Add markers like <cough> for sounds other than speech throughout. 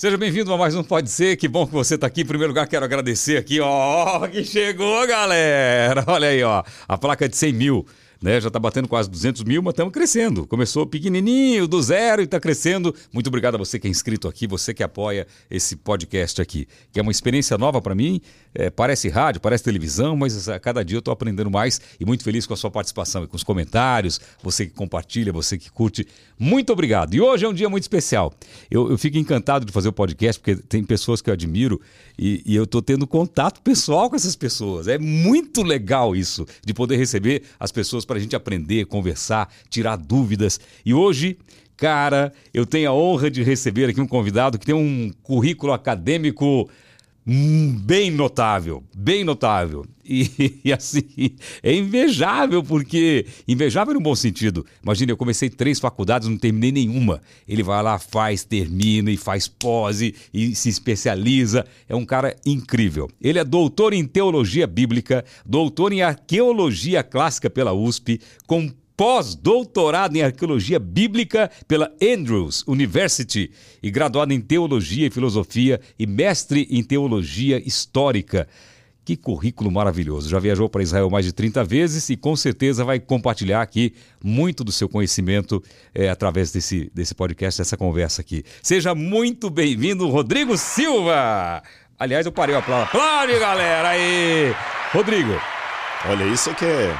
Seja bem-vindo a mais um Pode Ser. Que bom que você está aqui. Em primeiro lugar, quero agradecer aqui, ó, que chegou, galera. Olha aí, ó, a placa de 100 mil né? Já está batendo quase 200 mil, mas estamos crescendo. Começou pequenininho, do zero e está crescendo. Muito obrigado a você que é inscrito aqui, você que apoia esse podcast aqui, que é uma experiência nova para mim. É, parece rádio, parece televisão, mas a cada dia eu estou aprendendo mais e muito feliz com a sua participação e com os comentários, você que compartilha, você que curte. Muito obrigado. E hoje é um dia muito especial. Eu, eu fico encantado de fazer o podcast, porque tem pessoas que eu admiro e, e eu estou tendo contato pessoal com essas pessoas. É muito legal isso, de poder receber as pessoas para a gente aprender, conversar, tirar dúvidas. E hoje, cara, eu tenho a honra de receber aqui um convidado que tem um currículo acadêmico bem notável, bem notável. E, <laughs> e, assim, é invejável, porque. Invejável no bom sentido. Imagina, eu comecei três faculdades, não terminei nenhuma. Ele vai lá, faz, termina e faz pose e se especializa. É um cara incrível. Ele é doutor em teologia bíblica, doutor em arqueologia clássica pela USP, com pós-doutorado em arqueologia bíblica pela Andrews University e graduado em teologia e filosofia e mestre em teologia histórica. Que currículo maravilhoso! Já viajou para Israel mais de 30 vezes e com certeza vai compartilhar aqui muito do seu conhecimento é, através desse, desse podcast, dessa conversa aqui. Seja muito bem-vindo, Rodrigo Silva! Aliás, eu parei o aplauso. Aplaude, galera! Aí! Rodrigo! Olha, isso é que é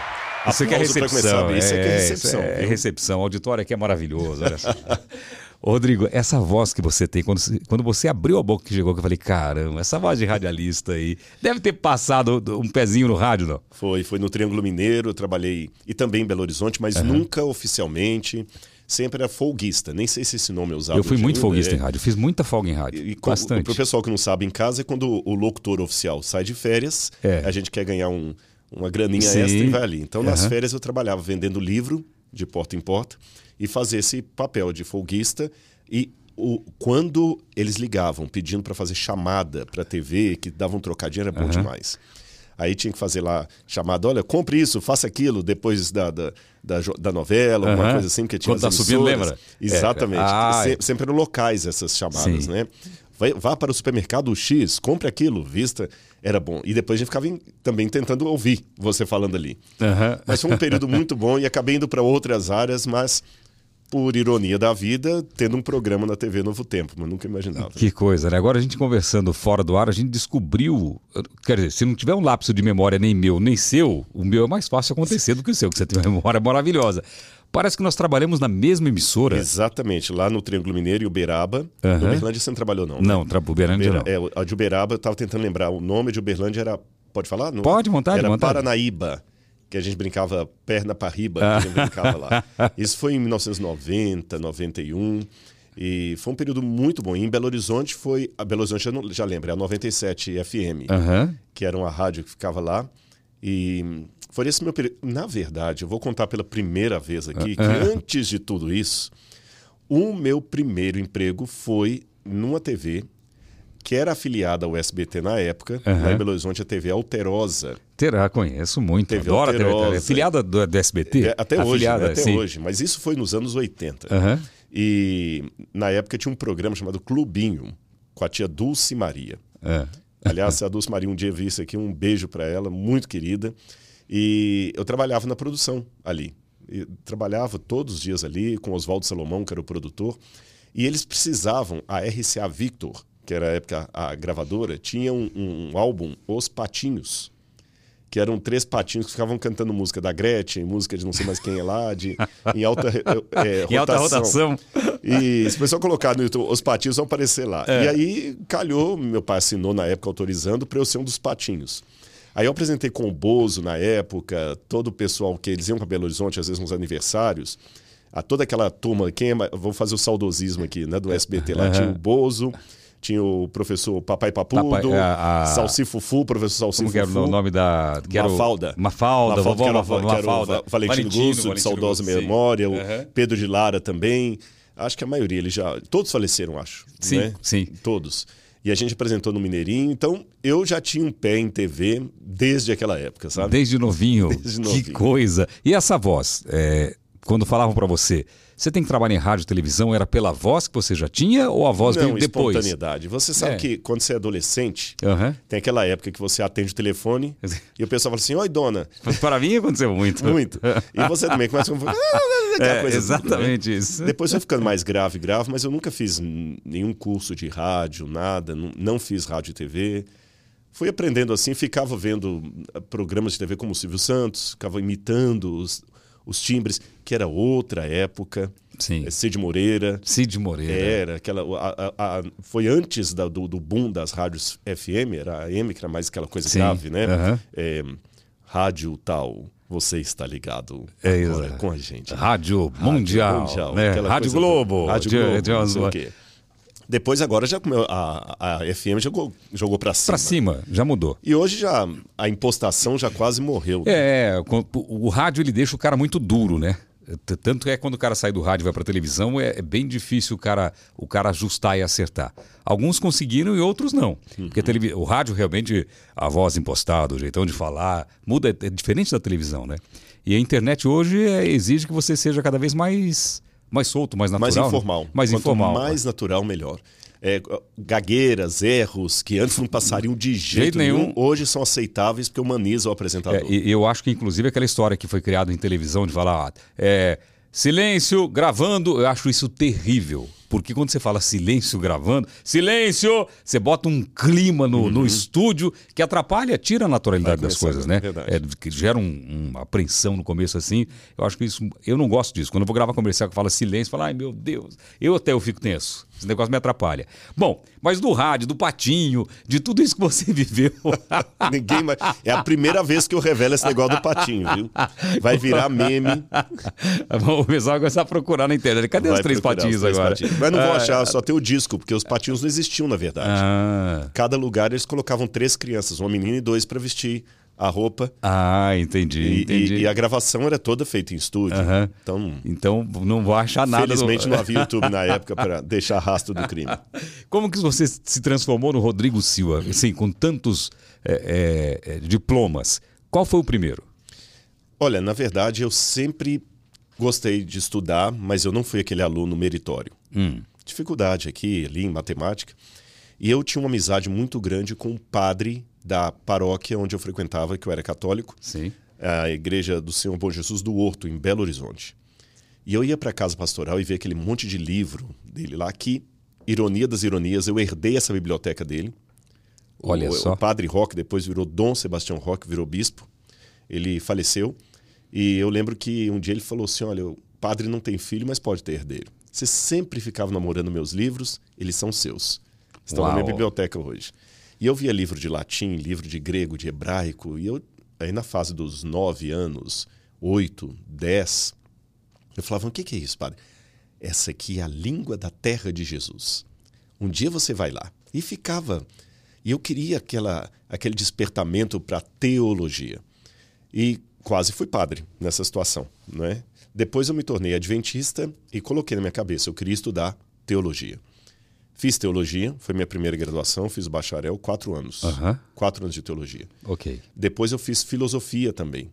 isso aqui é recepção. Isso aqui é recepção. É, é recepção. O auditório aqui é maravilhoso. Olha só. <laughs> Rodrigo, essa voz que você tem, quando, quando você abriu a boca que chegou, que eu falei, caramba, essa voz de radialista aí, deve ter passado um pezinho no rádio, não? Foi, foi no Triângulo Mineiro, eu trabalhei, e também em Belo Horizonte, mas uhum. nunca oficialmente, sempre era folguista, nem sei se esse nome é usado. Eu fui muito ainda, folguista é... em rádio, fiz muita folga em rádio, e, bastante. Para o pessoal que não sabe, em casa é quando o locutor oficial sai de férias, é. a gente quer ganhar um uma graninha Sim. extra e vai ali. Então, nas férias, eu trabalhava vendendo livro de porta em porta e fazia esse papel de folguista. E o, quando eles ligavam pedindo para fazer chamada para TV, que davam trocadinho, era bom uhum. demais. Aí tinha que fazer lá chamada, olha, compre isso, faça aquilo, depois da, da, da, da novela, uhum. uma coisa assim, que tinha Quando tá subindo, lembra? Exatamente. É. Ah, Se, sempre eram locais essas chamadas, Sim. né? Vai, vá para o supermercado X, compre aquilo, vista era bom. E depois a gente ficava em, também tentando ouvir você falando ali. Uhum. Mas foi um período <laughs> muito bom e acabei indo para outras áreas, mas por ironia da vida, tendo um programa na TV Novo Tempo, mas nunca imaginava. Que coisa, né? Agora a gente conversando fora do ar, a gente descobriu. Quer dizer, se não tiver um lapso de memória nem meu, nem seu, o meu é mais fácil acontecer do que o seu, que você tem uma <laughs> memória maravilhosa. Parece que nós trabalhamos na mesma emissora. Exatamente, lá no Triângulo Mineiro e Uberaba. Uhum. Uberlândia você não trabalhou, não. Né? Não, né? Uberlândia não. É, a de Uberaba, eu estava tentando lembrar, o nome de Uberlândia era. Pode falar? Não? Pode, vontade, Era vontade. Paranaíba, que a gente brincava perna para riba, a gente brincava lá. <laughs> Isso foi em 1990, 91. E foi um período muito bom. E em Belo Horizonte foi. A Belo Horizonte, eu não, já lembro, é a 97 FM, uhum. que era uma rádio que ficava lá. E foi esse meu período. Na verdade, eu vou contar pela primeira vez aqui que antes de tudo isso, o meu primeiro emprego foi numa TV que era afiliada ao SBT na época, uhum. lá em Belo Horizonte, a TV Alterosa. Terá, conheço muito. TV Adoro Alterosa. TV, afiliada do, do SBT? É, até afiliada, hoje, né? até sim. hoje. Mas isso foi nos anos 80. Uhum. E na época tinha um programa chamado Clubinho, com a tia Dulce Maria. Uhum. Aliás, <laughs> a Dulce Maria um dia viu isso aqui, um beijo para ela, muito querida. E eu trabalhava na produção ali. Eu trabalhava todos os dias ali com Oswaldo Salomão, que era o produtor. E eles precisavam, a RCA Victor, que era a época a gravadora, tinha um, um, álbum, Os Patinhos, que eram três patinhos que ficavam cantando música da Gretchen, música de não sei mais quem é lá, de, <laughs> em alta, é, em alta rotação. E se o pessoal colocar no YouTube, os patinhos vão aparecer lá. É. E aí calhou, meu pai assinou na época autorizando para eu ser um dos patinhos. Aí eu apresentei com o Bozo na época, todo o pessoal que eles iam para Belo Horizonte, às vezes nos aniversários, a toda aquela turma, quem é, vou fazer o saudosismo aqui, né, do SBT lá, tinha o Bozo, tinha o professor Papai Papudo, Papai, a, a... Salsifufu, professor Salsifufu. Como que era o nome da... Que Mafalda. O... Mafalda, Mafalda, vovó que era, Mafalda. Que era o Valentino, Valentino Gusso, de saudosa memória, sim. o uhum. Pedro de Lara também. Acho que a maioria, eles já... Todos faleceram, acho. Sim, né? sim. Todos. E a gente apresentou no Mineirinho, então eu já tinha um pé em TV desde aquela época, sabe? Desde novinho. Desde novinho. Que coisa. E essa voz? É quando falavam para você, você tem que trabalhar em rádio e televisão, era pela voz que você já tinha ou a voz Não, veio depois? espontaneidade. Você sabe É. que quando você é adolescente, Aham. tem aquela época que você atende o telefone <laughs> e o pessoal fala assim, oi dona, Para mim aconteceu muito. muito. E você também começa <laughs> <laughs> a É, exatamente isso. Depois foi ficando mais grave, grave, mas eu nunca fiz nenhum curso de rádio, nada, não, fiz rádio e TV. Fui aprendendo assim, ficava vendo ah, programas de TV como o Silvio Santos, ficava imitando os, os timbres, que era outra época. Sim. É, Cid Moreira. Cid Moreira. Era aquela. a- a- a- foi antes da- do, do boom das rádios FM, era a M, que era mais aquela coisa Sim, grave, né? aham. É, rádio tal, você está ligado É, agora com a gente. Rádio Mundial, Mundial, né? Rádio coisa Globo. Rádio Globo, de- não sei o quê. Depois agora já a, a FM jogou, jogou para cima. Pra cima, já mudou. E hoje já a impostação já quase morreu. É, o rádio ele deixa o cara muito duro, né? Tanto é que quando o cara sai do rádio e vai pra televisão, é, é bem difícil o cara, o cara ajustar e acertar. Alguns conseguiram e outros não. Porque televi- o rádio realmente, a voz impostada, o jeitão de falar, muda, é é diferente da televisão, né? E a internet hoje é, exige que você seja cada vez mais, mais solto, mais natural. mais né? informal. Mais Quanto informal. mais natural, melhor. É, gagueiras, erros que antes não passariam de jeito, Jeito nenhum. nenhum, hoje são aceitáveis porque humaniza o É, apresentador. e eu acho que, inclusive, aquela história que foi criada em televisão de falar ah, é, silêncio gravando, eu acho isso terrível. Porque quando você fala silêncio gravando, silêncio, você bota um clima no, no estúdio que atrapalha, tira a naturalidade das coisas, né? verdade. É, que gera um- uma apreensão no começo assim. Eu acho que isso. Eu não gosto disso. Quando eu vou gravar comercial que fala silêncio, eu falo, ai meu Deus, eu até eu fico tenso. Esse negócio me atrapalha. Bom, mas do rádio, do patinho, de tudo isso que você <laughs> viveu. Ninguém mais... É a primeira vez que eu revelo esse negócio do patinho, viu? Vai virar meme. o pessoal vai começar a procurar na internet. Cadê os vai três procurar patinhos os três agora? patinhos. Mas não vão Ah, achar, só tem o disco, porque os patinhos não existiam, na verdade. Ah, Cada lugar eles colocavam três crianças, uma menina e dois para vestir a roupa. ah, entendi, E, entendi. e- e a gravação era toda feita em estúdio. Aham. Então, Então não vou achar nada. felizmente não havia YouTube na <laughs> época para deixar rastro do crime. Como que você se transformou no Rodrigo Silva, assim, com tantos é, é, é, diplomas? Qual foi o primeiro? Olha, na verdade, eu sempre gostei de estudar, mas eu não fui aquele aluno meritório. Hum. Dificuldade aqui, ali em matemática. E eu tinha uma amizade muito grande com o padre da paróquia onde eu frequentava, que eu era católico, Sim. a igreja do Senhor Bom Jesus do Horto, em Belo Horizonte. E eu ia para a casa pastoral e via aquele monte de livro dele lá, que, ironia das ironias, eu herdei essa biblioteca dele. Olha o, só. O padre Roque depois virou Dom Sebastião Roque, virou bispo. Ele faleceu. E eu lembro que um dia ele falou assim: Olha, o padre não tem filho, mas pode ter herdeiro. Você sempre ficava namorando meus livros, eles são seus. Estão na minha Uau. biblioteca hoje. E eu via livro de latim, livro de grego, de hebraico, e eu, aí na fase dos nove anos, oito, dez, eu falava: O que que é isso, padre? Essa aqui é a língua da terra de Jesus. Um dia você vai lá. E ficava. E eu queria aquela, aquele despertamento para teologia. E quase fui padre nessa situação, não é? Depois eu me tornei adventista e coloquei na minha cabeça, eu queria estudar teologia. Fiz teologia, foi minha primeira graduação, fiz o bacharel, quatro anos. Aham. Quatro anos de teologia. Ok. Depois eu fiz filosofia também.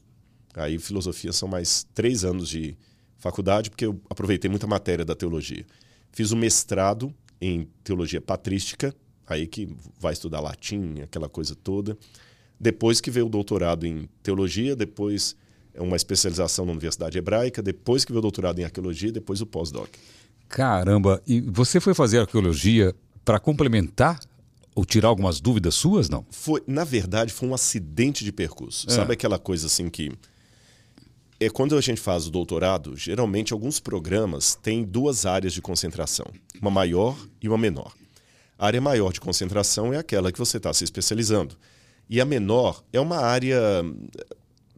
Aí filosofia são mais três anos de faculdade, porque eu aproveitei muita matéria da teologia. Fiz o mestrado em teologia patrística, aí que vai estudar latim, aquela coisa toda. Depois que veio o doutorado em teologia, depois é uma especialização na Universidade Hebraica, depois que veio o doutorado em arqueologia, depois o pós-doc. Caramba, e você foi fazer arqueologia para complementar ou tirar algumas dúvidas suas, não? Foi, na verdade, foi um acidente de percurso. Sabe aquela coisa assim que é quando a gente faz o doutorado, geralmente alguns programas têm duas áreas de concentração, uma maior e uma menor. A área maior de concentração é aquela que você está se especializando. E a menor é uma área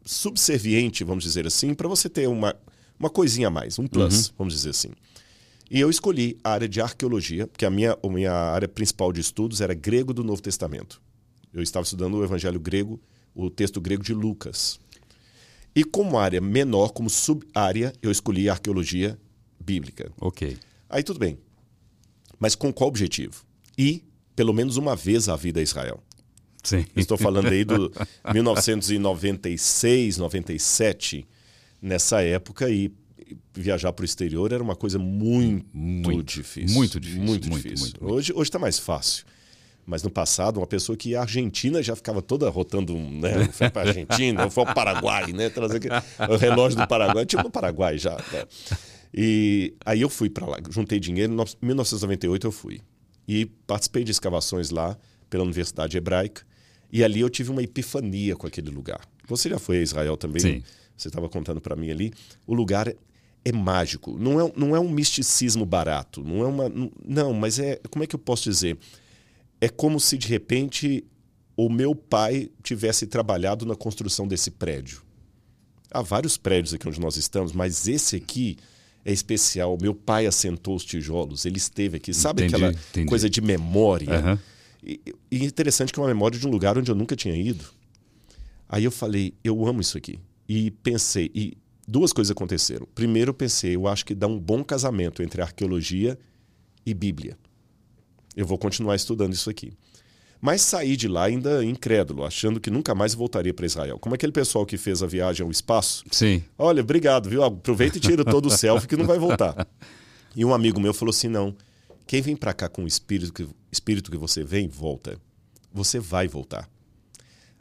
subserviente, vamos dizer assim, para você ter uma, uma coisinha a mais, um plus, vamos dizer assim. E eu escolhi a área de arqueologia, porque a minha, a minha área principal de estudos era grego do Novo Testamento. Eu estava estudando o evangelho grego, o texto grego de Lucas. E como área menor, como sub-área, eu escolhi a arqueologia bíblica. Ok. Aí tudo bem. Mas com qual objetivo? Ir, pelo menos uma vez, à vida a Israel. Sim. Estou falando aí do 1996, 97, nessa época, e viajar para o exterior era uma coisa muito, muito difícil. Muito difícil. Muito, muito difícil. Muito, hoje está mais fácil. Mas no passado, uma pessoa que ia à Argentina já ficava toda rotando, né? Foi para a Argentina, foi ao Paraguai, né? Trazer o relógio do Paraguai, tipo no Paraguai já. Né? E aí eu fui para lá, juntei dinheiro, em 1998 eu fui. E participei de escavações lá pela Universidade Hebraica. E ali eu tive uma epifania com aquele lugar. Você já foi a Israel também? Sim. Você estava contando para mim ali. O lugar é, mágico. Não é, não é um misticismo barato. Não é uma. Não, mas é. Como é que eu posso dizer? É como se de repente o meu pai tivesse trabalhado na construção desse prédio. Há vários prédios aqui onde nós estamos, mas esse aqui é especial. Meu pai assentou os tijolos, ele esteve aqui. Sabe entendi, aquela entendi. coisa de memória? Uhum. E, e interessante que é uma memória de um lugar onde eu nunca tinha ido. Aí eu falei, eu amo isso aqui. E pensei, e duas coisas aconteceram. Primeiro, eu pensei, eu acho que dá um bom casamento entre arqueologia e Bíblia. Eu vou continuar estudando isso aqui. Mas saí de lá ainda incrédulo, achando que nunca mais voltaria para Israel. Como aquele pessoal que fez a viagem ao espaço. Sim. Olha, obrigado, viu? Aproveita e tira todo o <laughs> selfie que não vai voltar. E um amigo meu falou assim: não, quem vem para cá com o espírito que, espírito que você vem, volta. Você vai voltar.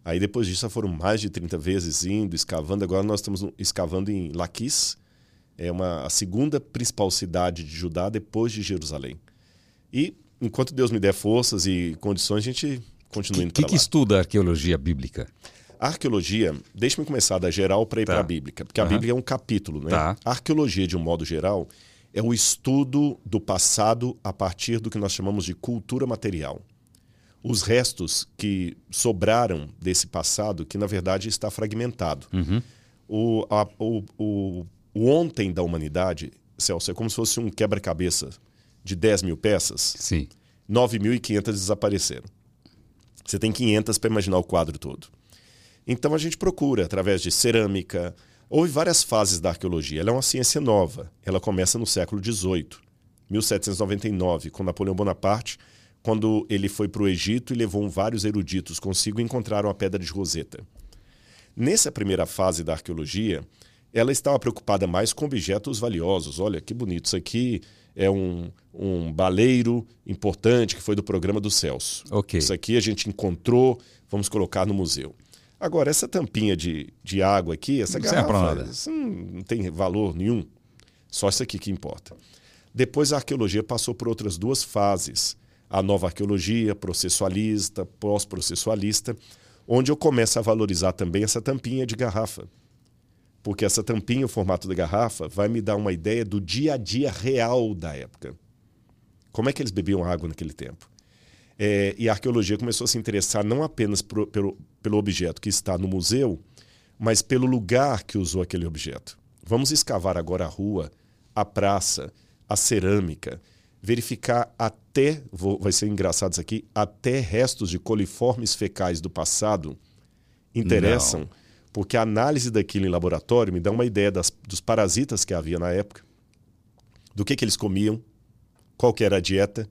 Aí depois disso foram mais de 30 vezes indo, escavando. Agora nós estamos escavando em Laquis, é uma, a segunda principal cidade de Judá depois de Jerusalém. E enquanto Deus me der forças e condições, a gente continua indo para lá. O que estuda a arqueologia bíblica? A arqueologia, deixa-me começar da geral para ir tá. para a bíblica, porque uhum. a Bíblia é um capítulo, né? Tá. A arqueologia, de um modo geral, é o estudo do passado a partir do que nós chamamos de cultura material. Os restos que sobraram desse passado, que na verdade está fragmentado. Uhum. O, a, o, o, o ontem da humanidade, Celso, é como se fosse um quebra-cabeça de 10 mil peças. Sim. 9.500 desapareceram. Você tem 500 para imaginar o quadro todo. Então a gente procura, através de cerâmica. Houve várias fases da arqueologia. Ela é uma ciência nova. Ela começa no século XVIII, 1799, com Napoleão Bonaparte, quando ele foi para o Egito e levou vários eruditos consigo e encontraram a Pedra de Roseta. Nessa primeira fase da arqueologia, ela estava preocupada mais com objetos valiosos. Olha que bonito, isso aqui é um, um baleiro importante que foi do programa do Celso. Okay. Isso aqui a gente encontrou, vamos colocar no museu. Agora, essa tampinha de, de água aqui, essa não garrafa, isso não tem valor nenhum. Só isso aqui que importa. Depois a arqueologia passou por outras duas fases. A nova arqueologia, processualista, pós-processualista, onde eu começo a valorizar também essa tampinha de garrafa. Porque essa tampinha, o formato da garrafa, vai me dar uma ideia do dia a dia real da época. Como é que eles bebiam água naquele tempo? É, e a arqueologia começou a se interessar não apenas pro, pelo, pelo objeto que está no museu, mas pelo lugar que usou aquele objeto. Vamos escavar agora a rua, a praça, a cerâmica, verificar até, vou, vai ser engraçado isso aqui, até restos de coliformes fecais do passado interessam, não. porque a análise daquilo em laboratório me dá uma ideia das, dos parasitas que havia na época, do que, que eles comiam, qual que era a dieta,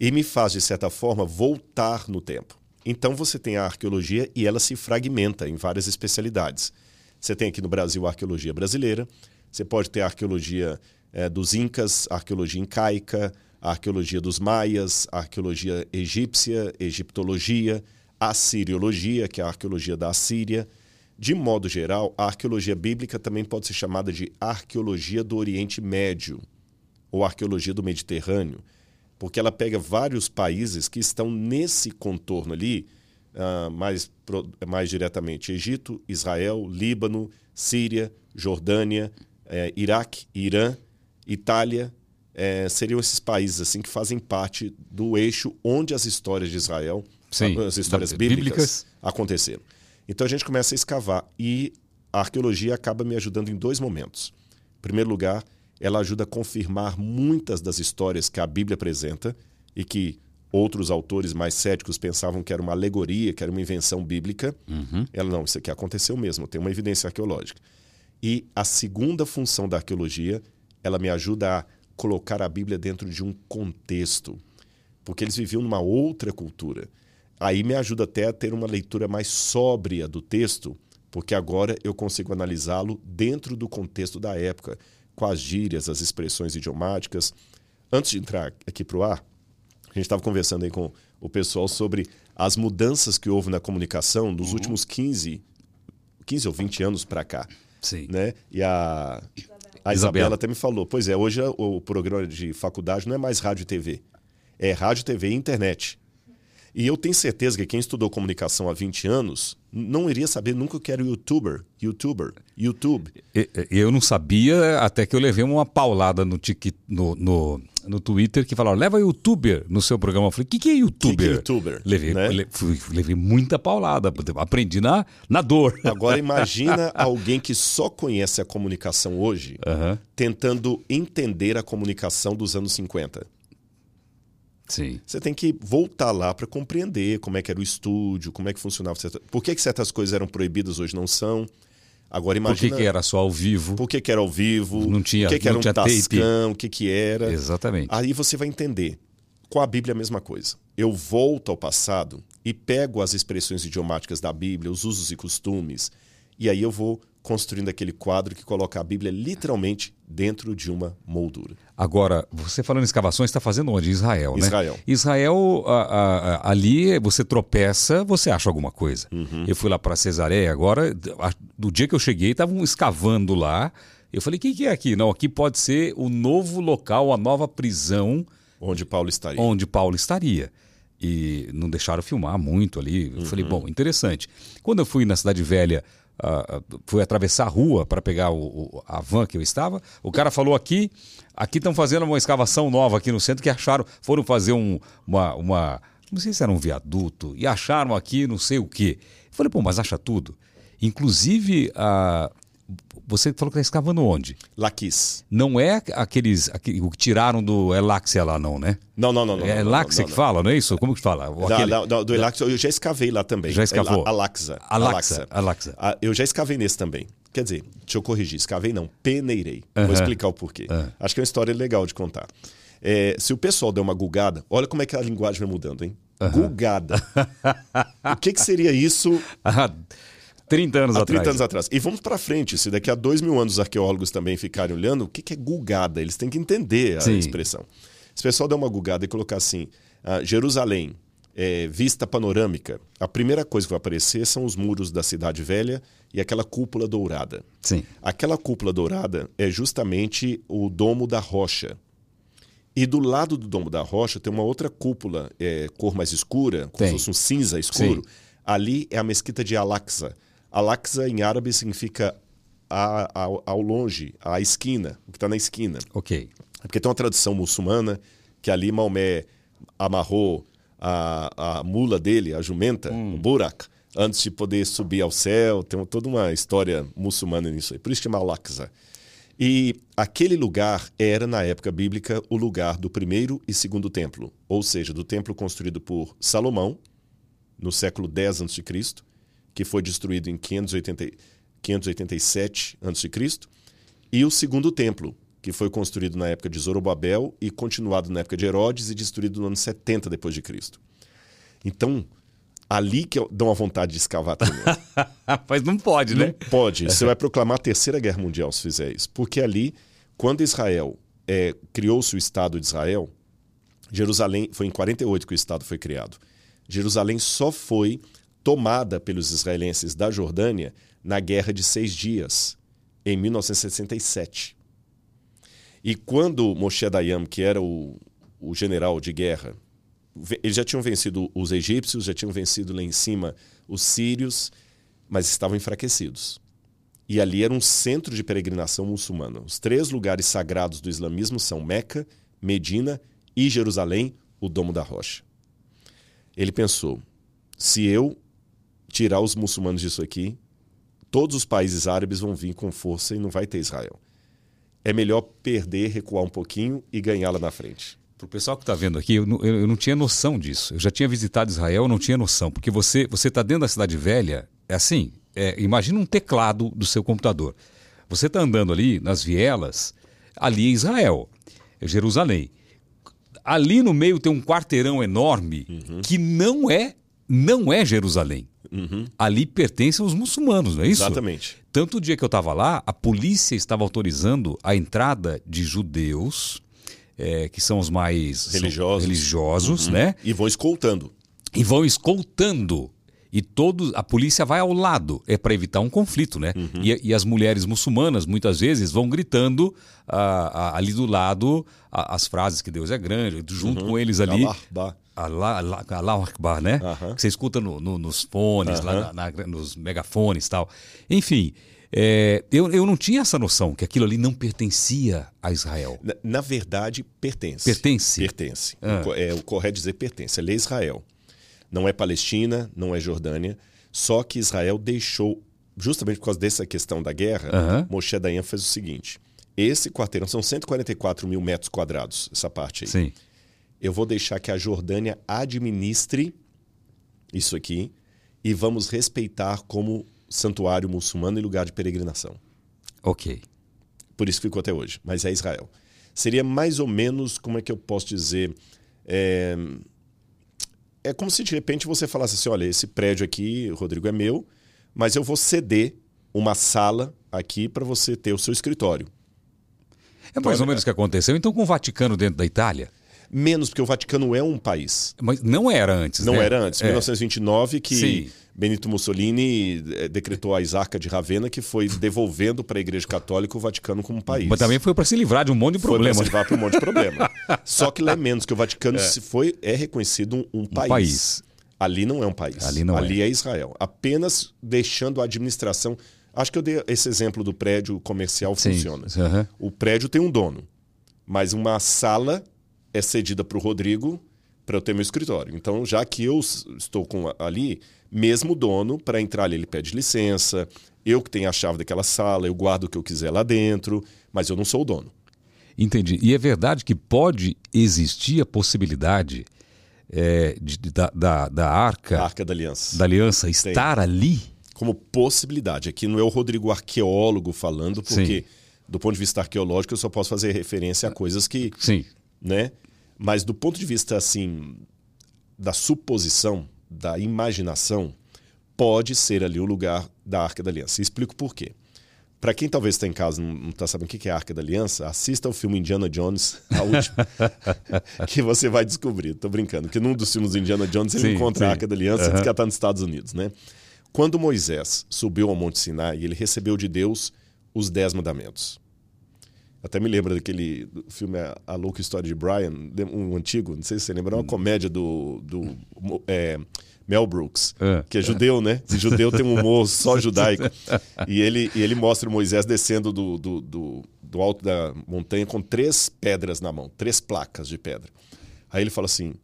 e me faz, de certa forma, voltar no tempo. Então você tem a arqueologia e ela se fragmenta em várias especialidades. Você tem aqui no Brasil a arqueologia brasileira, você pode ter a arqueologia é, dos Incas, a arqueologia incaica, a arqueologia dos Maias, a arqueologia egípcia, egiptologia, a siriologia, que é a arqueologia da Assíria. De modo geral, a arqueologia bíblica também pode ser chamada de arqueologia do Oriente Médio ou arqueologia do Mediterrâneo porque ela pega vários países que estão nesse contorno ali, uh, mais, mais diretamente: Egito, Israel, Líbano, Síria, Jordânia, eh, Iraque, Irã, Itália. Eh, seriam esses países assim que fazem parte do eixo onde as histórias de Israel, Sim, as histórias bíblicas, bíblicas aconteceram. Então a gente começa a escavar e a arqueologia acaba me ajudando em dois momentos. Em primeiro lugar, ela ajuda a confirmar muitas das histórias que a Bíblia apresenta e que outros autores mais céticos pensavam que era uma alegoria, que era uma invenção bíblica. Uhum. Ela não, isso aqui aconteceu mesmo, tem uma evidência arqueológica. E a segunda função da arqueologia, ela me ajuda a colocar a Bíblia dentro de um contexto, porque eles viviam numa outra cultura. Aí me ajuda até a ter uma leitura mais sóbria do texto, porque agora eu consigo analisá-lo dentro do contexto da época com as gírias, as expressões idiomáticas. Antes de entrar aqui para o ar, a gente estava conversando aí com o pessoal sobre as mudanças que houve na comunicação nos uhum. últimos 15, 15 ou 20 anos para cá. Sim. Né? E a, a Isabela. Isabela até me falou: pois é, hoje o programa de faculdade não é mais rádio e TV, é rádio, TV e internet. E eu tenho certeza que quem estudou comunicação há 20 anos não iria saber nunca o que era youtuber, youtuber, YouTube. Eu não sabia até que eu levei uma paulada no, tic, no, no, no Twitter que falaram, leva youtuber no seu programa. Eu falei, o que, que é youtuber? Que que é youtuber? Levei, né? le, fui, levei muita paulada, aprendi na, na dor. Agora imagina <laughs> alguém que só conhece a comunicação hoje uhum. tentando entender a comunicação dos anos 50. Sim. Você tem que voltar lá para compreender como é que era o estúdio, como é que funcionava. Por que, que certas coisas eram proibidas hoje não são? Agora imagina. Por que, que era só ao vivo? Por que, que era ao vivo? Não tinha. O que, que era um tascão? O que, que era? Exatamente. Aí você vai entender. Com a Bíblia é a mesma coisa. Eu volto ao passado e pego as expressões idiomáticas da Bíblia, os usos e costumes, e aí eu vou construindo aquele quadro que coloca a Bíblia literalmente dentro de uma moldura. Agora, você falando em escavações, está fazendo onde? Israel, né? Israel. Israel, a, a, a, ali você tropeça, você acha alguma coisa. Uhum. Eu fui lá para Cesareia agora, do dia que eu cheguei, estavam escavando lá. Eu falei, o que, que é aqui? Não, aqui pode ser o novo local, a nova prisão. Onde Paulo estaria. Onde Paulo estaria e não deixaram filmar muito ali. Eu uhum. falei, bom, interessante. Quando eu fui na Cidade Velha uh, fui atravessar a rua para pegar o, o, a van que eu estava. O cara falou aqui, aqui estão fazendo uma escavação nova aqui no centro que acharam, foram fazer um, uma, uma, não sei se era um viaduto e acharam aqui não sei o quê. Eu falei, pô, mas acha tudo. Inclusive, uh, você falou que está escavando onde? Laquis. Não é aqueles aquele, o que tiraram do Eláxia lá, não, né? Não, não, não. não é Eláxia que fala, não é isso? Como que fala? Aquele... Não, não, do Eláxia eu já escavei lá também. Já escavou? Alaxa. Alaxa. Alaxa. Ah, eu já escavei nesse também. Quer dizer, deixa eu corrigir, escavei não, peneirei. Uh -huh. Vou explicar o porquê. Uh -huh. Acho que é uma história legal de contar. É, se o pessoal der uma gulgada, olha como é que a linguagem vai mudando, hein? Gulgada. <laughs> o que, que seria isso? 30 anos Há atrás. 30 anos atrás. E vamos para frente. Se daqui a dois mil anos os arqueólogos também ficarem olhando, o que, que é gulgada? Eles têm que entender a Sim. expressão. Se o pessoal der uma gulgada e colocar assim, ah, Jerusalém, é, vista panorâmica, a primeira coisa que vai aparecer são os muros da Cidade Velha e aquela cúpula dourada. Sim. Aquela cúpula dourada é justamente o Domo da Rocha. E do lado do Domo da Rocha tem uma outra cúpula, é, cor mais escura, como se fosse um cinza escuro. Sim. Ali é a mesquita de Al-Aqsa. Al-Aqsa em árabe significa a, a, ao longe, a esquina, o que está na esquina. Ok. É porque tem uma tradição muçulmana que ali Maomé amarrou a, a mula dele, a jumenta, hum. o burak, antes de poder subir ao céu. Tem toda uma história muçulmana nisso aí. Por isso chama Al-Aqsa. E aquele lugar era, na época bíblica, o lugar do primeiro e segundo templo, ou seja, do templo construído por Salomão, no século X a.C., que foi destruído em 580, 587 a.C., e o segundo templo, que foi construído na época de Zorobabel e continuado na época de Herodes e destruído no ano 70 depois de Cristo. Então, ali que dá uma vontade de escavar também. <laughs> Mas não pode, né? Não pode. Você vai proclamar a Terceira Guerra Mundial se fizer isso. Porque ali, quando Israel é, criou-se o Estado de Israel, Jerusalém, foi em 48 que o Estado foi criado. Jerusalém só foi tomada pelos israelenses da Jordânia na Guerra de Seis Dias, em 1967. E quando Moshe Dayan, que era o, o general de guerra, eles já tinham vencido os egípcios, já tinham vencido lá em cima os sírios, mas estavam enfraquecidos. E ali era um centro de peregrinação muçulmana. Os três lugares sagrados do islamismo são Meca, Medina e Jerusalém, o Domo da Rocha. Ele pensou: se eu tirar os muçulmanos disso aqui, todos os países árabes vão vir com força e não vai ter Israel. É melhor perder, recuar um pouquinho e ganhar lá na frente. Para o pessoal que está vendo aqui, eu não, eu não, tinha noção disso. Eu já tinha visitado Israel, eu não tinha noção. Porque você você está dentro da cidade velha, é assim, é, imagina um teclado do seu computador. Você está andando ali nas vielas, ali é Israel, é Jerusalém. Ali no meio tem um quarteirão enorme uhum. que não é não é Jerusalém. Uhum. Ali pertence aos muçulmanos, não é isso? Exatamente. Tanto o dia que eu estava lá, a polícia estava autorizando a entrada de judeus, é, que são os mais religiosos, religiosos uhum. né? E vão escoltando. E vão escoltando. E todos, a polícia vai ao lado, é para evitar um conflito, né? Uhum. E, e, as mulheres muçulmanas, muitas vezes, vão gritando ah, ah, ali do lado ah, as frases que Deus é grande, junto uhum. com eles ali. Allah, Allah, Allah, Allah Akbar, né? Uhum. Que você escuta no, no, nos fones, lá na, na, nos megafones e tal. Enfim, é, eu, eu não tinha essa noção que aquilo ali não pertencia a Israel. Na, na verdade, pertence. Pertence? Pertence. Ah. O, é, o correto dizer pertence. Ele é Israel. Não é Palestina, não é Jordânia. Só que Israel deixou, justamente por causa dessa questão da guerra, uhum. Moshe Dayan fez o seguinte. Esse quarteirão são 144 mil metros quadrados, essa parte aí. Sim eu vou deixar que a Jordânia administre isso aqui e vamos respeitar como santuário muçulmano e lugar de peregrinação. Ok. Por isso ficou até hoje. Mas é Israel. Seria mais ou menos, como é que eu posso dizer? É, é como se de repente você falasse assim: olha, esse prédio aqui, Rodrigo, é meu, mas eu vou ceder uma sala aqui para você ter o seu escritório. É mais então, ou menos o que aconteceu então com o Vaticano dentro da Itália. Menos, porque o Vaticano é um país. Mas não era antes, Não né? era antes. Em é. 1929 que Sim. Benito Mussolini eh, decretou a Isarca de Ravenna, que foi devolvendo para a Igreja Católica o Vaticano como país. Mas também foi para se livrar de um monte de problemas. Foi para se livrar de um monte de problema. <laughs> Só que lá é menos, que o Vaticano é. se foi, é reconhecido um, um, país. um, país. Ali não é um país. Ali não Ali é. é Israel. Apenas deixando a administração... Acho que eu dei esse exemplo do prédio comercial Sim. funciona. Uhum. O prédio tem um dono, mas uma sala é cedida para o Rodrigo para eu ter meu escritório. Então, já que eu estou com ali, mesmo dono, para entrar ali, ele pede licença, eu que tenho a chave daquela sala, eu guardo o que eu quiser lá dentro, mas eu não sou o dono. Entendi. E é verdade que pode existir a possibilidade é, de, da, da, da arca. A arca da aliança. Da aliança estar Tem. ali? Como possibilidade. Aqui não é o Rodrigo arqueólogo falando, porque. Sim do ponto de vista arqueológico, eu só posso fazer referência a coisas que Sim né? Mas do ponto de vista assim da suposição, da imaginação, pode ser ali o lugar da Arca da Aliança. E explico por quê. Para quem talvez está em casa e não está sabendo o que é a Arca da Aliança, assista ao filme Indiana Jones, a última, <laughs> <laughs> que você vai descobrir. Estou brincando, porque num dos filmes do Indiana Jones ele sim, encontra sim. a Arca da Aliança uhum. que está nos Estados Unidos, né? Quando Moisés subiu ao Monte Sinai, ele recebeu de Deus os Dez Mandamentos. Até me lembra daquele filme A Louca História de Brian, um antigo, não sei se você lembra, é uma hum. comédia do, do é, Mel Brooks, é, que é, judeu, né? Esse <laughs> judeu tem um humor só judaico. <laughs> E ele, e ele mostra Moisés descendo do, do, do, do alto da montanha com três pedras na mão, três placas de pedra. Aí ele fala assim: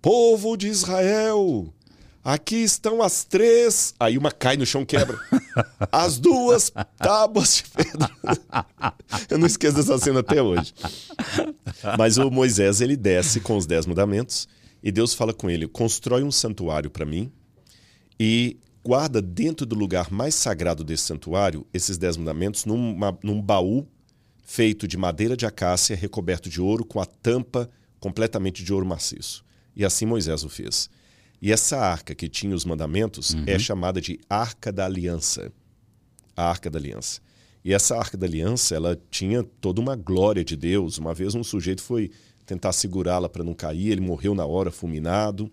Povo de Israel, Aqui estão as três. Aí uma cai no chão quebra. <laughs> As duas tábuas de pedra. Eu não esqueço dessa cena até hoje. Mas o Moisés ele desce com os dez mandamentos e Deus fala com ele: constrói um santuário para mim e guarda dentro do lugar mais sagrado desse santuário esses dez mandamentos numa, num baú feito de madeira de acácia recoberto de ouro com a tampa completamente de ouro maciço. E assim Moisés o fez. E essa arca que tinha os mandamentos uhum. é chamada de Arca da Aliança. A Arca da Aliança. E essa Arca da Aliança, ela tinha toda uma glória de Deus. Uma vez um sujeito foi tentar segurá-la para não cair, ele morreu na hora, fulminado.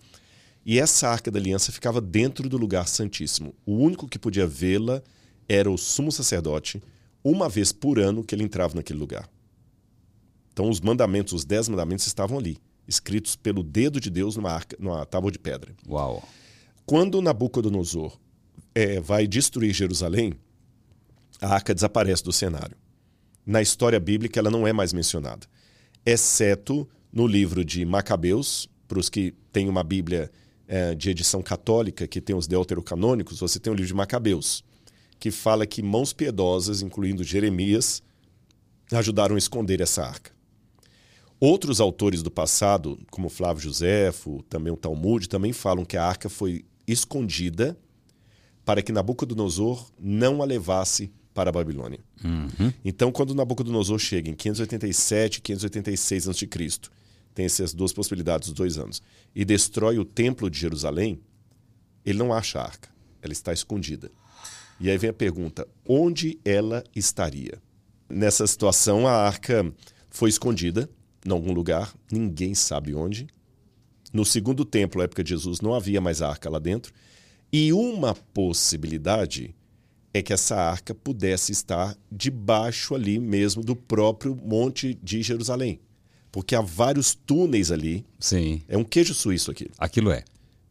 E essa Arca da Aliança ficava dentro do lugar santíssimo. O único que podia vê-la era o sumo sacerdote, uma vez por ano que ele entrava naquele lugar. Então os mandamentos, os dez mandamentos estavam ali escritos pelo dedo de Deus numa, arca, numa tábua de pedra. Uau! Quando Nabucodonosor é, vai destruir Jerusalém, a arca desaparece do cenário. Na história bíblica, ela não é mais mencionada, exceto no livro de Macabeus, para os que têm uma Bíblia é, de edição católica, que tem os deuterocanônicos, você tem o livro de Macabeus, que fala que mãos piedosas, incluindo Jeremias, ajudaram a esconder essa arca. Outros autores do passado, como Flávio Josefo, também o Talmud, também falam que a arca foi escondida para que Nabucodonosor não a levasse para a Babilônia. Uhum. Então, quando Nabucodonosor chega em 587 e 586 a.C., tem essas duas possibilidades, os dois anos, e destrói o templo de Jerusalém, ele não acha a arca. Ela está escondida. E aí vem a pergunta: onde ela estaria? Nessa situação, a arca foi escondida em algum lugar, ninguém sabe onde. No segundo templo, época de Jesus, não havia mais arca lá dentro. E uma possibilidade é que essa arca pudesse estar debaixo ali mesmo do próprio Monte de Jerusalém. Porque há vários túneis ali. Sim. É um queijo suíço aqui. Aquilo é.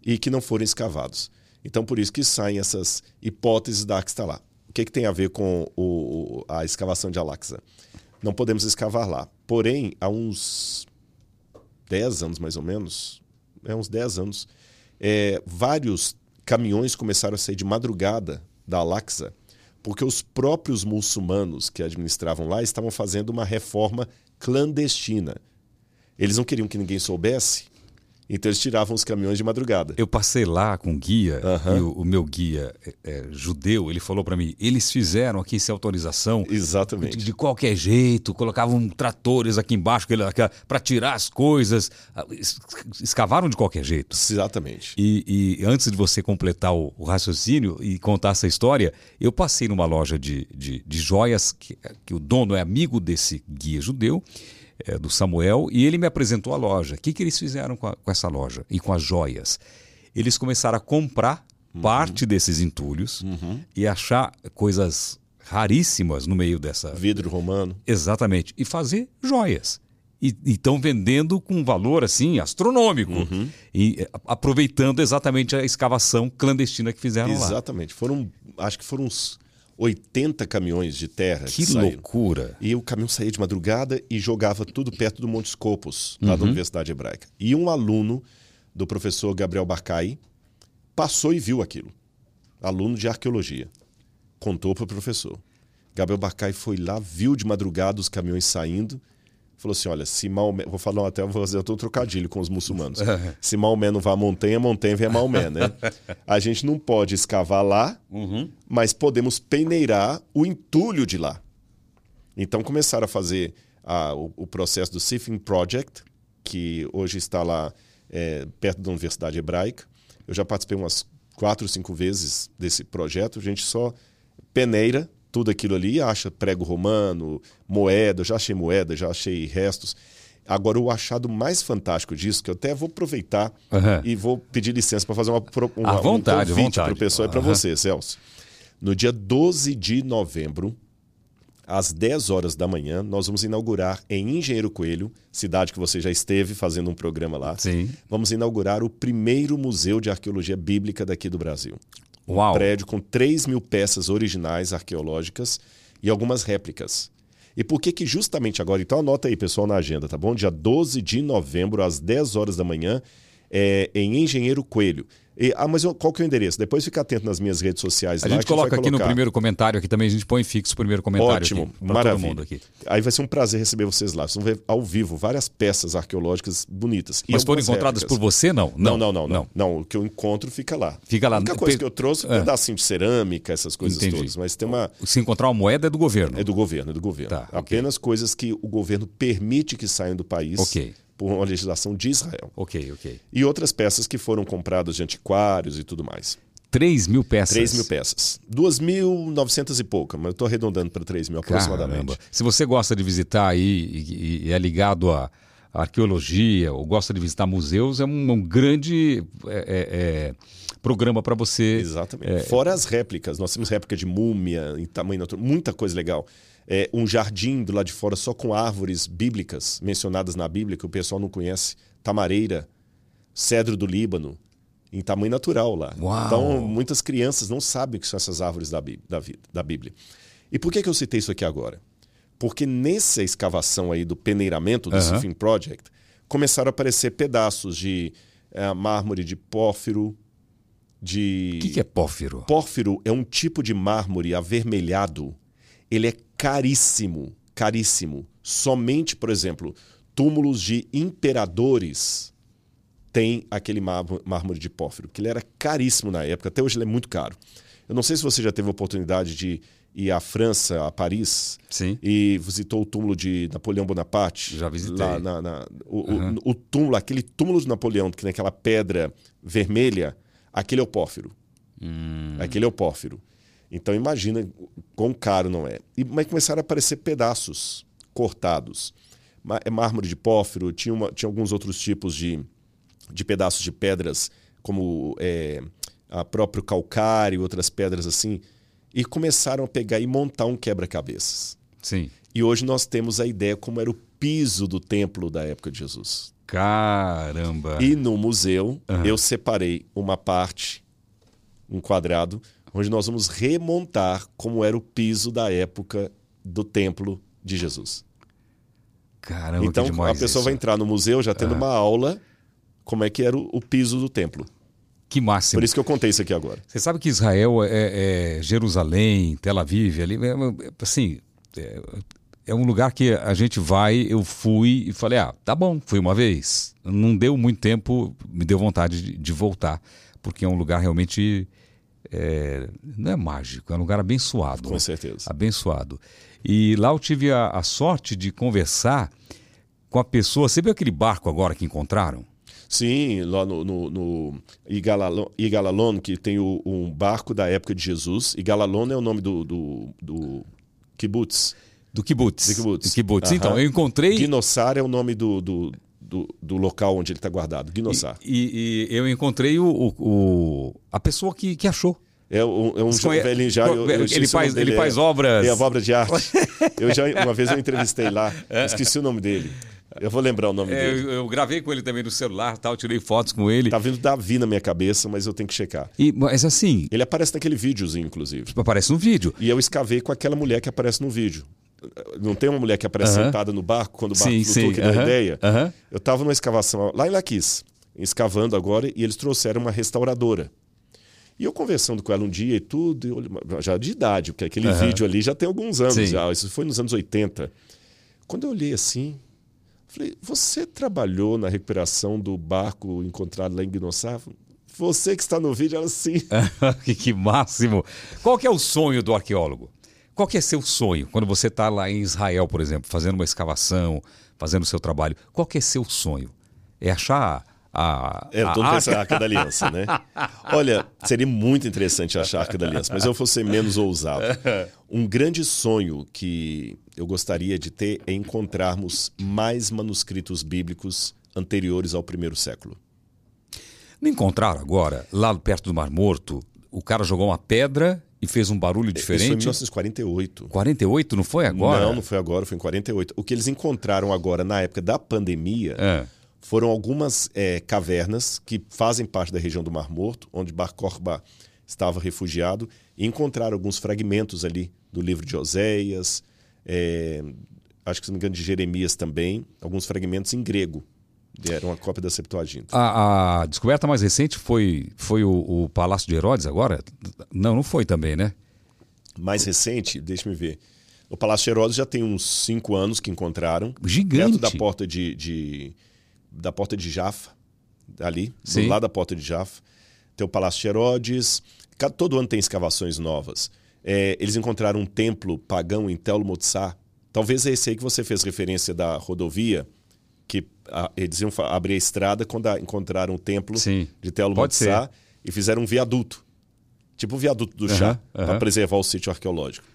E que não foram escavados. Então, por isso que saem essas hipóteses da que está lá. O que, que tem a ver com o, a escavação de Alaxa? Não podemos escavar lá. Porém, há uns 10 anos mais ou menos, é uns 10 anos, é, vários caminhões começaram a sair de madrugada da Alaxa, porque os próprios muçulmanos que administravam lá estavam fazendo uma reforma clandestina. Eles não queriam que ninguém soubesse, então eles tiravam os caminhões de madrugada. Eu passei lá com guia e o, o, meu guia é, é, judeu, ele falou para mim, eles fizeram aqui sem autorização. Exatamente. De, de qualquer jeito, colocavam tratores aqui embaixo para tirar as coisas, escavaram de qualquer jeito. Exatamente. E, e antes de você completar o, o, raciocínio e contar essa história, eu passei numa loja de, de, de joias que, que o dono é amigo desse guia judeu é, do Samuel e ele me apresentou a loja. O que, que eles fizeram com, a, com essa loja e com as joias? Eles começaram a comprar uhum. parte desses entulhos uhum. e achar coisas raríssimas no meio dessa. Vidro romano. Exatamente. E fazer joias. E estão vendendo com um valor assim astronômico. Uhum. E é, aproveitando exatamente a escavação clandestina que fizeram exatamente. lá. Exatamente. Foram, acho que foram uns 80 caminhões de terra. Que, que loucura! E o caminhão saía de madrugada e jogava tudo perto do Monte Scopus, lá uhum. da Universidade Hebraica. E um aluno do professor Gabriel Barcai passou e viu aquilo. Aluno de arqueologia. Contou para o professor. Gabriel Barcai foi lá, viu de madrugada os caminhões saindo falou assim: olha, se Maomé. Vou falar até vou fazer outro trocadilho com os muçulmanos. <laughs> se Maomé não vai à montanha, a montanha vem a Maomé, né? <laughs> A gente não pode escavar lá, uhum. mas podemos peneirar o entulho de lá. Então começaram a fazer a, o, o, processo do Sifin Project, que hoje está lá é, perto da Universidade Hebraica. Eu já participei umas quatro, cinco vezes desse projeto. A gente só peneira tudo aquilo ali, acha prego romano, moeda, já achei moeda, já achei restos. Agora, o achado mais fantástico disso, que eu até vou aproveitar uhum. e vou pedir licença para fazer uma, uma, à vontade, um convite para o pessoal e para você, Celso. No dia 12 de novembro, às 10 horas da manhã, nós vamos inaugurar em Engenheiro Coelho, cidade que você já esteve fazendo um programa lá. Sim. Vamos inaugurar o primeiro museu de arqueologia bíblica daqui do Brasil. Uau. Um prédio com 3 mil peças originais arqueológicas e algumas réplicas. E por que que justamente agora? Então anota aí, pessoal, na agenda, tá bom? Dia 12 de novembro, às 10 horas da manhã, é, em Engenheiro Coelho. E, ah, mas qual que é o endereço? Depois fica atento nas minhas redes sociais. A lá, gente coloca aqui no primeiro comentário, aqui também a gente põe fixo o primeiro comentário. Ótimo, maravilha. Aqui. Aí vai ser um prazer receber vocês lá. Vocês vão ver ao vivo várias peças arqueológicas bonitas. Mas foram encontradas réplicas. por você, não? Não não não, não não, não, O que eu encontro fica lá. Fica lá. A única coisa que eu trouxe é um é. pedacinho de cerâmica, essas coisas Entendi. todas. Mas tem uma. Se encontrar uma moeda é do governo. É do governo, é do governo. Tá, Apenas okay. coisas que o governo permite que saiam do país. Ok por uma legislação de Israel. Ok, ok. E outras peças que foram compradas de antiquários e tudo mais. 3 mil peças? 3 mil peças. 2.900 e pouca, mas eu estou arredondando para 3 mil aproximadamente. Caramba. Se você gosta de visitar aí e, e é ligado a arqueologia ou gosta de visitar museus, é um, um grande é, é, é programa para você. Exatamente. É, Fora as réplicas, nós temos réplica de múmia em tamanho natural, muita coisa legal é, um jardim do lado de fora só com árvores bíblicas mencionadas na Bíblia, que o pessoal não conhece. Tamareira, cedro do Líbano, em tamanho natural lá. Uau. Então, muitas crianças não sabem o que são essas árvores da, da, da Bíblia. E por que, que eu citei isso aqui agora? Porque nessa escavação aí do peneiramento do uhum. Project, começaram a aparecer pedaços de é, mármore de pórfiro, de... O que, que é pórfiro? Pórfiro é um tipo de mármore avermelhado ele é caríssimo, caríssimo. Somente, por exemplo, túmulos de imperadores têm aquele mármore de pórfiro, que ele era caríssimo na época, até hoje ele é muito caro. Eu não sei se você já teve a oportunidade de ir à França, a Paris, Sim. e visitou o túmulo de Napoleão Bonaparte. Já visitei. Lá na, na o, uhum. o, o, túmulo, aquele túmulo de Napoleão, que tem aquela pedra vermelha, aquele é o pórfiro. Hum. Aquele é o pórfiro. Então imagina quão caro não é. E, mas começaram a aparecer pedaços cortados. É mármore de pórfiro, tinha, uma, tinha alguns outros tipos de, de pedaços de pedras, como é, a próprio calcário, outras pedras assim, e começaram a pegar e montar um quebra-cabeças. Sim. E hoje nós temos a ideia como era o piso do templo da época de Jesus. Caramba! E no museu uhum. eu separei uma parte, um quadrado, onde nós vamos remontar como era o piso da época do templo de Jesus. Caramba, então a pessoa isso. vai entrar no museu já tendo uma aula como é que era o, o, piso do templo. Que máximo. Por isso que eu contei isso aqui agora. Você sabe que Israel é, é Jerusalém, Tel Aviv, ali, é, é, assim, é, é, um lugar que a gente vai, eu fui e falei, ah, tá bom, fui uma vez. Não deu muito tempo, me deu vontade de, de voltar, porque é um lugar realmente é, não é mágico, é um lugar abençoado. Com certeza. Abençoado. E lá eu tive a, a sorte de conversar com a pessoa. Você viu aquele barco agora que encontraram? Sim, lá no, no, no Igalalon, Igalalon, que tem o, um barco da época de Jesus. Igalalon é o nome do, do, do kibbutz. Do kibbutz. Do kibbutz. Do kibbutz. Então, eu encontrei... Ginossar é o nome do, do, do, do local onde ele está guardado, Ginossar. E, e, e, eu encontrei o, o, o, a pessoa que, que achou. É um, é um jovem velhinho já. Eu, eu ele faz, ele faz obras. É, a obra de arte. <laughs> eu já, uma vez eu entrevistei lá, esqueci o nome dele. Eu vou lembrar o nome é, dele. Eu, eu, gravei com ele também no celular, tal, tirei fotos com ele. Tá vindo Davi na minha cabeça, mas eu tenho que checar. E, mas assim. Ele aparece naquele videozinho, inclusive. Aparece no vídeo. E eu escavei com aquela mulher que aparece no vídeo. Não tem uma mulher que aparece uh -huh. sentada no barco quando o barco sim, flutua, sim. que uh -huh. ideia? Uh -huh. Eu estava numa escavação lá em Laquis, escavando agora, e eles trouxeram uma restauradora. E eu conversando com ela um dia e tudo, eu, já de idade, porque aquele vídeo ali já tem alguns anos sim. já, isso foi nos anos 80. Quando eu olhei assim, Falei, você trabalhou na recuperação do barco encontrado lá em Guinossá? Você que está no vídeo, ela sim. <laughs> que máximo! Qual que é o sonho do arqueólogo? Qual que é seu sonho quando você está lá em Israel, por exemplo, fazendo uma escavação, fazendo o seu trabalho? Qual que é seu sonho? É achar a. É, todo a arca... arca da aliança, né? Olha, seria muito interessante achar a arca da aliança, mas eu vou ser menos ousado. Um grande sonho que eu gostaria de ter é encontrarmos mais manuscritos bíblicos anteriores ao primeiro século. Não encontraram agora, lá perto do Mar Morto, o cara jogou uma pedra e fez um barulho diferente? Isso foi em 1948. 48? Não foi agora? Não, não foi agora, foi em 48. O que eles encontraram agora, na época da pandemia, é. foram algumas é, cavernas que fazem parte da região do Mar Morto, onde Bar Korba estava refugiado, e encontraram alguns fragmentos ali do livro de Oséias, é, acho que se não me engano de Jeremias também, alguns fragmentos em grego. Era uma cópia da Septuaginta. A, a descoberta mais recente foi, foi o, o, Palácio de Herodes agora? Não, não foi também, né? Mais recente, deixa-me ver. O Palácio de Herodes já tem uns cinco anos que encontraram. Gigante. Perto da porta de, de da porta de Jaffa, ali, Sim. do lado da porta de Jaffa. Tem o Palácio de Herodes. Todo ano tem escavações novas. É, eles encontraram um templo pagão em Tel Motsar. Talvez é esse aí que você fez referência da rodovia, que a, eles iam abrir a estrada quando a, encontraram o templo Sim, de Tel Motsar e fizeram um viaduto. Tipo o viaduto do chá, para preservar o sítio arqueológico.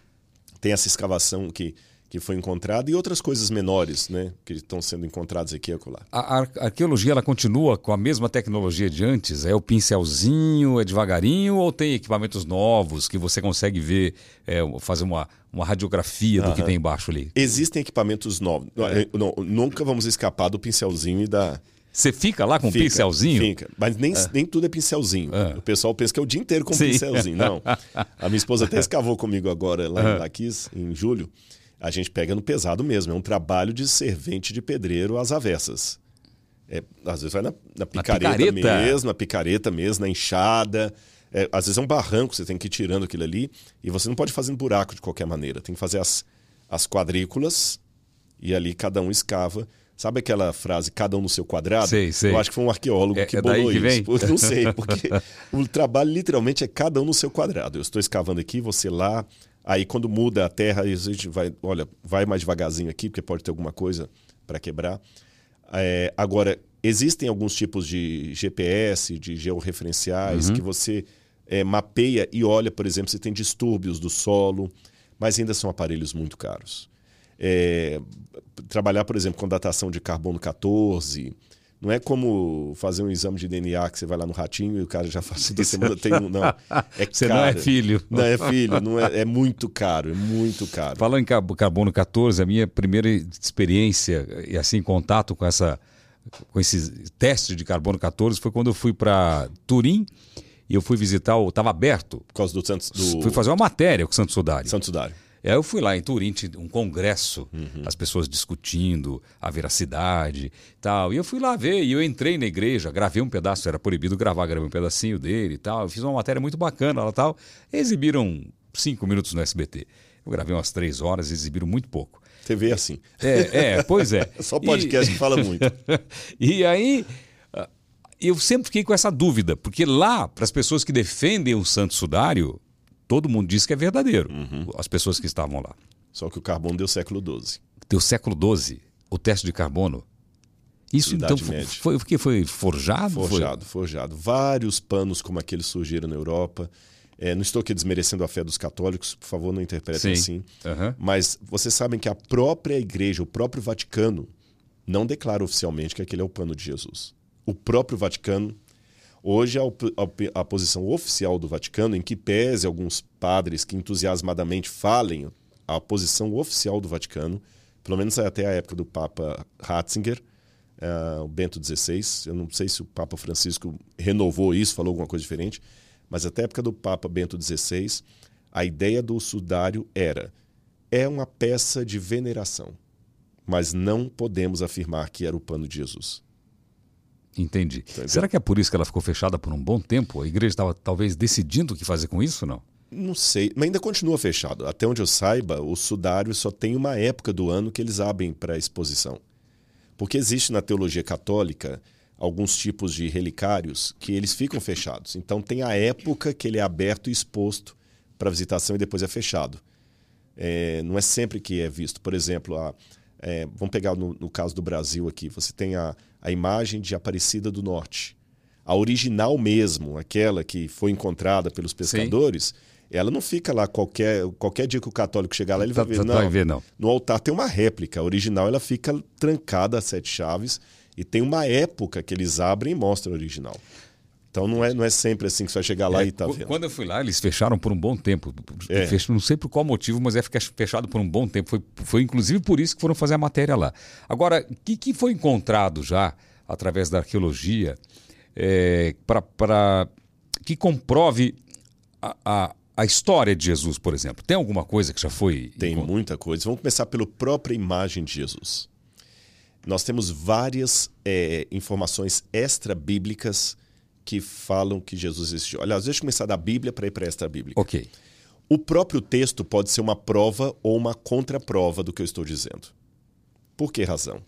Tem essa escavação que que foi encontrada e outras coisas menores, né, que estão sendo encontradas aqui e acolá. A, arqueologia ela continua com a mesma tecnologia de antes? É o pincelzinho, é devagarinho ou tem equipamentos novos que você consegue ver, é, fazer uma, uma radiografia do que tem embaixo ali? Existem equipamentos novos. É. Não, nunca vamos escapar do pincelzinho e da você fica lá com o pincelzinho? Fica, mas nem, é. nem tudo é pincelzinho. É. O pessoal pensa que é o dia inteiro com Sim. pincelzinho. Não. <laughs> A minha esposa até escavou comigo agora lá em Laquis, em julho a gente pega no pesado mesmo. É um trabalho de servente de pedreiro às avessas. É, às vezes vai na, na, picareta, picareta, mesmo, na picareta mesmo, na enxada. É, às vezes é um barranco, você tem que ir tirando aquilo ali. E você não pode fazer um buraco de qualquer maneira. Tem que fazer as, as quadrículas e ali cada um escava. Sabe aquela frase, cada um no seu quadrado? Sei, sei. Eu acho que foi um arqueólogo é, que é bolou que isso. Não sei, porque <laughs> o trabalho literalmente é cada um no seu quadrado. Eu estou escavando aqui, você lá, Aí quando muda a terra, a gente vai, olha, vai mais devagarzinho aqui, porque pode ter alguma coisa para quebrar. É, agora, existem alguns tipos de GPS, de georreferenciais, uhum. que você é, mapeia e olha, por exemplo, se tem distúrbios do solo, mas ainda são aparelhos muito caros. É, trabalhar, por exemplo, com datação de carbono 14, não é como fazer um exame de DNA que você vai lá no ratinho e o cara já faz toda semana tem um. Não. É você não é filho. Não é filho, não é, é muito caro, é muito caro. Falando em carbono 14, a minha primeira experiência e assim contato com essa com esse teste de carbono 14 foi quando eu fui para Turim e eu fui visitar o. Estava aberto. Por causa do Santos. Do... Fui fazer uma matéria com o Santos Sudário. Santos Sudário. Aí eu fui lá em Turim, um congresso, uhum. as pessoas discutindo a veracidade tal. E eu fui lá ver, e eu entrei na igreja, gravei um pedaço, era proibido gravar, gravei um pedacinho dele e tal. Eu fiz uma matéria muito bacana lá tal. Exibiram cinco minutos no SBT. Eu gravei umas três horas, exibiram muito pouco. TV é assim. É, é pois é. <laughs> Só podcast e... que fala <laughs> muito. e aí eu sempre fiquei com essa dúvida, porque lá, para as pessoas que defendem o Santo Sudário, todo mundo diz que é verdadeiro, uhum. as pessoas que estavam lá. Só que o carbono deu século XII. Deu século XII, o teste de carbono. Isso Idade então média. foi o que foi forjado? Forjado, foi? forjado. Vários panos como aqueles surgiram na Europa. É, não estou aqui desmerecendo a fé dos católicos, por favor, não interpretem assim. Uhum. Mas vocês sabem que a própria igreja, o próprio Vaticano, não declara oficialmente que aquele é o pano de Jesus o próprio Vaticano. Hoje, a, a, a, posição oficial do Vaticano, em que pese alguns padres que entusiasmadamente falem a posição oficial do Vaticano, pelo menos até a época do Papa Ratzinger, uh, o Bento XVI. Eu não sei se o Papa Francisco renovou isso, falou alguma coisa diferente, mas até a época do Papa Bento XVI, a ideia do sudário era: é uma peça de veneração, mas não podemos afirmar que era o pano de Jesus. Entendi. Entendeu? Será que é por isso que ela ficou fechada por um bom tempo? A igreja estava talvez decidindo o que fazer com isso, não? Não sei, mas ainda continua fechado. Até onde eu saiba, o sudário só tem uma época do ano que eles abrem para exposição. Porque existe na teologia católica alguns tipos de relicários que eles ficam fechados. Então tem a época que ele é aberto e exposto para visitação e depois é fechado. É, não é sempre que é visto. Por exemplo, a, é, vamos pegar no, no, caso do Brasil aqui, você tem a, a imagem de Aparecida do Norte. A original mesmo, aquela que foi encontrada pelos pescadores, Sim. ela não fica lá qualquer, qualquer dia que o católico chegar lá, ele vai tá, ver. Tá, não, vai ver, não. No altar tem uma réplica. A original ela fica trancada a sete chaves e tem uma época que eles abrem e mostram a original. Então não é, não é sempre assim que você vai chegar lá é, e tá vendo. Quando eu fui lá, eles fecharam por um bom tempo. É. Não sei por qual motivo, mas é fechado por um bom tempo. Foi, foi inclusive por isso que foram fazer a matéria lá. Agora, o que, que foi encontrado já, através da arqueologia, é, para que comprove a, a, a, história de Jesus, por exemplo? Tem alguma coisa que já foi. Tem muita coisa. Vamos começar pela própria imagem de Jesus. Nós temos várias é, informações extra-bíblicas que falam que Jesus existiu. Aliás, deixa eu começar da Bíblia para ir para esta Bíblia. Ok. O próprio texto pode ser uma prova ou uma contraprova do que eu estou dizendo. Por que razão?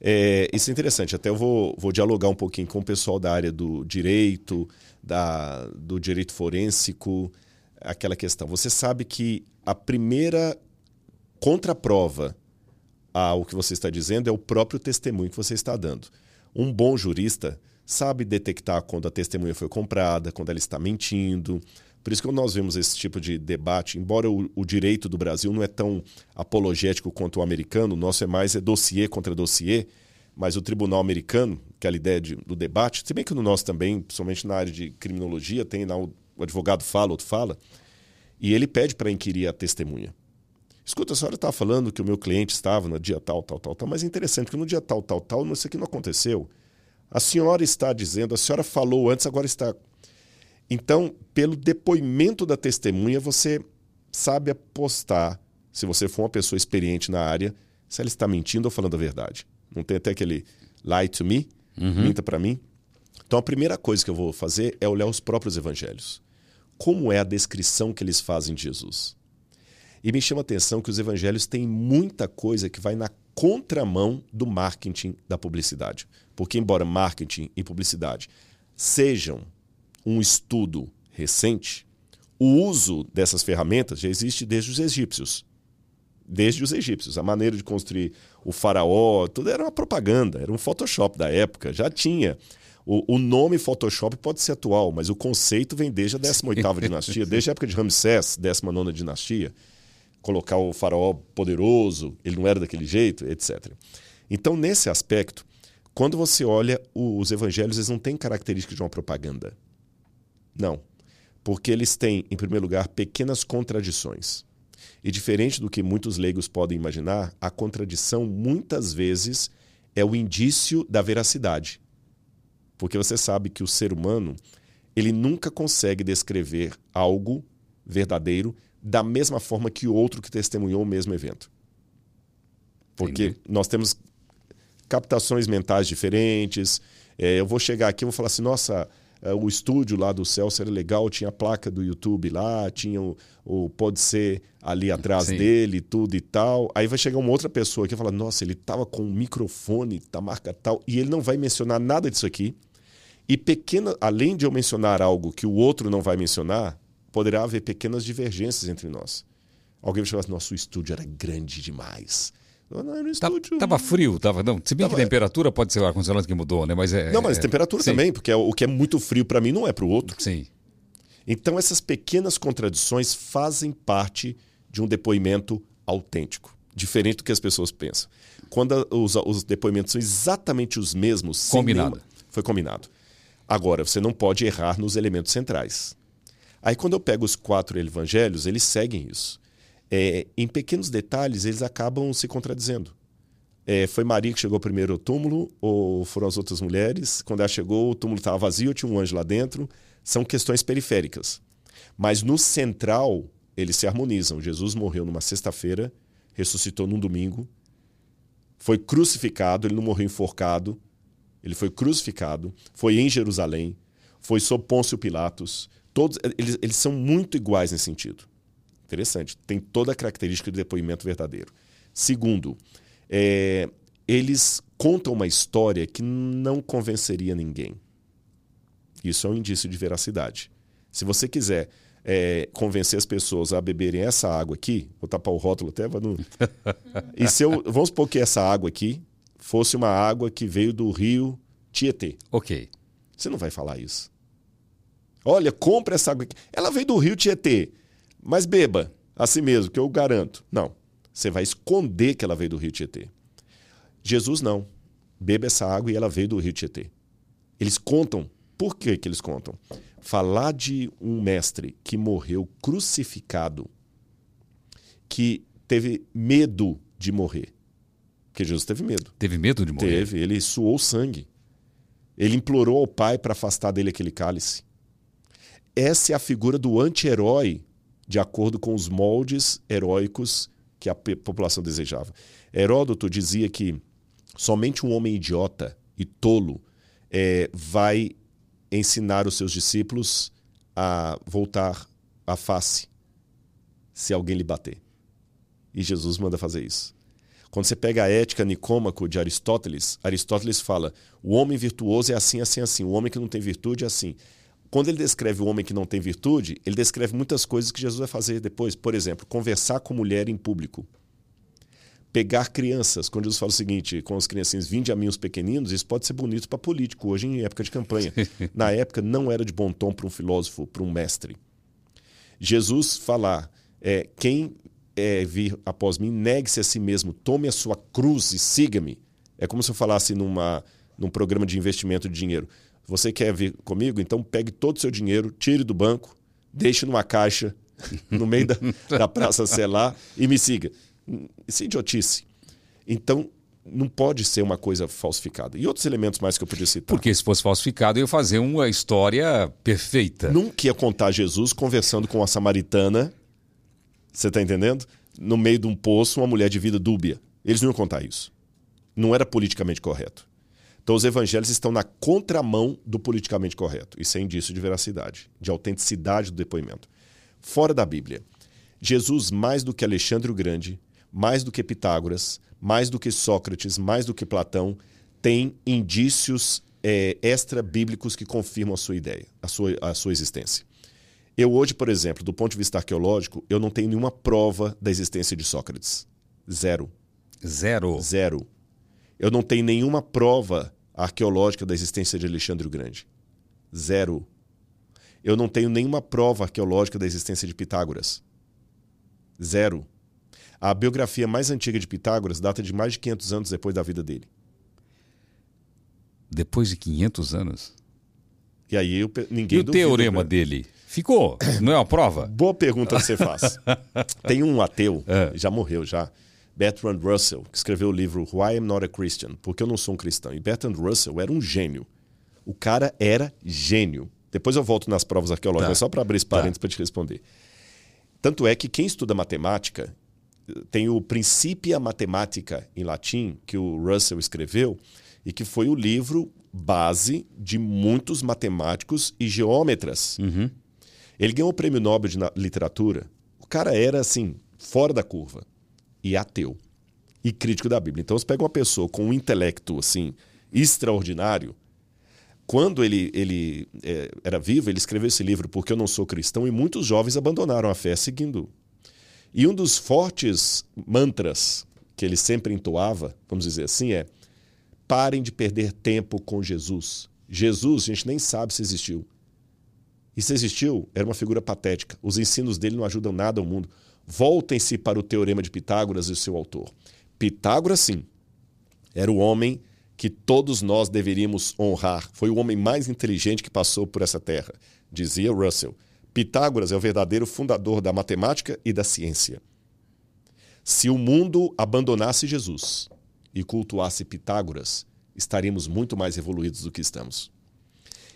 É, isso é interessante, até eu vou, vou dialogar um pouquinho com o pessoal da área do direito, da, do direito forênsico, aquela questão. Você sabe que a primeira contraprova ao que você está dizendo é o próprio testemunho que você está dando. Um bom jurista sabe detectar quando a testemunha foi comprada, quando ela está mentindo. Por isso que nós vemos esse tipo de debate, embora o, o, direito do Brasil não é tão apologético quanto o americano, o nosso é mais é dossiê contra dossiê, mas o tribunal americano, aquela ideia de, do debate, se bem que no nosso também, principalmente na área de criminologia, tem lá o, o advogado fala, outro fala, e ele pede para inquirir a testemunha. Escuta, a senhora estava falando que o meu cliente estava no dia tal, tal, tal, tal, mas é interessante que no dia tal, tal, tal, isso aqui não aconteceu. A senhora está dizendo, a senhora falou antes, agora está. Então, pelo depoimento da testemunha, você sabe apostar, se você for uma pessoa experiente na área, se ela está mentindo ou falando a verdade. Não tem até aquele lie to me, uhum. minta para mim. Então, a primeira coisa que eu vou fazer é olhar os próprios evangelhos. Como é a descrição que eles fazem de Jesus? E me chama a atenção que os evangelhos têm muita coisa que vai na contramão do marketing da publicidade. Porque, embora marketing e publicidade sejam um estudo recente, o uso dessas ferramentas já existe desde os egípcios. desde os egípcios. A maneira de construir o faraó, tudo era uma propaganda, era um Photoshop da época, já tinha. O, o nome Photoshop pode ser atual, mas o conceito vem desde a 18ª <laughs> dinastia, desde a época de Ramsés, 19ª dinastia. Colocar o faraó poderoso, ele não era daquele jeito, etc. Então, nesse aspecto, quando você olha os evangelhos, eles não têm características de uma propaganda. Não. Porque eles têm, em primeiro lugar, pequenas contradições. E diferente do que muitos leigos podem imaginar, a contradição muitas vezes é o indício da veracidade. Porque você sabe que o ser humano, ele nunca consegue descrever algo verdadeiro da mesma forma que o outro que testemunhou o mesmo evento. Porque Entendi. nós temos captações mentais diferentes. É, eu vou chegar aqui e vou falar assim, nossa, é, o estúdio lá do Celso era legal, tinha a placa do YouTube lá, tinha o, o Pode Ser ali atrás Sim. dele, tudo e tal. Aí vai chegar uma outra pessoa que vai falar, nossa, ele tava com um microfone da marca tal, e ele não vai mencionar nada disso aqui. E pequena, além de eu mencionar algo que o outro não vai mencionar, poderá haver pequenas divergências entre nós. Alguém vai falar assim, nosso estúdio era grande demais. Não, no estúdio. Tava frio, tava. Não, se bem tava, que a temperatura pode ser o ar-condicionado que mudou, né? Mas é. Não, mas é, temperatura sim. também, porque é, o que é muito frio para mim não é para o outro. Sim. Então essas pequenas contradições fazem parte de um depoimento autêntico, diferente do que as pessoas pensam. Quando os, os depoimentos são exatamente os mesmos, combinado. Nenhuma, foi combinado. Agora, você não pode errar nos elementos centrais. Aí, quando eu pego os quatro evangelhos, eles seguem isso é, em pequenos detalhes, eles acabam se contradizendo. É, foi Maria que chegou primeiro ao túmulo ou foram as outras mulheres? Quando ela chegou, o túmulo estava vazio, tinha um anjo lá dentro. São questões periféricas. Mas no central, eles se harmonizam. Jesus morreu numa sexta-feira, ressuscitou num domingo, foi crucificado, ele não morreu enforcado, ele foi crucificado, foi em Jerusalém, foi sob Pôncio Pilatos. Todos, eles, eles são muito iguais nesse sentido. Interessante. Tem toda a característica do depoimento verdadeiro. Segundo, é, eles contam uma história que não convenceria ninguém. Isso é um indício de veracidade. Se você quiser é, convencer as pessoas a beberem essa água aqui, vou tapar o rótulo até não. <laughs> e se eu, vamos supor que essa água aqui fosse uma água que veio do rio Tietê. Ok. Você não vai falar isso. Olha, compra essa água aqui. Ela veio do rio Tietê. Mas beba, assim mesmo, que eu garanto. Não. Você vai esconder que ela veio do rio Tietê. Jesus não. Beba essa água e ela veio do rio Tietê. Eles contam. Por que, que eles contam? Falar de um mestre que morreu crucificado, que teve medo de morrer. Porque Jesus teve medo. Teve medo de morrer? Teve. Ele suou sangue. Ele implorou ao Pai para afastar dele aquele cálice. Essa é a figura do anti-herói de acordo com os moldes heróicos que a população desejava. Heródoto dizia que somente um homem idiota e tolo é, vai ensinar os seus discípulos a voltar a face se alguém lhe bater. E Jesus manda fazer isso. Quando você pega a ética nicômaco de Aristóteles, Aristóteles fala: o homem virtuoso é assim, assim, assim. O homem que não tem virtude é assim quando ele descreve o homem que não tem virtude, ele descreve muitas coisas que Jesus vai fazer depois. Por exemplo, conversar com mulher em público. Pegar crianças. Quando Jesus fala o seguinte, com os criancinhos, vinde a mim os pequeninos, isso pode ser bonito para político, hoje em época de campanha. <laughs> Na época, não era de bom tom para um filósofo, para um mestre. Jesus falar, é, quem é, vir após mim, negue-se a si mesmo, tome a sua cruz e siga-me. É como se eu falasse numa, num programa de investimento de dinheiro. Você quer vir comigo? Então pegue todo o seu dinheiro, tire do banco, deixe numa caixa <laughs> no meio da, da Praça Celar e me siga. Isso é idiotice. Então, não pode ser uma coisa falsificada. E outros elementos mais que eu podia citar. Porque se fosse falsificado, eu ia fazer uma história perfeita. Nunca ia contar Jesus conversando com uma samaritana, você está entendendo? No meio de um poço, uma mulher de vida dúbia. Eles não iam contar isso. Não era politicamente correto. Então, os evangelhos estão na contramão do politicamente correto. Isso é indício de veracidade, de autenticidade do depoimento. Fora da Bíblia, Jesus, mais do que Alexandre o Grande, mais do que Pitágoras, mais do que Sócrates, mais do que Platão, tem indícios é, extra-bíblicos que confirmam a sua ideia, a sua, a sua existência. Eu hoje, por exemplo, do ponto de vista arqueológico, eu não tenho nenhuma prova da existência de Sócrates. Zero. Zero? Zero. Eu não tenho nenhuma prova arqueológica da existência de Alexandre o Grande. Zero. Eu não tenho nenhuma prova arqueológica da existência de Pitágoras. Zero. A biografia mais antiga de Pitágoras data de mais de 500 anos depois da vida dele. Depois de 500 anos? E aí eu, ninguém E o teorema né? dele? Ficou? Não é uma prova? Boa pergunta que você faz. <laughs> Tem um ateu, é. já morreu já, Bertrand Russell, que escreveu o livro Why I'm Not a Christian, Porque Eu Não Sou um Cristão. E Bertrand Russell era um gênio. O cara era gênio. Depois eu volto nas provas arqueológicas, tá. só para abrir esse parênteses tá. para te responder. Tanto é que quem estuda matemática tem o Principia Mathematica em latim, que o Russell escreveu, e que foi o livro base de muitos matemáticos e geômetras. Uhum. Ele ganhou o prêmio Nobel de literatura. O cara era, assim, fora da curva. E ateu. E crítico da Bíblia. Então, você pega uma pessoa com um intelecto, assim, extraordinário. Quando ele, ele é, era vivo, ele escreveu esse livro Porque Eu Não Sou Cristão, e muitos jovens abandonaram a fé seguindo. E um dos fortes mantras que ele sempre entoava, vamos dizer assim, é Parem de perder tempo com Jesus. Jesus, a gente nem sabe se existiu. E se existiu, era uma figura patética. Os ensinos dele não ajudam nada ao mundo. Voltem-se para o teorema de Pitágoras e o seu autor. Pitágoras, sim, era o homem que todos nós deveríamos honrar. Foi o homem mais inteligente que passou por essa terra, dizia Russell. Pitágoras é o verdadeiro fundador da matemática e da ciência. Se o mundo abandonasse Jesus, e cultuasse Pitágoras, estaríamos muito mais evoluídos do que estamos.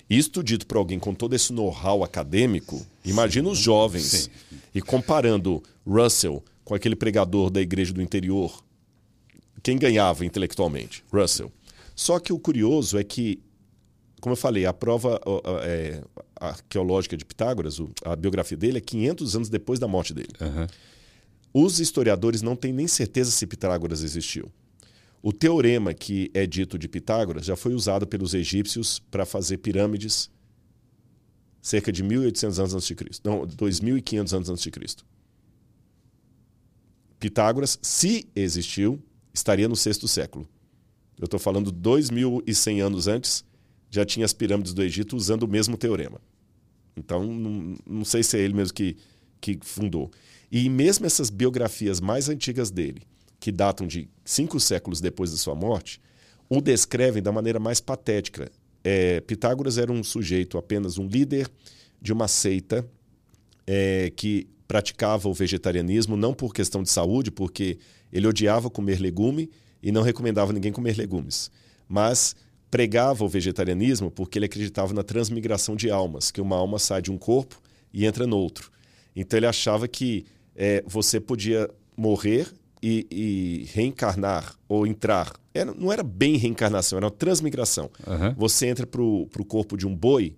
Isto dito por alguém com todo esse know-how acadêmico, imagina os jovens Sim. E comparando Russell com aquele pregador da igreja do interior, quem ganhava intelectualmente? Russell. Só que o curioso é que, como eu falei, a prova é, arqueológica de Pitágoras, a biografia dele é 500 anos depois da morte dele. Uhum. Os historiadores não têm nem certeza se Pitágoras existiu. O teorema que é dito de Pitágoras já foi usado pelos egípcios para fazer pirâmides cerca de 1800 anos antes de Cristo. Não, 2500 anos antes de Cristo. Pitágoras, se existiu, estaria no sexto século. Eu estou falando 2100 anos antes, já tinha as pirâmides do Egito usando o mesmo teorema. Então, não, não sei se é ele mesmo que, que fundou. E mesmo essas biografias mais antigas dele, que datam de cinco séculos depois de sua morte, o descrevem da maneira mais patética. É, Pitágoras era um sujeito, apenas um líder de uma seita é, que praticava o vegetarianismo não por questão de saúde, porque ele odiava comer legume e não recomendava ninguém comer legumes, mas pregava o vegetarianismo porque ele acreditava na transmigração de almas, que uma alma sai de um corpo e entra no outro. Então ele achava que é, você podia morrer e, e reencarnar ou entrar. Era, não era bem reencarnação, era uma transmigração. Uhum. Você entra para o corpo de um boi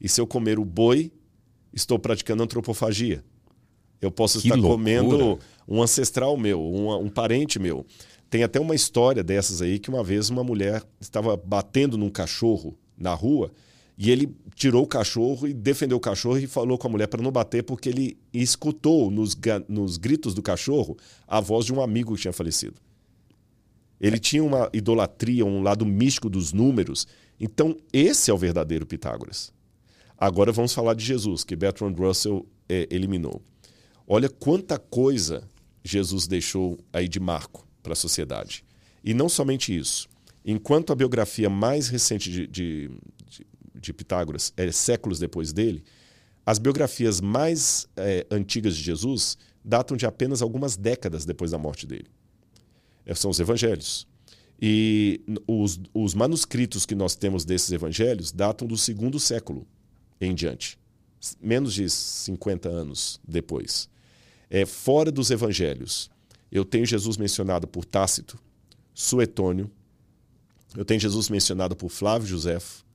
e se eu comer o boi, estou praticando antropofagia. Eu posso que estar loucura. comendo um ancestral meu, um, um parente meu. Tem até uma história dessas aí que uma vez uma mulher estava batendo num cachorro na rua e ele tirou o cachorro e defendeu o cachorro e falou com a mulher para não bater, porque ele escutou nos, nos gritos do cachorro a voz de um amigo que tinha falecido. Ele tinha uma idolatria, um lado místico dos números. Então, esse é o verdadeiro Pitágoras. Agora vamos falar de Jesus, que Bertrand Russell é, eliminou. Olha quanta coisa Jesus deixou aí de marco para a sociedade. E não somente isso. Enquanto a biografia mais recente de, de, de Pitágoras é séculos depois dele, as biografias mais é, antigas de Jesus datam de apenas algumas décadas depois da morte dele. É, são os evangelhos. E os, os manuscritos que nós temos desses evangelhos datam do segundo século em diante, menos de 50 anos depois. É, fora dos evangelhos, eu tenho Jesus mencionado por Tácito, Suetônio, eu tenho Jesus mencionado por Flávio Josefo,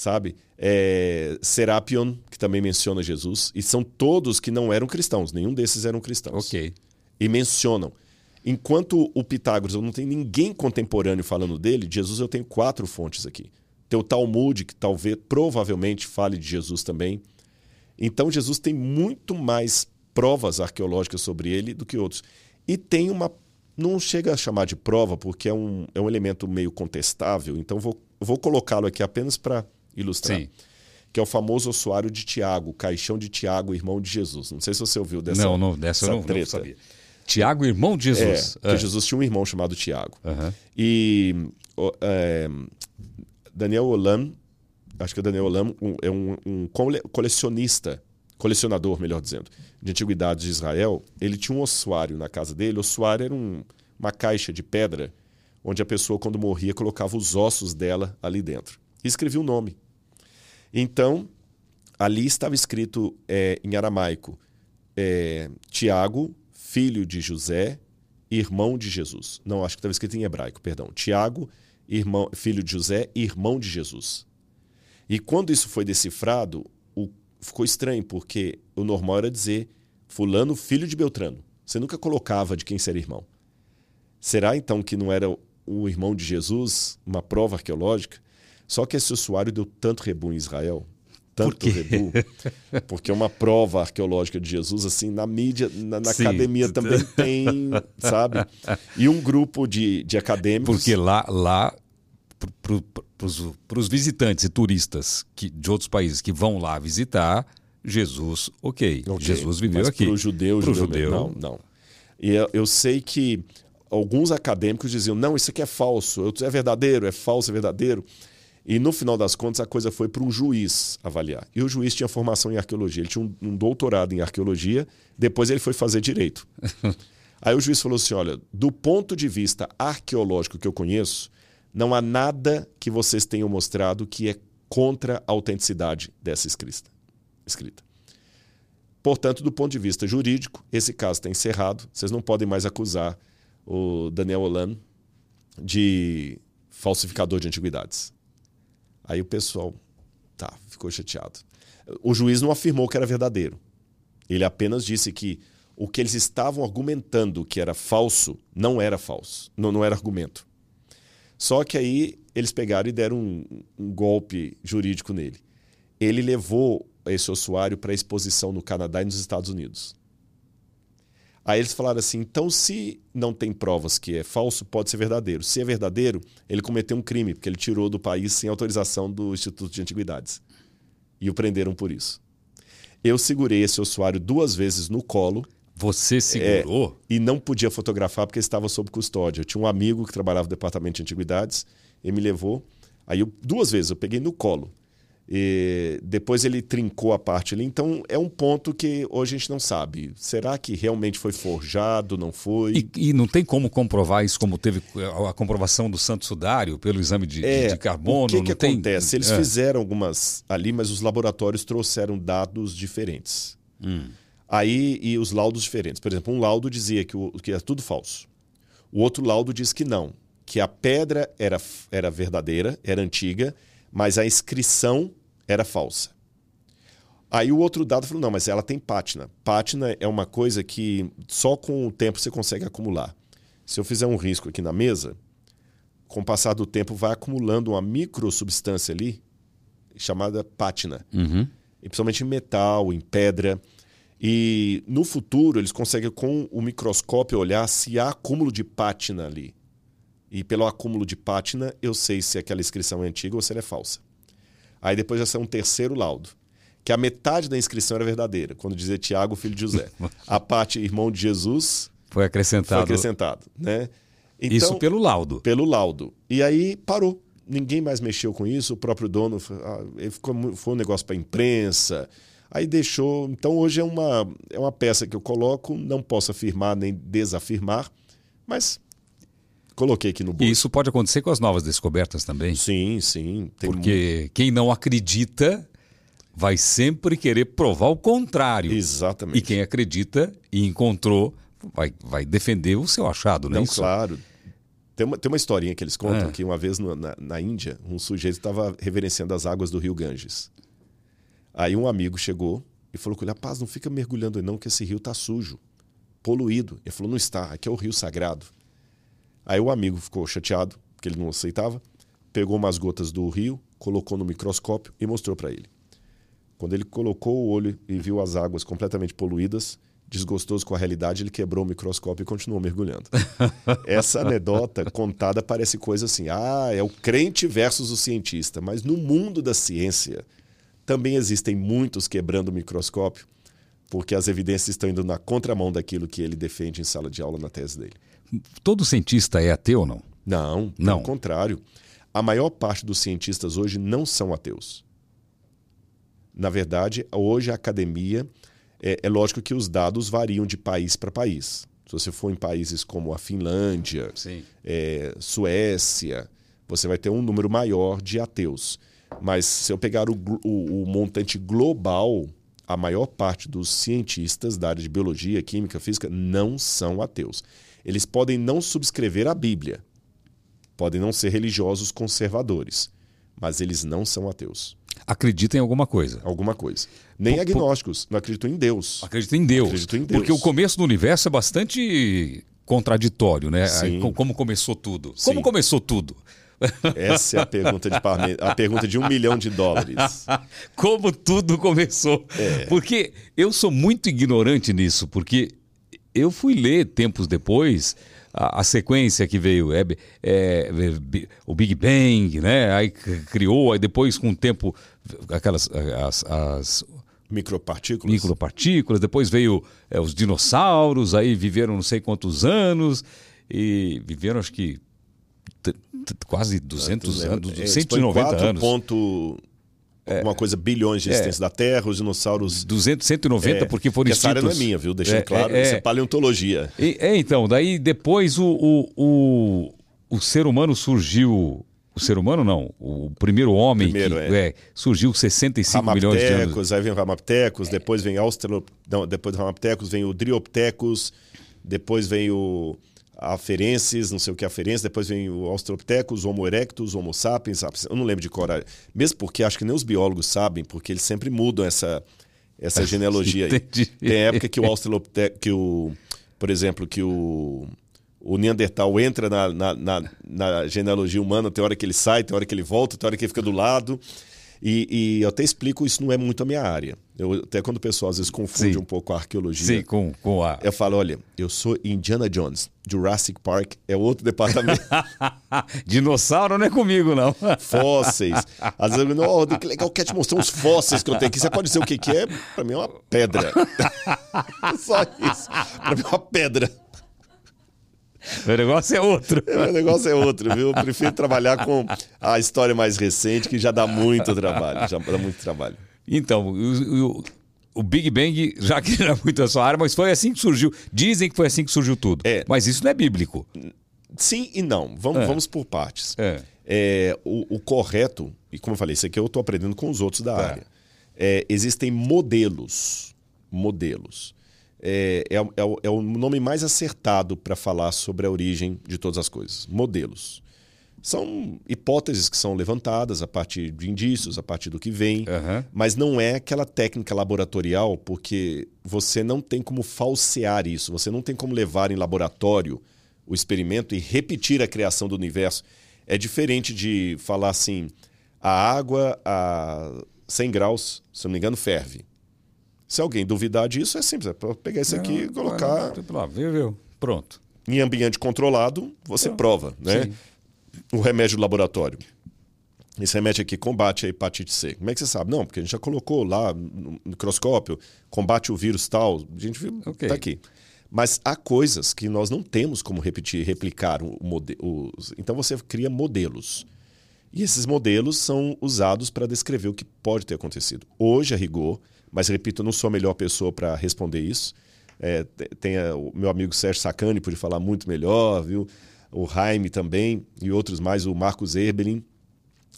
sabe? É, Serapion, que também menciona Jesus, e são todos que não eram cristãos, nenhum desses eram cristãos. Ok. E mencionam. Enquanto o Pitágoras, eu não tenho ninguém contemporâneo falando dele, de Jesus eu tenho quatro fontes aqui. Tem o Talmud, que talvez, provavelmente, fale de Jesus também. Então, Jesus tem muito mais provas arqueológicas sobre ele do que outros. E tem uma. Não chega a chamar de prova, porque é um, é um elemento meio contestável, então vou, vou colocá-lo aqui apenas para ilustrar. Sim. Que é o famoso ossuário de Tiago, caixão de Tiago, irmão de Jesus. Não sei se você ouviu dessa Não, não, dessa eu não, não sabia. Tiago, irmão de Jesus. É, é. Jesus tinha um irmão chamado Tiago. Uhum. E é, Daniel Olam, acho que o Daniel Olam um, é um, um colecionista colecionador, melhor dizendo, de antiguidades de Israel, ele tinha um ossuário na casa dele. O ossuário era um, uma caixa de pedra onde a pessoa, quando morria, colocava os ossos dela ali dentro. E escrevia o nome. Então, ali estava escrito é, em aramaico: é, Tiago, filho de José, irmão de Jesus. Não, acho que estava escrito em hebraico, perdão. Tiago, irmão, filho de José, irmão de Jesus. E quando isso foi decifrado, ficou estranho, porque o normal era dizer fulano filho de Beltrano. Você nunca colocava de quem seria irmão. Será então que não era o irmão de Jesus, uma prova arqueológica? Só que esse usuário deu tanto rebu em Israel, tanto rebu, <laughs> porque é uma prova arqueológica de Jesus, assim, na mídia, na, na academia <laughs> também tem, sabe? E um grupo de, de acadêmicos. Porque lá, lá para os visitantes e turistas que, de outros países que vão lá visitar, Jesus, ok. okay. Jesus viveu Mas aqui. Para o judeu, pro judeu, não, não. E eu, eu, sei que alguns acadêmicos diziam: não, isso aqui é falso, é verdadeiro, é falso, é verdadeiro. E no final das contas, a coisa foi para um juiz avaliar. E o juiz tinha formação em arqueologia, ele tinha um, um doutorado em arqueologia, depois ele foi fazer direito. <laughs> Aí o juiz falou assim: olha, do ponto de vista arqueológico que eu conheço, não há nada que vocês tenham mostrado que é contra a autenticidade dessa escrita. escrita. Portanto, do ponto de vista jurídico, esse caso está encerrado. Vocês não podem mais acusar o Daniel Olan de falsificador de antiguidades. Aí o pessoal tá, ficou chateado. O juiz não afirmou que era verdadeiro. Ele apenas disse que o que eles estavam argumentando que era falso não era falso, não, não era argumento. Só que aí eles pegaram e deram um, um golpe jurídico nele. Ele levou esse ossuário para exposição no Canadá e nos Estados Unidos. Aí eles falaram assim: então, se não tem provas que é falso, pode ser verdadeiro. Se é verdadeiro, ele cometeu um crime, porque ele tirou do país sem autorização do Instituto de Antiguidades. E o prenderam por isso. Eu segurei esse ossuário duas vezes no colo você segurou? É, e não podia fotografar porque estava sob custódia. Eu tinha um amigo que trabalhava no departamento de antiguidades, ele me levou. Aí eu, duas vezes eu peguei no colo. E depois ele trincou a parte ali. Então é um ponto que hoje a gente não sabe. Será que realmente foi forjado? Não foi? E, e não tem como comprovar isso, como teve a comprovação do Santo Sudário pelo exame de, é, de carbono? O que, que tem... acontece? Eles é. fizeram algumas ali, mas os laboratórios trouxeram dados diferentes. Hum. Aí, e os laudos diferentes. Por exemplo, um laudo dizia que, o, que é tudo falso. O outro laudo diz que não, que a pedra era, era verdadeira, era antiga, mas a inscrição era falsa. Aí o outro dado falou: não, mas ela tem pátina. Pátina é uma coisa que só com o tempo você consegue acumular. Se eu fizer um risco aqui na mesa, com o passar do tempo vai acumulando uma microsubstância ali, chamada pátina. Uhum. E principalmente em metal, em pedra. E no futuro eles conseguem com o microscópio olhar se há acúmulo de pátina ali. E pelo acúmulo de pátina eu sei se aquela inscrição é antiga ou se ela é falsa. Aí depois já sai um terceiro laudo, que a metade da inscrição era verdadeira, quando dizia Tiago, filho de José. <laughs> A parte irmão de Jesus foi acrescentado. Foi acrescentado, né? Então, isso pelo laudo. Pelo laudo. E aí parou. Ninguém mais mexeu com isso. O próprio dono ah, ficou, foi um negócio para a imprensa. Aí deixou. Então hoje é uma, é uma peça que eu coloco, não posso afirmar nem desafirmar, mas coloquei aqui no bolso. E isso pode acontecer com as novas descobertas também? Sim, sim. Porque muito... quem não acredita vai sempre querer provar o contrário. Exatamente. E quem acredita e encontrou vai, vai defender o seu achado? Não, claro. Tem uma, tem uma historinha que eles contam é. que uma vez no, na, na Índia, um sujeito estava reverenciando as águas do rio Ganges. Aí um amigo chegou e falou com ele: Rapaz, não fica mergulhando aí não, que esse rio está sujo, poluído. Ele falou: Não está, aqui é o rio sagrado. Aí o amigo ficou chateado, porque ele não aceitava, pegou umas gotas do rio, colocou no microscópio e mostrou para ele. Quando ele colocou o olho e viu as águas completamente poluídas, desgostoso com a realidade, ele quebrou o microscópio e continuou mergulhando. <laughs> Essa anedota contada parece coisa assim: ah, é o crente versus o cientista. Mas no mundo da ciência também existem muitos quebrando o microscópio, porque as evidências estão indo na contramão daquilo que ele defende em sala de aula na tese dele. Todo cientista é ateu ou não? Não, não. Ao contrário. A maior parte dos cientistas hoje não são ateus. Na verdade, hoje a academia é, é lógico que os dados variam de país para país. Se você for em países como a Finlândia, é, Suécia, você vai ter um número maior de ateus. Mas se eu pegar o, o, o, montante global, a maior parte dos cientistas da área de biologia, química, física não são ateus. Eles podem não subscrever a Bíblia, podem não ser religiosos conservadores, mas eles não são ateus acreditam em alguma coisa. Alguma coisa. Nem por, agnósticos, não acreditam em Deus. Acreditam em Deus. Acreditam em Deus. Porque o começo do universo é bastante contraditório, né? Sim. como começou tudo? Sim. Como começou tudo? Essa é a pergunta de a pergunta de um milhão de dólares. <laughs> Como tudo começou? É. Porque eu sou muito ignorante nisso, porque eu fui ler tempos depois a, a sequência que veio, é, é, o Big Bang, né? Aí criou, aí depois com o tempo aquelas as, as micropartículas, micropartículas. Depois veio é, os dinossauros, aí viveram não sei quantos anos e viveram acho que quase 200 anos, 190 anos. 4. É. alguma coisa, bilhões de é. existência da Terra, os dinossauros. 200, 190, é, porque foram extintos. Essa área não é minha, viu? Deixando claro, é, isso é paleontologia. E, é, então, daí depois o, o, o, o ser humano surgiu o ser humano não, o primeiro homem primeiro, que é. É, surgiu 65 milhões de anos. Aí vem o Ramaptecos, é. depois vem Australop... não, depois do Ramaptecos vem o Drioptecos, depois vem o aferenses, não sei o que é aferense, depois vem o Australopithecus, Homo erectus, Homo sapiens, eu não lembro de cor, mesmo porque acho que nem os biólogos sabem, porque eles sempre mudam essa, essa <laughs> genealogia aí. Tem época que o Australopithecus, que o, por exemplo, que o, o Neandertal entra na, na, na, na genealogia humana, tem hora que ele sai, tem hora que ele volta, tem hora que ele fica do lado. E, e, eu até explico, isso não é muito a minha área. Eu, até quando o pessoal às vezes confunde Sim. um pouco a arqueologia. Sim, com, com a. Eu falo, olha, eu sou Indiana Jones. Jurassic Park é outro departamento. <laughs> Dinossauro não é comigo, não. fósseis. Às vezes eu digo, oh, que legal, quer te mostrar uns fósseis que eu tenho aqui. Você pode dizer o que, que é? Pra mim é uma pedra. <laughs> Só isso. Pra mim é uma pedra. Meu negócio é outro. <laughs> Meu negócio é outro, viu? Eu prefiro trabalhar com a história mais recente, que já dá muito trabalho. Já dá muito trabalho. Então, o, o, o Big Bang, já que era muito a sua área, mas foi assim que surgiu. Dizem que foi assim que surgiu tudo. É, mas isso não é bíblico. Sim e não. Vamos, é. vamos por partes. É. É, o, o, correto, e como eu falei, isso aqui eu estou aprendendo com os outros da tá. área. É, existem modelos. Modelos é, é, é, o, é o nome mais acertado para falar sobre a origem de todas as coisas. Modelos. São hipóteses que são levantadas a partir de indícios, a partir do que vem, uhum. mas não é aquela técnica laboratorial, porque você não tem como falsear isso, você não tem como levar em laboratório o experimento e repetir a criação do universo. É diferente de falar assim: a água a 100 graus, se não me engano, ferve. Se alguém duvidar disso, é simples. É pegar isso aqui e colocar. Lá, viu, viu? Pronto. Em ambiente controlado, você Pronto. prova, né? Sim. O remédio do laboratório. Esse remédio aqui combate a hepatite C. Como é que você sabe? Não, porque a gente já colocou lá no microscópio, combate o vírus tal. A gente viu, okay. tá aqui. Mas há coisas que nós não temos como repetir, replicar o modelo. Então você cria modelos. E esses modelos são usados para descrever o que pode ter acontecido. Hoje, a rigor, mas repito, eu não sou a melhor pessoa para responder isso. É, tem a, o meu amigo Sérgio Sacani pode falar muito melhor, viu? O Jaime também e outros mais, o Marcos Erbelin.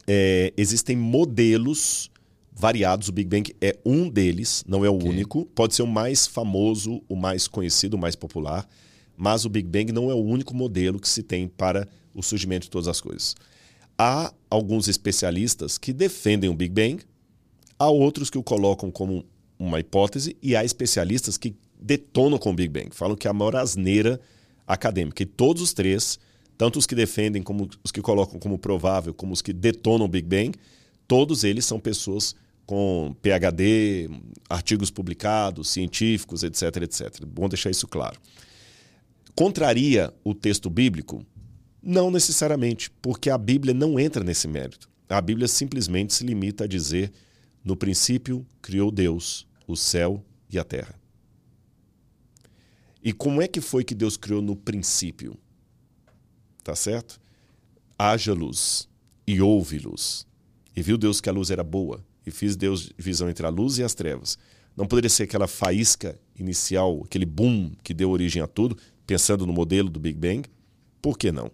É, existem modelos variados, o Big Bang é um deles, não é o okay. único. Pode ser o mais famoso, o mais conhecido, o mais popular, mas o Big Bang não é o único modelo que se tem para o surgimento de todas as coisas. Há alguns especialistas que defendem o Big Bang, Há outros que o colocam como uma hipótese e há especialistas que detonam com o Big Bang, falam que é a maior asneira acadêmica. E todos os três, tanto os que defendem como os que colocam como provável, como os que detonam o Big Bang, todos eles são pessoas com PhD, artigos publicados, científicos, etc, etc. Bom deixar isso claro. Contraria o texto bíblico? Não necessariamente, porque a Bíblia não entra nesse mérito. A Bíblia simplesmente se limita a dizer: no princípio criou Deus o céu e a terra. E como é que foi que Deus criou no princípio? Tá certo? Haja luz e houve luz. E viu Deus que a luz era boa e fiz Deus visão entre a luz e as trevas. Não poderia ser aquela faísca inicial, aquele boom que deu origem a tudo, pensando no modelo do Big Bang? Por que não?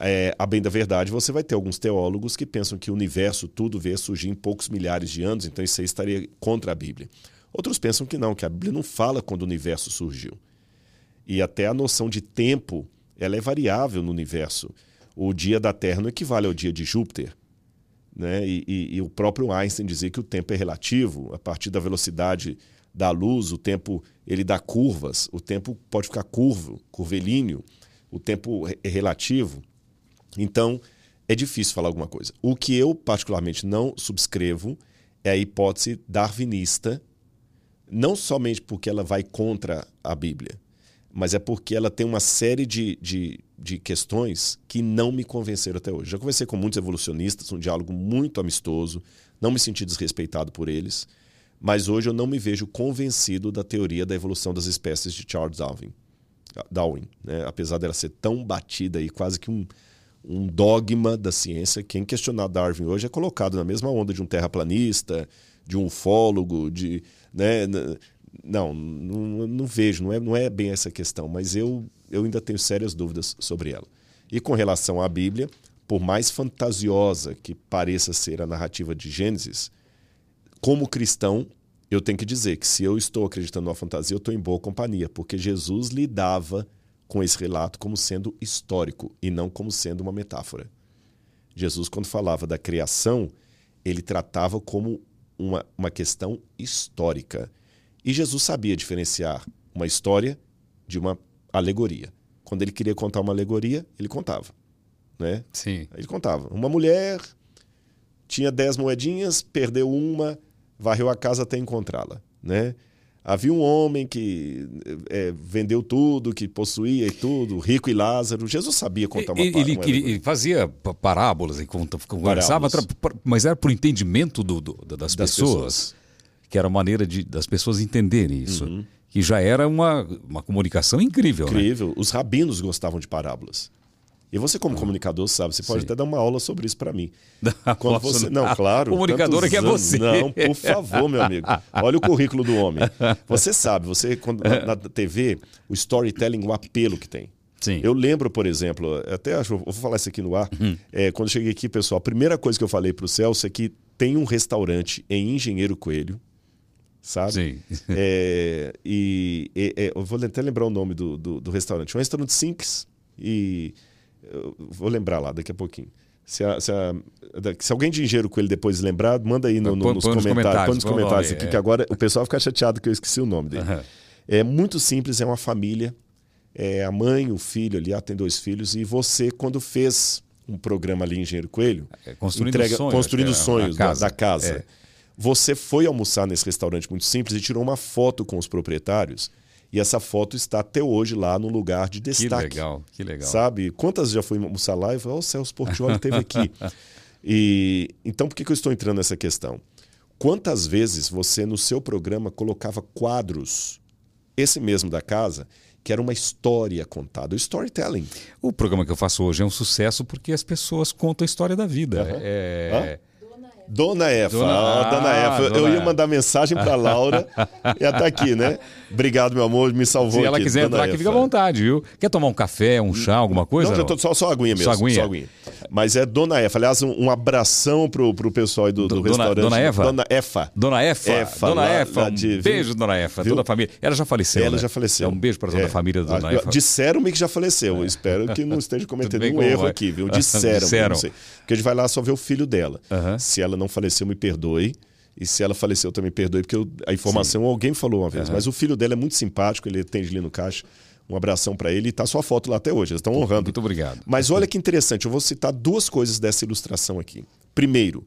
É, a bem da verdade, você vai ter alguns teólogos que pensam que o universo, tudo veio surgir em poucos milhares de anos, então isso aí estaria contra a Bíblia. Outros pensam que não, que a Bíblia não fala quando o universo surgiu. E até a noção de tempo ela é variável no universo. O dia da Terra não equivale ao dia de Júpiter. Né? E, e, e o próprio Einstein dizia que o tempo é relativo, a partir da velocidade da luz, o tempo ele dá curvas, o tempo pode ficar curvo, curvilíneo, o tempo é relativo. Então, é difícil falar alguma coisa. O que eu particularmente não subscrevo é a hipótese darwinista, não somente porque ela vai contra a Bíblia, mas é porque ela tem uma série de, de, de questões que não me convenceram até hoje. Já conversei com muitos evolucionistas, um diálogo muito amistoso, não me senti desrespeitado por eles, mas hoje eu não me vejo convencido da teoria da evolução das espécies de Charles Darwin. Darwin né? Apesar dela ser tão batida e quase que um, um dogma da ciência, quem questionar Darwin hoje é colocado na mesma onda de um terraplanista, de um ufólogo, de. Né, não, não, não, vejo, não é, não é bem essa questão, mas eu, eu ainda tenho sérias dúvidas sobre ela. E com relação à Bíblia, por mais fantasiosa que pareça ser a narrativa de Gênesis, como cristão, eu tenho que dizer que se eu estou acreditando na fantasia, eu estou em boa companhia, porque Jesus lidava com esse relato como sendo histórico e não como sendo uma metáfora. Jesus, quando falava da criação, ele tratava como uma, uma questão histórica. E Jesus sabia diferenciar uma história de uma alegoria. Quando ele queria contar uma alegoria, ele contava. Né? Sim. Ele contava. Uma mulher tinha dez moedinhas, perdeu uma, varreu a casa até encontrá-la. Né? Havia um homem que é, vendeu tudo, que possuía e tudo, rico e Lázaro. Jesus sabia contar uma Ele, ele, ele fazia parábolas, conversava, parábolas. mas era por entendimento do, do das, das pessoas. pessoas que era a maneira de, das pessoas entenderem isso. Uhum. Que já era uma, uma comunicação incrível. Né? Incrível. Né? Os rabinos gostavam de parábolas. E você, como comunicador, sabe, você pode Sim. até dar uma aula sobre isso para mim. <laughs> Quando você... Não, claro. Comunicadora que é você. Não, por favor, meu amigo. Olha o currículo do homem. Você sabe, você, quando, na, na TV, o storytelling, o apelo que tem. Sim. Eu lembro, por exemplo, até acho, vou falar isso aqui no ar. Uhum. É, quando eu cheguei aqui, pessoal, a primeira coisa que eu falei para o Celso é que tem um restaurante em Engenheiro Coelho sabe? Sim. É, e, e, eu vou até lembrar o nome do, do, do restaurante. Um restaurante simples e vou lembrar lá daqui a pouquinho. Se, a, se, a, se, alguém de engenheiro com ele depois lembrar, manda aí no, no, põe, nos, põe comentários, comentários. Põe nos comentários aqui, é. que agora o pessoal fica chateado que eu esqueci o nome dele. Uhum. É muito simples, é uma família. É a mãe, o filho ali, ela tem dois filhos, e você, quando fez um programa ali em Engenheiro Coelho, é, construindo entrega, sonhos, construindo é, sonhos casa. Da, da, casa. É. Você foi almoçar nesse restaurante muito simples e tirou uma foto com os proprietários. E essa foto está até hoje lá no lugar de destaque. Que legal, que legal. Sabe? Quantas já fui almoçar lá e falei, oh, o Celso Portioli esteve aqui. <laughs> e Então, por que, que eu estou entrando nessa questão? Quantas vezes você, no seu programa, colocava quadros, esse mesmo da casa, que era uma história contada, o storytelling. O programa que eu faço hoje é um sucesso porque as pessoas contam a história da vida. Uhum. É... Dona Efa. Dona, ah, Dona Efa. Eu, Dona ia mandar mensagem para Laura e ela tá aqui, né? Obrigado, meu amor, me salvou Se aqui. ela quiser Dona entrar Efa. aqui, fica à vontade, viu? Quer tomar um café, um chá, alguma coisa? Não, já tô só, só aguinha mesmo. Só aguinha? Só aguinha. Mas é Dona Efa. Aliás, um, um abração pro, pro pessoal aí do, do Dona, restaurante. Dona Eva? Dona Efa. Dona Efa. Efa Dona lá, Efa. Lá de, um beijo, Dona Efa. Viu? Toda a família. Ela já faleceu, Ela né? já faleceu. É um beijo para toda é. a família da Dona Efa. Disseram-me que já faleceu. É. Espero que não esteja <laughs> cometendo um erro vai. aqui, viu? <laughs> Disseram. Disseram. Porque a gente vai lá só ver o filho dela. Se ela não faleceu, me perdoe. E se ela faleceu, também perdoe, porque eu, a informação Sim. alguém falou uma vez. Uhum. Mas o filho dela é muito simpático, ele atende ali no caixa. Um abração para ele e tá sua foto lá até hoje. Eles estão honrando. Muito obrigado. Mas olha que interessante, eu vou citar duas coisas dessa ilustração aqui. Primeiro,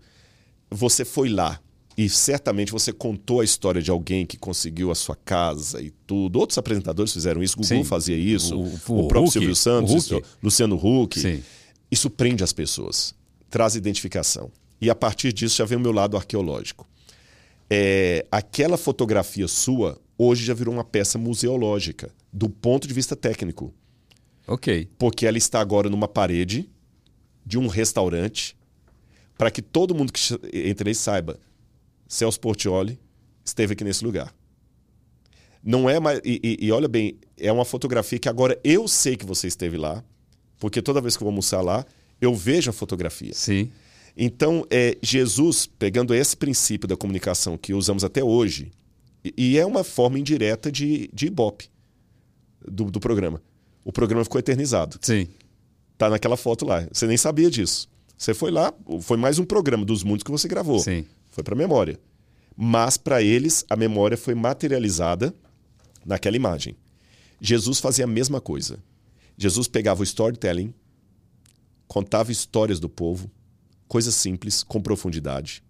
você foi lá e certamente você contou a história de alguém que conseguiu a sua casa e tudo. Outros apresentadores fizeram isso, Google Sim. fazia isso, o, o, o próprio Hulk, Silvio Santos, o Luciano Huck. Sim. Isso prende as pessoas, traz identificação. E a partir disso já vem o meu lado arqueológico. É, aquela fotografia sua hoje já virou uma peça museológica, do ponto de vista técnico. Ok. Porque ela está agora numa parede de um restaurante para que todo mundo que entre aí saiba Celso Portioli esteve aqui nesse lugar. Não é mais. E, e, e, olha bem, é uma fotografia que agora eu sei que você esteve lá, porque toda vez que eu vou almoçar lá, eu vejo a fotografia. Sim. Então, é, Jesus, pegando esse princípio da comunicação que usamos até hoje, e, e é uma forma indireta de, de ibope do, do programa. O programa ficou eternizado. Sim. Tá naquela foto lá. Você nem sabia disso. Você foi lá, foi mais um programa dos muitos que você gravou. Sim. Foi para a memória. Mas para eles, a memória foi materializada naquela imagem. Jesus fazia a mesma coisa. Jesus pegava o storytelling, contava histórias do povo, coisas simples, com profundidade.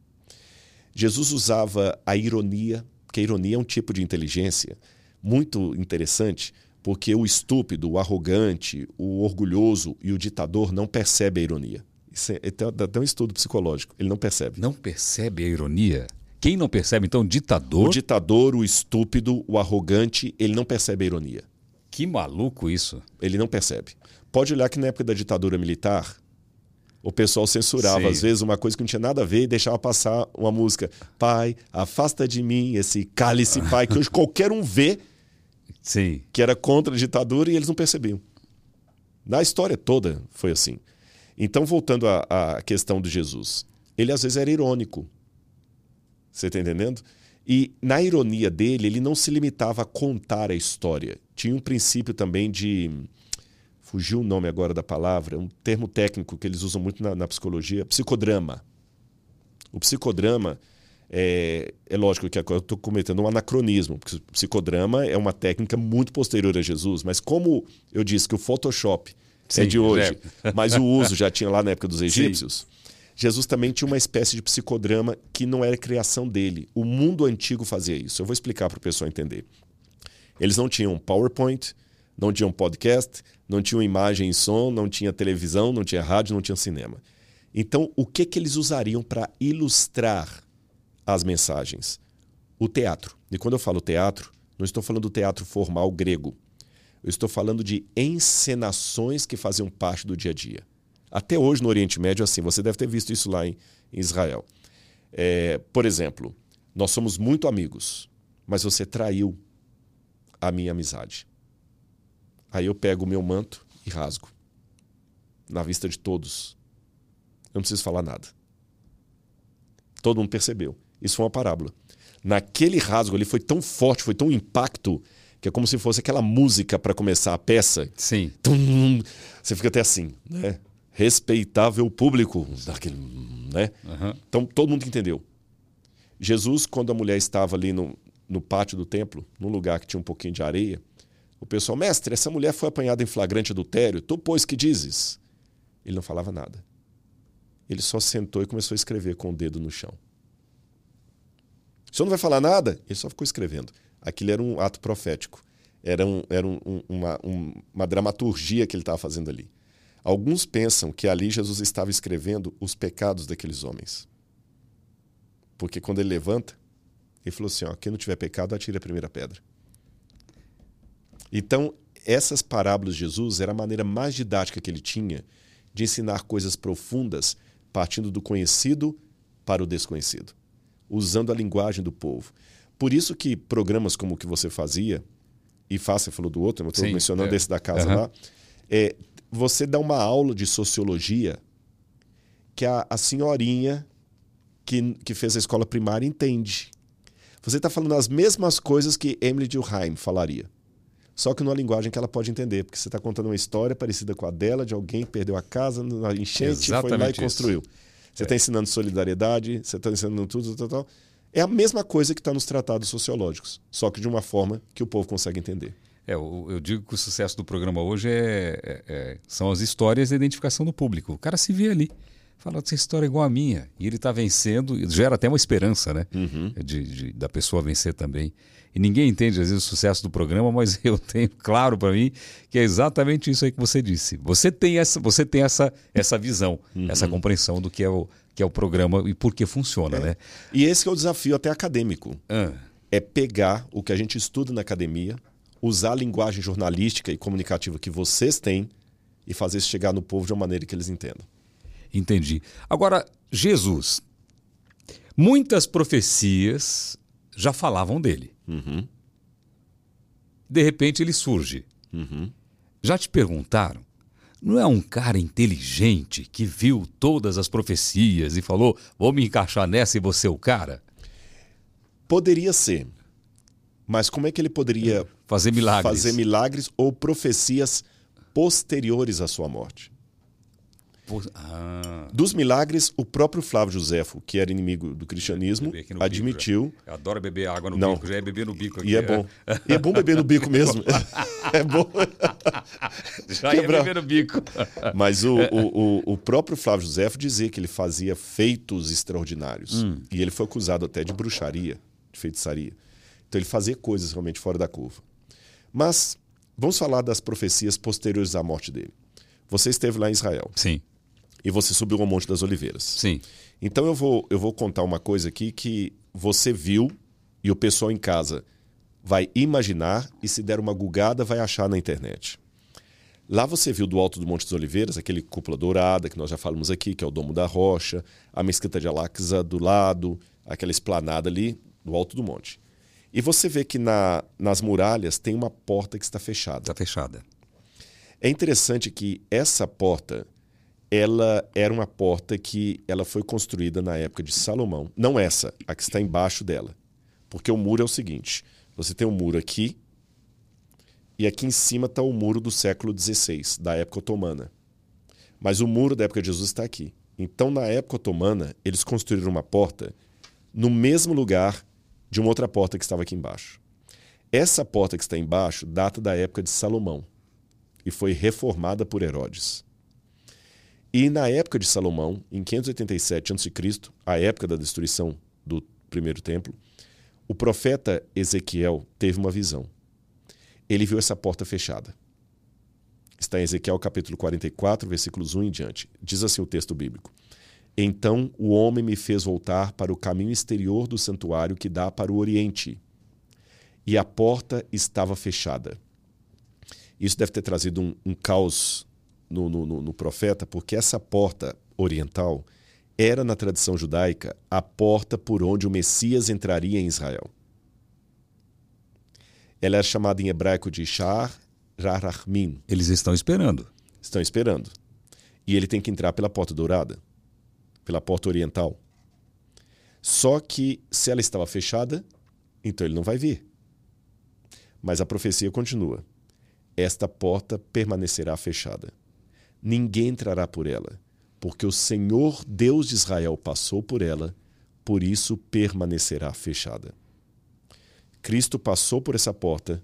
Jesus usava a ironia, que a ironia é um tipo de inteligência muito interessante, porque o estúpido, o arrogante, o orgulhoso e o ditador não percebem a ironia. Isso é, é, um estudo psicológico. Ele não percebe. Não percebe a ironia? Quem não percebe, então, o ditador? O ditador, o estúpido, o arrogante, ele não percebe a ironia. Que maluco isso. Ele não percebe. Pode olhar que na época da ditadura militar, o pessoal censurava, Sim. às vezes, uma coisa que não tinha nada a ver e deixava passar uma música. Pai, afasta de mim esse cálice, pai, que hoje qualquer um vê Sim. que era contra a ditadura e eles não percebiam. Na história toda foi assim. Então, voltando à, à questão de Jesus, ele às vezes era irônico. Você está entendendo? E na ironia dele, ele não se limitava a contar a história. Tinha um princípio também de. Fugiu o nome agora da palavra, um termo técnico que eles usam muito na, na psicologia: psicodrama. O psicodrama é, é lógico que eu estou cometendo um anacronismo, porque o psicodrama é uma técnica muito posterior a Jesus, mas como eu disse que o Photoshop Sim, é de hoje, é. mas o uso já tinha lá na época dos egípcios. Sim. Jesus também tinha uma espécie de psicodrama que não era criação dele. O mundo antigo fazia isso. Eu vou explicar para o pessoal entender. Eles não tinham PowerPoint, não tinham podcast, não tinham imagem e som, não tinha televisão, não tinha rádio, não tinha cinema. Então, o que, que eles usariam para ilustrar as mensagens? O teatro. E quando eu falo teatro, não estou falando do teatro formal grego. Eu estou falando de encenações que faziam parte do dia a dia. Até hoje no Oriente Médio, assim, você deve ter visto isso lá em, em Israel. É, por exemplo, nós somos muito amigos, mas você traiu a minha amizade. Aí eu pego o meu manto e rasgo. Na vista de todos. Eu não preciso falar nada. Todo mundo percebeu. Isso foi uma parábola. Naquele rasgo ali foi tão forte, foi tão impacto que é como se fosse aquela música para começar a peça. Sim. Tum, você fica até assim, né? Respeitável público, daquele, né? Uhum. Então todo mundo entendeu. Jesus, quando a mulher estava ali no, no pátio do templo, num lugar que tinha um pouquinho de areia, o pessoal, mestre, essa mulher foi apanhada em flagrante adultério, tu pois que dizes? Ele não falava nada. Ele só sentou e começou a escrever com o dedo no chão. O senhor não vai falar nada? Ele só ficou escrevendo. Aquilo era um ato profético. Era, um, era um, uma, um, uma dramaturgia que ele estava fazendo ali. Alguns pensam que ali Jesus estava escrevendo os pecados daqueles homens. Porque quando ele levanta, ele falou assim: ó, quem não tiver pecado, atire a primeira pedra. Então, essas parábolas de Jesus era a maneira mais didática que ele tinha de ensinar coisas profundas, partindo do conhecido para o desconhecido, usando a linguagem do povo. Por isso que programas como o que você fazia, e você falou do outro, eu estou mencionando é. esse da casa uhum. lá, é, você dá uma aula de sociologia que a, a senhorinha que, que fez a escola primária entende. Você está falando as mesmas coisas que Emily Durkheim falaria. Só que numa linguagem que ela pode entender, porque você está contando uma história parecida com a dela, de alguém que perdeu a casa na enchente, Exatamente foi lá e construiu. Você está é. ensinando solidariedade, você está ensinando tudo, tal, tal. É a mesma coisa que está nos tratados sociológicos, só que de uma forma que o povo consegue entender. É, eu, eu digo que o sucesso do programa hoje é, é, é, são as histórias e a identificação do público. O cara se vê ali. Fala, essa história igual a minha. E ele está vencendo, gera até uma esperança, né? Uhum. De, de, da pessoa vencer também. E ninguém entende, às vezes, o sucesso do programa, mas <laughs> eu tenho claro para mim que é exatamente isso aí que você disse. Você tem essa, você tem essa, essa visão, uhum. essa compreensão do que é, o, que é o programa e por que funciona, é. né? E esse é o desafio até acadêmico. Ah. É pegar o que a gente estuda na academia, usar a linguagem jornalística e comunicativa que vocês têm e fazer isso chegar no povo de uma maneira que eles entendam. Entendi. Agora, Jesus, muitas profecias já falavam dele. Uhum. De repente ele surge. Uhum. Já te perguntaram? Não é um cara inteligente que viu todas as profecias e falou: vou me encaixar nessa e você é o cara? Poderia ser. Mas como é que ele poderia fazer milagres, fazer milagres ou profecias posteriores à sua morte? Ah. Dos milagres, o próprio Flávio Josefo, que era inimigo do cristianismo, admitiu. Bico, eu adoro beber água no Não. bico, já é beber no bico aqui. E é bom. E é bom beber no bico mesmo. <laughs> é bom. Já ia beber no bico. Mas o, <laughs> o, o, o próprio Flávio Josefo dizia que ele fazia feitos extraordinários. Hum. E ele foi acusado até de bruxaria, de feitiçaria. Então ele fazia coisas realmente fora da curva. Mas vamos falar das profecias posteriores à morte dele. Você esteve lá em Israel. Sim. E você subiu ao Monte das Oliveiras. Sim. Então eu vou, eu vou contar uma coisa aqui que você viu e o pessoal em casa vai imaginar e se der uma gugada vai achar na internet. Lá você viu do alto do Monte das Oliveiras, aquele cúpula dourada que nós já falamos aqui, que é o Domo da Rocha, a mesquita de Al-Aqsa do lado, aquela esplanada ali do alto do monte. E você vê que na, nas muralhas tem uma porta que está fechada. Está fechada. É interessante que essa porta ela era uma porta que ela foi construída na época de Salomão. Não essa, a que está embaixo dela. Porque o muro é o seguinte: você tem um muro aqui, e aqui em cima está o muro do século XVI, da época otomana. Mas o muro da época de Jesus está aqui. Então, na época otomana, eles construíram uma porta no mesmo lugar de uma outra porta que estava aqui embaixo. Essa porta que está embaixo data da época de Salomão e foi reformada por Herodes. E na época de Salomão, em 587 a.C., a época da destruição do primeiro templo, o profeta Ezequiel teve uma visão. Ele viu essa porta fechada. Está em Ezequiel capítulo 44, versículos 1 em diante. Diz assim o texto bíblico: Então o homem me fez voltar para o caminho exterior do santuário que dá para o oriente, e a porta estava fechada. Isso deve ter trazido um, um caos no, no, no, profeta, porque essa porta oriental era, na tradição judaica, a porta por onde o Messias entraria em Israel. Ela é chamada em hebraico de Shar Rarachmin. Eles estão esperando. Estão esperando. E ele tem que entrar pela porta dourada, pela porta oriental. Só que, se ela estava fechada, então ele não vai vir. Mas a profecia continua: esta porta permanecerá fechada ninguém entrará por ela, porque o Senhor Deus de Israel passou por ela, por isso permanecerá fechada. Cristo passou por essa porta,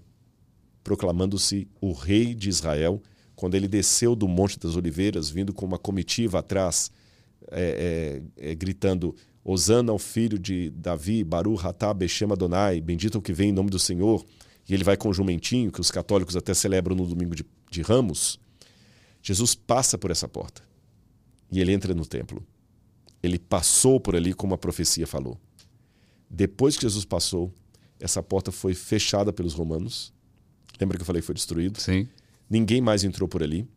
proclamando-se o Rei de Israel, quando ele desceu do Monte das Oliveiras, vindo com uma comitiva atrás, é, é, é, gritando: Osana ao filho de Davi, Baru Ratá Bechem Adonai, bendito o que vem em nome do Senhor. E ele vai com o jumentinho, que os católicos até celebram no domingo de, de Ramos. Jesus passa por essa porta e ele entra no templo. Ele passou por ali como a profecia falou. Depois que Jesus passou, essa porta foi fechada pelos romanos. Lembra que eu falei que foi destruído? Sim. Ninguém mais entrou por ali.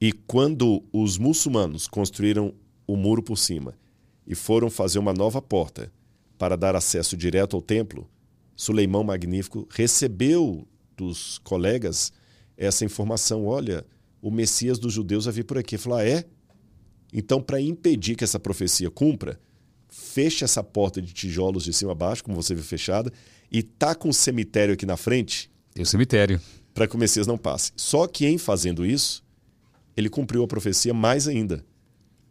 E quando os muçulmanos construíram o muro por cima e foram fazer uma nova porta para dar acesso direto ao templo, Suleimão Magnífico recebeu dos colegas essa informação. Olha, o Messias dos judeus vai vir por aqui. Falar, ah, é? Então, para impedir que essa profecia cumpra, feche essa porta de tijolos de cima a baixo, como você viu fechada, e tá com o cemitério aqui na frente. Tem o cemitério. Para que o Messias não passe. Só que em fazendo isso, ele cumpriu a profecia mais ainda.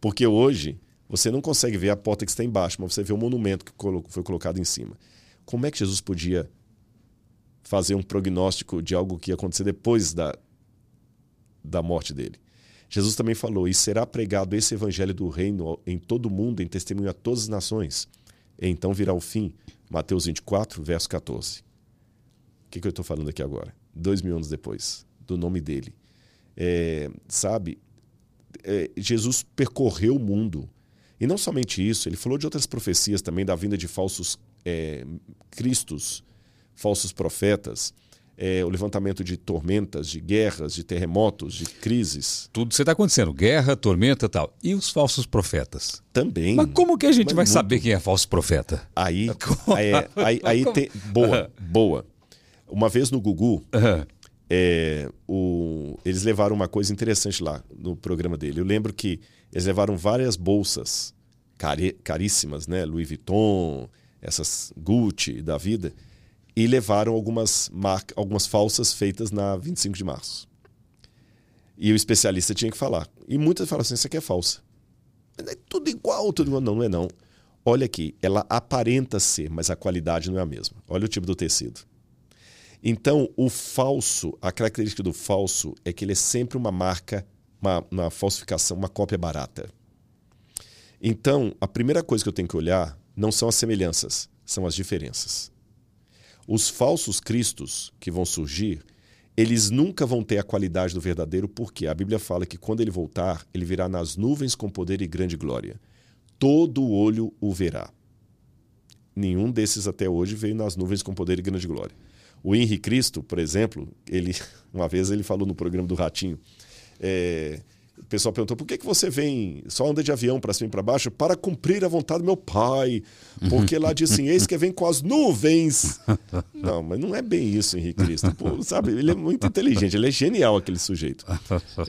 Porque hoje você não consegue ver a porta que está embaixo, mas você vê o monumento que foi colocado em cima. Como é que Jesus podia fazer um prognóstico de algo que ia acontecer depois da, da morte dele. Jesus também falou: E será pregado esse evangelho do reino em todo o mundo, em testemunho a todas as nações. E então virá o fim. Mateus 24, verso 14. O que, que eu estou falando aqui agora? Dois mil anos depois, do nome dele. É, sabe, é, Jesus percorreu o mundo. E não somente isso, ele falou de outras profecias também da vinda de falsos é, cristos, falsos profetas é, o levantamento de tormentas, de guerras, de terremotos, de crises. Tudo isso está acontecendo, guerra, tormenta tal. E os falsos profetas? Também. Mas como que a gente Mas vai muito... saber quem é falso profeta? Aí, <laughs> aí, aí, aí tem... Boa, boa. Uma vez no Gugu, uhum. é, o... eles levaram uma coisa interessante lá no programa dele. Eu lembro que eles levaram várias bolsas cari... caríssimas, né? Louis Vuitton, essas Gucci da vida e levaram algumas, algumas falsas feitas na 25 de março. E o especialista tinha que falar. E muitas falam assim: isso aqui é falsa. É tudo igual, tudo igual. Não, não é não. Olha aqui, ela aparenta ser, mas a qualidade não é a mesma. Olha o tipo do tecido. Então, o falso, a característica do falso é que ele é sempre uma marca, uma, uma falsificação, uma cópia barata. Então, a primeira coisa que eu tenho que olhar não são as semelhanças, são as diferenças. Os falsos cristos que vão surgir, eles nunca vão ter a qualidade do verdadeiro, porque a Bíblia fala que quando ele voltar, ele virá nas nuvens com poder e grande glória. Todo olho o verá. Nenhum desses até hoje veio nas nuvens com poder e grande glória. O Henri Cristo, por exemplo, ele <laughs> uma vez ele falou no programa do Ratinho, é, o pessoal perguntou por que, que você vem, só anda de avião para cima e para baixo? Para cumprir a vontade do meu pai. Porque lá diz assim: eis que vem com as nuvens. <laughs> Não, mas não é bem isso, Henrique Cristo. Pô, sabe, ele é muito inteligente, ele é genial, aquele sujeito.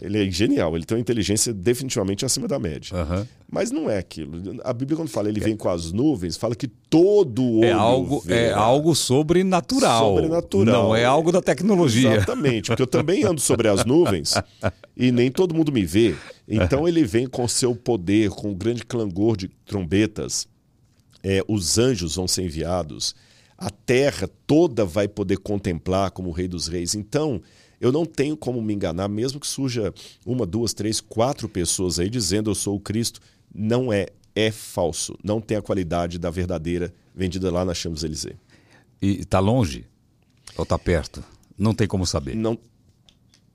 Ele é genial, ele tem uma inteligência definitivamente acima da média. Uhum. Mas não é aquilo. A Bíblia, quando fala ele vem com as nuvens, fala que todo o é algo É algo sobrenatural. Sobrenatural. Não é algo da tecnologia. Exatamente, porque eu também ando sobre as nuvens e nem todo mundo me vê. Então ele vem com seu poder, com um grande clangor de trombetas. É, os anjos vão ser enviados. A terra toda vai poder contemplar como o Rei dos Reis. Então, eu não tenho como me enganar, mesmo que surja uma, duas, três, quatro pessoas aí dizendo eu sou o Cristo não é, é falso. Não tem a qualidade da verdadeira vendida lá na Champs-Élysées. E está longe? Ou está perto? Não tem como saber. Não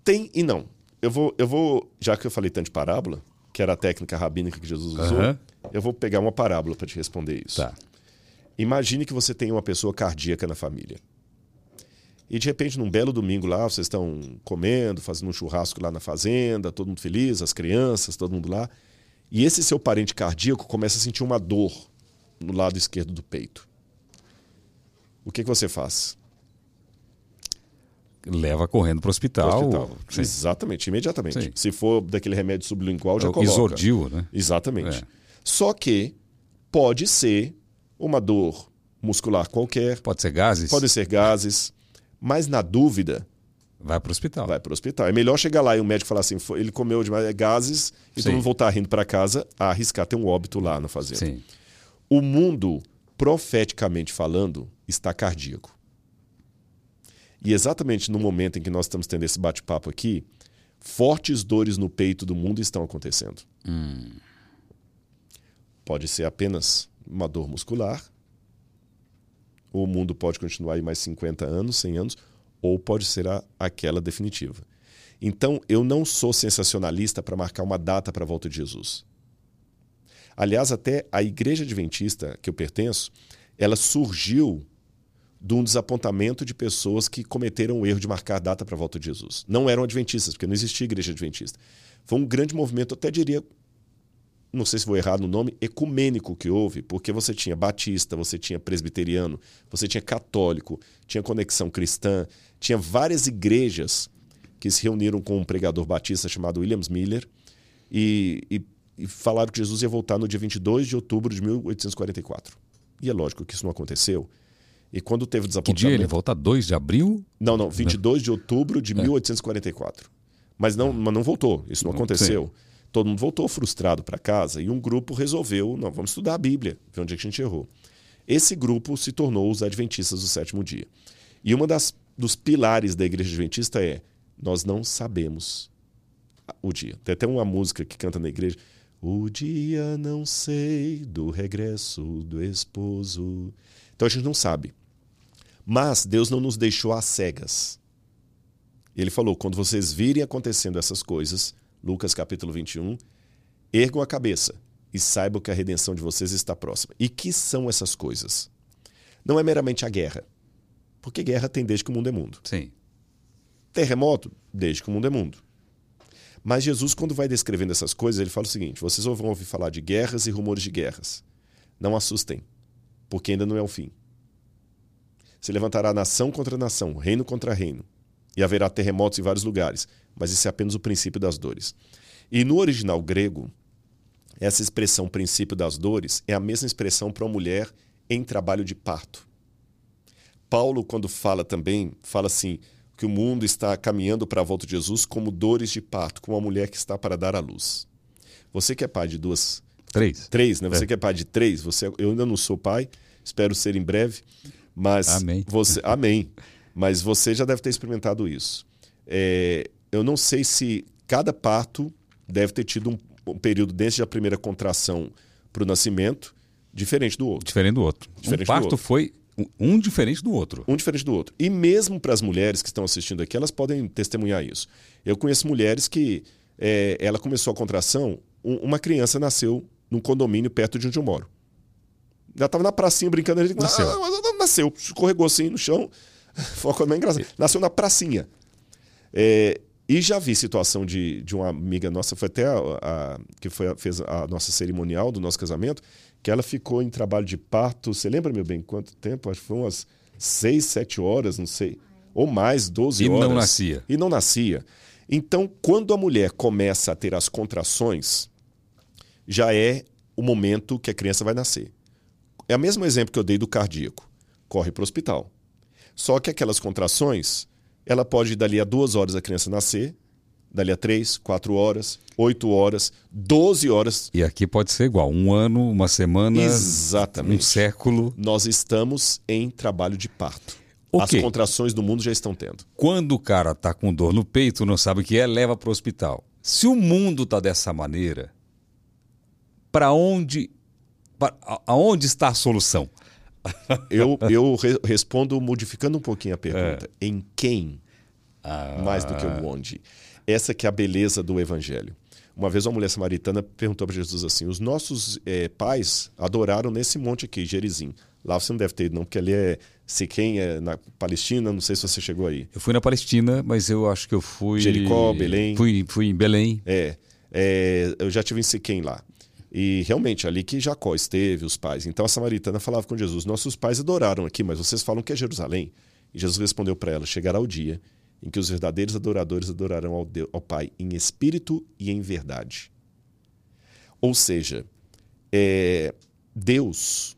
tem e não. Eu vou, eu vou, já que eu falei tanto de parábola, que era a técnica rabínica que Jesus usou, uhum. eu vou pegar uma parábola para te responder isso. Tá. Imagine que você tem uma pessoa cardíaca na família. E de repente, num belo domingo lá, vocês estão comendo, fazendo um churrasco lá na fazenda, todo mundo feliz, as crianças, todo mundo lá. E esse seu parente cardíaco começa a sentir uma dor no lado esquerdo do peito. O que, que você faz? Leva correndo para o hospital. hospital. Exatamente, imediatamente. Sim. Se for daquele remédio sublingual, já é coloca. Isodil, né? Exatamente. É. Só que pode ser uma dor muscular qualquer. Pode ser gases. Pode ser gases. Mas na dúvida, Vai para o hospital. Vai para o hospital. É melhor chegar lá e o médico falar assim: ele comeu demais é gases e todo mundo voltar rindo para casa a arriscar ter um óbito lá na fazenda. Sim. O mundo, profeticamente falando, está cardíaco. E exatamente no momento em que nós estamos tendo esse bate-papo aqui, fortes dores no peito do mundo estão acontecendo. Hum. Pode ser apenas uma dor muscular. O mundo pode continuar aí mais 50 anos, 100 anos ou pode ser a, aquela definitiva. Então, eu não sou sensacionalista para marcar uma data para a volta de Jesus. Aliás, até a igreja adventista que eu pertenço, ela surgiu de um desapontamento de pessoas que cometeram o erro de marcar data para a volta de Jesus. Não eram adventistas, porque não existia igreja adventista. Foi um grande movimento, até diria, não sei se vou errar no nome, ecumênico que houve, porque você tinha batista, você tinha presbiteriano, você tinha católico, tinha conexão cristã, tinha várias igrejas que se reuniram com um pregador batista chamado Williams Miller e, e, e falaram que Jesus ia voltar no dia 22 de outubro de 1844. E é lógico que isso não aconteceu. E quando teve o desapontamento... Que dia ele volta? 2 de abril? Não, não, 22 não. de outubro de é. 1844. Mas não, mas não voltou, isso não aconteceu. Sim. Todo mundo voltou frustrado para casa e um grupo resolveu, não, vamos estudar a Bíblia, ver onde é que a gente errou. Esse grupo se tornou os Adventistas do Sétimo Dia. E uma das dos pilares da Igreja Adventista é: nós não sabemos o dia. Tem até uma música que canta na igreja. O dia não sei do regresso do esposo. Então a gente não sabe. Mas Deus não nos deixou às cegas. Ele falou: quando vocês virem acontecendo essas coisas, Lucas capítulo 21, ergam a cabeça e saibam que a redenção de vocês está próxima. E que são essas coisas? Não é meramente a guerra. Porque guerra tem desde que o mundo é mundo. Sim. Terremoto, desde que o mundo é mundo. Mas Jesus, quando vai descrevendo essas coisas, ele fala o seguinte: vocês vão ouvir falar de guerras e rumores de guerras. Não assustem, porque ainda não é o fim. Se levantará nação contra nação, reino contra reino, e haverá terremotos em vários lugares, mas isso é apenas o princípio das dores. E no original grego, essa expressão princípio das dores é a mesma expressão para uma mulher em trabalho de parto. Paulo, quando fala também, fala assim: que o mundo está caminhando para a volta de Jesus como dores de parto, como uma mulher que está para dar à luz. Você que é pai de duas. Três. Três, né? Você é. que é pai de três, você, eu ainda não sou pai, espero ser em breve, mas. Amém. Você, amém. Mas você já deve ter experimentado isso. É, eu não sei se cada parto deve ter tido um, um período desde a primeira contração para o nascimento diferente do outro. Diferente do outro. Diferente o parto outro. foi um diferente do outro. Um diferente do outro. E mesmo para as mulheres que estão assistindo aqui, elas podem testemunhar isso. Eu conheço mulheres que é, ela começou a contração, um, uma criança nasceu num condomínio perto de onde eu moro. Ela estava na pracinha brincando, ele nasceu. Ah, nasceu, escorregou assim no chão. <laughs> Foi uma coisa engraçada. Nasceu na pracinha. É, e já vi situação de, de uma amiga nossa, foi até a, a que foi, fez a nossa cerimonial do nosso casamento, que ela ficou em trabalho de parto, você lembra, meu bem, quanto tempo? Acho que foi umas seis, sete horas, não sei, ou mais, 12 e horas. E não nascia. E não nascia. Então, quando a mulher começa a ter as contrações, já é o momento que a criança vai nascer. É o mesmo exemplo que eu dei do cardíaco. Corre para o hospital. Só que aquelas contrações, ela pode, dali a duas horas, a criança nascer, dali a três, quatro horas, oito horas, doze horas. E aqui pode ser igual, um ano, uma semana, Exatamente. um século. Nós estamos em trabalho de parto. Okay. As contrações do mundo já estão tendo. Quando o cara está com dor no peito, não sabe o que é, leva para o hospital. Se o mundo está dessa maneira, para onde, aonde está a solução? <laughs> eu, eu re respondo modificando um pouquinho a pergunta. É. Em quem? Ah. Mais do que o onde. Essa que é a beleza do evangelho. Uma vez uma mulher samaritana perguntou para Jesus assim: os nossos é, pais adoraram nesse monte aqui, Gerizim. Lá você não deve ter ido, não, porque ali é Siquém, é na Palestina, não sei se você chegou aí. Eu fui na Palestina, mas eu acho que eu fui. Jericó, Belém. Fui, fui em Belém. É, é eu já tive em Siquém lá. E realmente, ali que Jacó esteve, os pais. Então a samaritana falava com Jesus: Nossos pais adoraram aqui, mas vocês falam que é Jerusalém. E Jesus respondeu para ela: Chegará o dia em que os verdadeiros adoradores adorarão ao, Deus, ao Pai em espírito e em verdade. Ou seja, é, Deus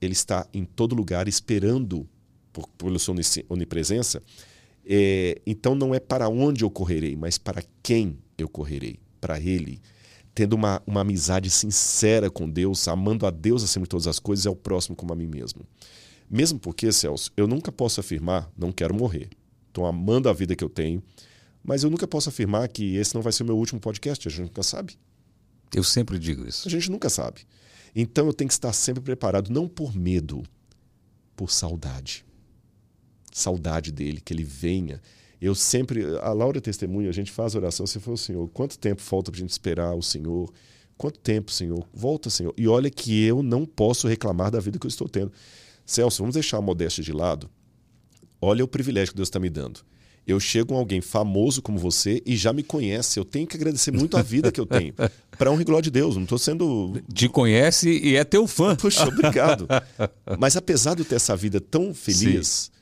ele está em todo lugar esperando por, pela sua onipresença. É, então não é para onde eu correrei, mas para quem eu correrei, para Ele. Tendo uma, uma amizade sincera com Deus, amando a Deus acima de todas as coisas e ao próximo como a mim mesmo. Mesmo porque, Celso, eu nunca posso afirmar, não quero morrer estou amando a vida que eu tenho. Mas eu nunca posso afirmar que esse não vai ser o meu último podcast, a gente nunca sabe. Eu sempre digo isso. A gente nunca sabe. Então eu tenho que estar sempre preparado, não por medo, por saudade. Saudade dele, que ele venha. Eu sempre, a Laura é testemunha, a gente faz oração, você falou, Senhor, quanto tempo falta para a gente esperar o Senhor? Quanto tempo, Senhor? Volta, Senhor. E olha que eu não posso reclamar da vida que eu estou tendo. Celso, vamos deixar a modéstia de lado. Olha o privilégio que Deus está me dando. Eu chego a alguém famoso como você e já me conhece. Eu tenho que agradecer muito a vida que eu tenho. <laughs> Para um glória de Deus. Não estou sendo. Te conhece e é teu fã. Puxa, obrigado. <laughs> Mas apesar de eu ter essa vida tão feliz, Sim.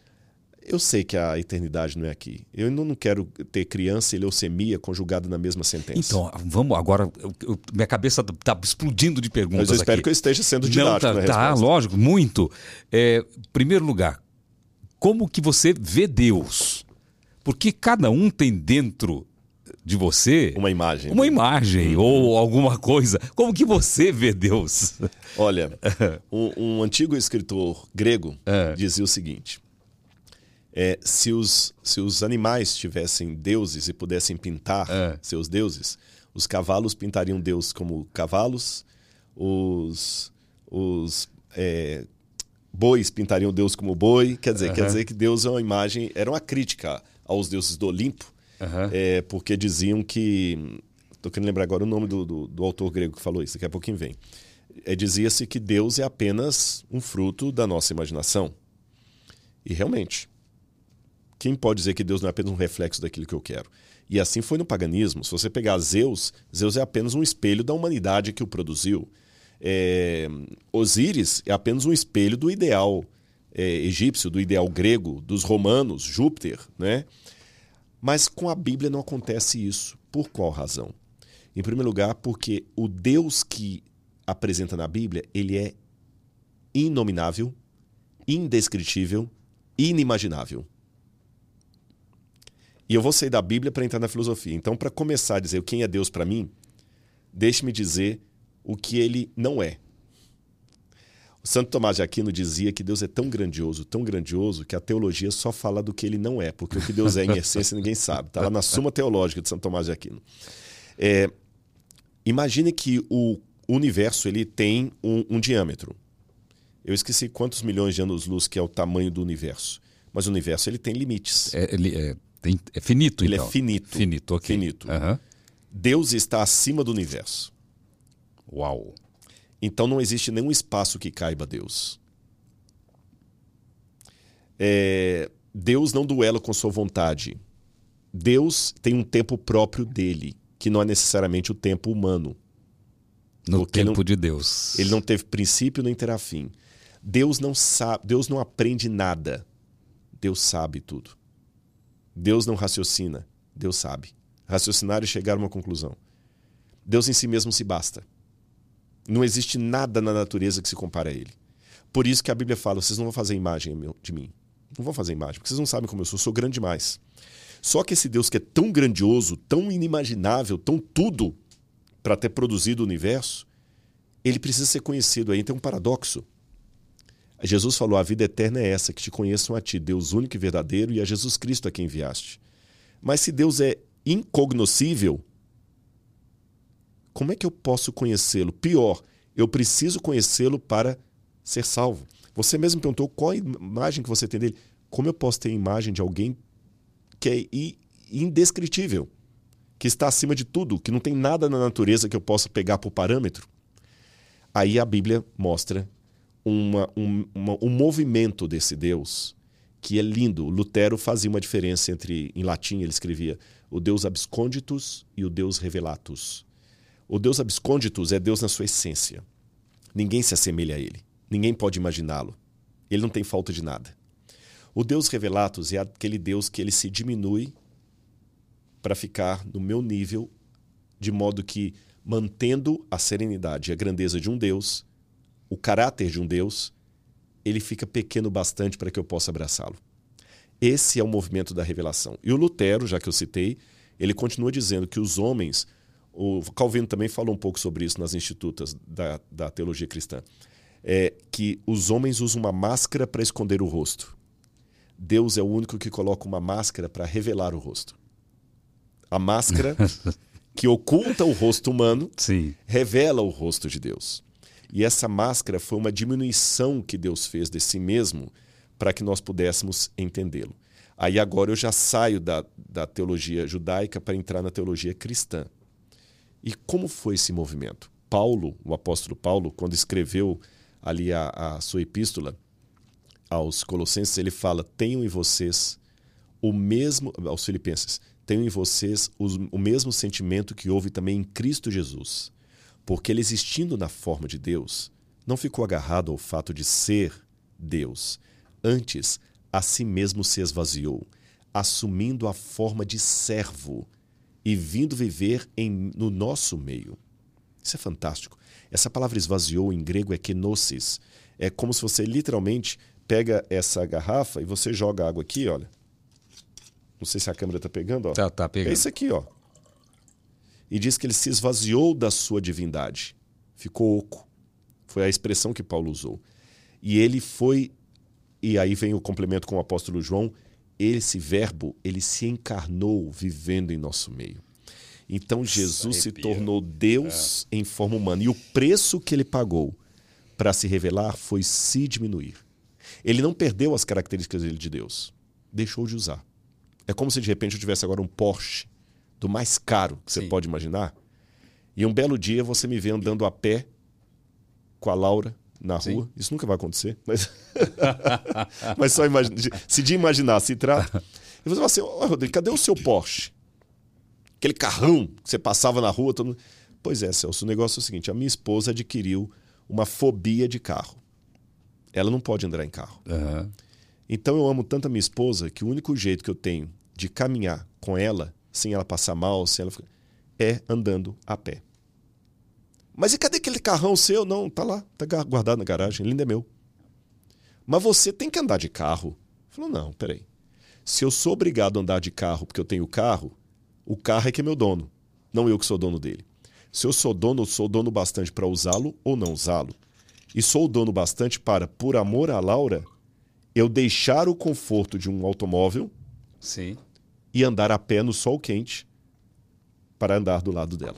Eu sei que a eternidade não é aqui. Eu não quero ter criança e leucemia conjugada na mesma sentença. Então, vamos agora. Eu, eu, minha cabeça está explodindo de perguntas. Mas eu espero aqui. que eu esteja sendo didático. Não, tá, tá lógico, muito. É, primeiro lugar, como que você vê Deus. Porque cada um tem dentro de você uma imagem, uma imagem uhum. ou alguma coisa. Como que você vê Deus? Olha, <laughs> um, um antigo escritor grego é. dizia o seguinte: É, se, os, se os animais tivessem deuses e pudessem pintar é. seus deuses, os cavalos pintariam Deus como cavalos, os, os é, bois pintariam Deus como boi. Quer dizer, uhum. quer dizer que Deus é uma imagem, era uma crítica aos deuses do Olimpo, uhum. é, porque diziam que. Estou querendo lembrar agora o nome do, do, do, autor grego que falou isso, daqui a pouquinho vem. É, Dizia-se que Deus é apenas um fruto da nossa imaginação. E realmente, quem pode dizer que Deus não é apenas um reflexo daquilo que eu quero? E assim foi no paganismo. Se você pegar Zeus, Zeus é apenas um espelho da humanidade que o produziu. É, Osíris é apenas um espelho do ideal é, egípcio, do ideal grego, dos romanos, Júpiter, né? Mas com a Bíblia não acontece isso. Por qual razão? Em primeiro lugar, porque o Deus que apresenta na Bíblia, ele é inominável, indescritível, inimaginável. E eu vou sair da Bíblia para entrar na filosofia. Então, para começar a dizer quem é Deus para mim, deixe-me dizer o que ele não é. O Santo Tomás de Aquino dizia que Deus é tão grandioso, tão grandioso, que a teologia só fala do que ele não é, porque o que Deus é em essência <laughs> ninguém sabe. Está lá na Suma Teológica de Santo Tomás de Aquino. É, imagine que o universo ele tem um, um diâmetro. Eu esqueci quantos milhões de anos-luz que é o tamanho do universo. Mas o universo ele tem limites. É, ele é, tem, é finito, ele é então. é finito. Finito, ok. Finito. Uhum. Deus está acima do universo. Uau! Então não existe nenhum espaço que caiba Deus. É, Deus não duela com sua vontade. Deus tem um tempo próprio dele, que não é necessariamente o tempo humano. No tempo não, de Deus. Ele não teve princípio nem terá fim. Deus não sabe, Deus não aprende nada. Deus sabe tudo. Deus não raciocina, Deus sabe. Raciocinar e chegar a uma conclusão. Deus em si mesmo se basta. Não existe nada na natureza que se compare a ele. Por isso que a Bíblia fala: vocês não vão fazer imagem de mim. Não vão fazer imagem, porque vocês não sabem como eu sou. Eu sou grande demais. Só que esse Deus que é tão grandioso, tão inimaginável, tão tudo para ter produzido o universo, ele precisa ser conhecido. Aí tem um paradoxo. Jesus falou: a vida eterna é essa, que te conheçam a ti, Deus único e verdadeiro, e a Jesus Cristo a quem enviaste. Mas se Deus é incognoscível, como é que eu posso conhecê-lo? Pior, eu preciso conhecê-lo para ser salvo. Você mesmo perguntou qual a imagem que você tem dele. Como eu posso ter a imagem de alguém que é indescritível, que está acima de tudo, que não tem nada na natureza que eu possa pegar por parâmetro? Aí a Bíblia mostra uma, um, uma, um movimento desse Deus que é lindo. Lutero fazia uma diferença entre, em latim, ele escrevia o Deus absconditus e o Deus revelatus. O Deus absconditus é Deus na sua essência. Ninguém se assemelha a ele. Ninguém pode imaginá-lo. Ele não tem falta de nada. O Deus revelatus é aquele Deus que ele se diminui para ficar no meu nível, de modo que, mantendo a serenidade e a grandeza de um Deus, o caráter de um Deus, ele fica pequeno bastante para que eu possa abraçá-lo. Esse é o movimento da revelação. E o Lutero, já que eu citei, ele continua dizendo que os homens o Calvino também falou um pouco sobre isso nas institutas da, da teologia cristã. É que os homens usam uma máscara para esconder o rosto. Deus é o único que coloca uma máscara para revelar o rosto. A máscara <laughs> que oculta o rosto humano Sim. revela o rosto de Deus. E essa máscara foi uma diminuição que Deus fez de si mesmo para que nós pudéssemos entendê-lo. Aí agora eu já saio da, da teologia judaica para entrar na teologia cristã. E como foi esse movimento? Paulo, o apóstolo Paulo, quando escreveu ali a, a sua epístola aos Colossenses, ele fala: tenham em vocês o mesmo, aos Filipenses, tenham em vocês os, o mesmo sentimento que houve também em Cristo Jesus. Porque ele, existindo na forma de Deus, não ficou agarrado ao fato de ser Deus. Antes, a si mesmo se esvaziou, assumindo a forma de servo e vindo viver em, no nosso meio. Isso é fantástico. Essa palavra esvaziou em grego é kenosis. É como se você literalmente pega essa garrafa e você joga água aqui, olha. Não sei se a câmera está pegando, ó. Tá, tá pegando. É isso aqui, ó. E diz que ele se esvaziou da sua divindade. Ficou oco. Foi a expressão que Paulo usou. E ele foi, e aí vem o complemento com o apóstolo João, esse verbo, ele se encarnou vivendo em nosso meio. Então Jesus se tornou Deus é. em forma humana. E o preço que ele pagou para se revelar foi se diminuir. Ele não perdeu as características dele de Deus. Deixou de usar. É como se de repente eu tivesse agora um Porsche do mais caro que você Sim. pode imaginar. E um belo dia você me vê andando a pé com a Laura na Sim. rua. Isso nunca vai acontecer, mas, <laughs> mas só imagina, se de imaginar se trata. E você fala assim: oh, Rodrigo, cadê o seu Porsche? Aquele carrão que você passava na rua. Todo... Pois é, Celso, o negócio é o seguinte: a minha esposa adquiriu uma fobia de carro. Ela não pode andar em carro. Uhum. Então eu amo tanto a minha esposa que o único jeito que eu tenho de caminhar com ela, sem ela passar mal, sem ela é andando a pé. Mas e cadê aquele carrão seu? Não, tá lá, tá guardado na garagem, ele ainda é meu. Mas você tem que andar de carro. Falou, não, peraí. Se eu sou obrigado a andar de carro porque eu tenho carro, o carro é que é meu dono, não eu que sou dono dele. Se eu sou dono, eu sou dono bastante para usá-lo ou não usá-lo. E sou dono bastante para, por amor à Laura, eu deixar o conforto de um automóvel Sim. E andar a pé no sol quente para andar do lado dela.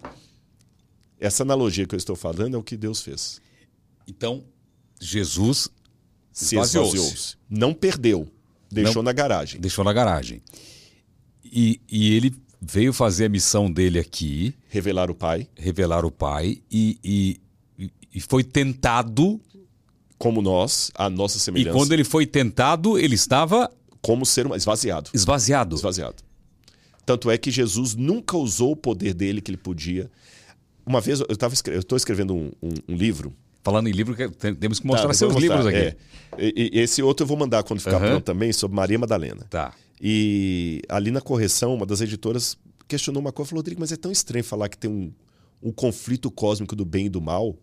Essa analogia que eu estou falando é o que Deus fez. Então, Jesus se esvaziou-se. Não perdeu. Deixou Não, na garagem. Deixou na garagem. E, e, ele veio fazer a missão dele aqui. Revelar o Pai. Revelar o Pai. E, e, e foi tentado. Como nós, a nossa semelhança. E quando ele foi tentado, ele estava. Como ser esvaziado. Esvaziado. Esvaziado. Tanto é que Jesus nunca usou o poder dele que ele podia. Uma vez eu estou escrevendo um, um, um, livro. Falando em livro, temos que mostrar tá, seus mostrar, livros aqui. É. E, e, esse outro eu vou mandar quando ficar uhum. pronto também, sobre Maria Madalena. Tá. E ali na correção, uma das editoras questionou uma coisa, falou, Rodrigo, mas é tão estranho falar que tem um, um conflito cósmico do bem e do mal.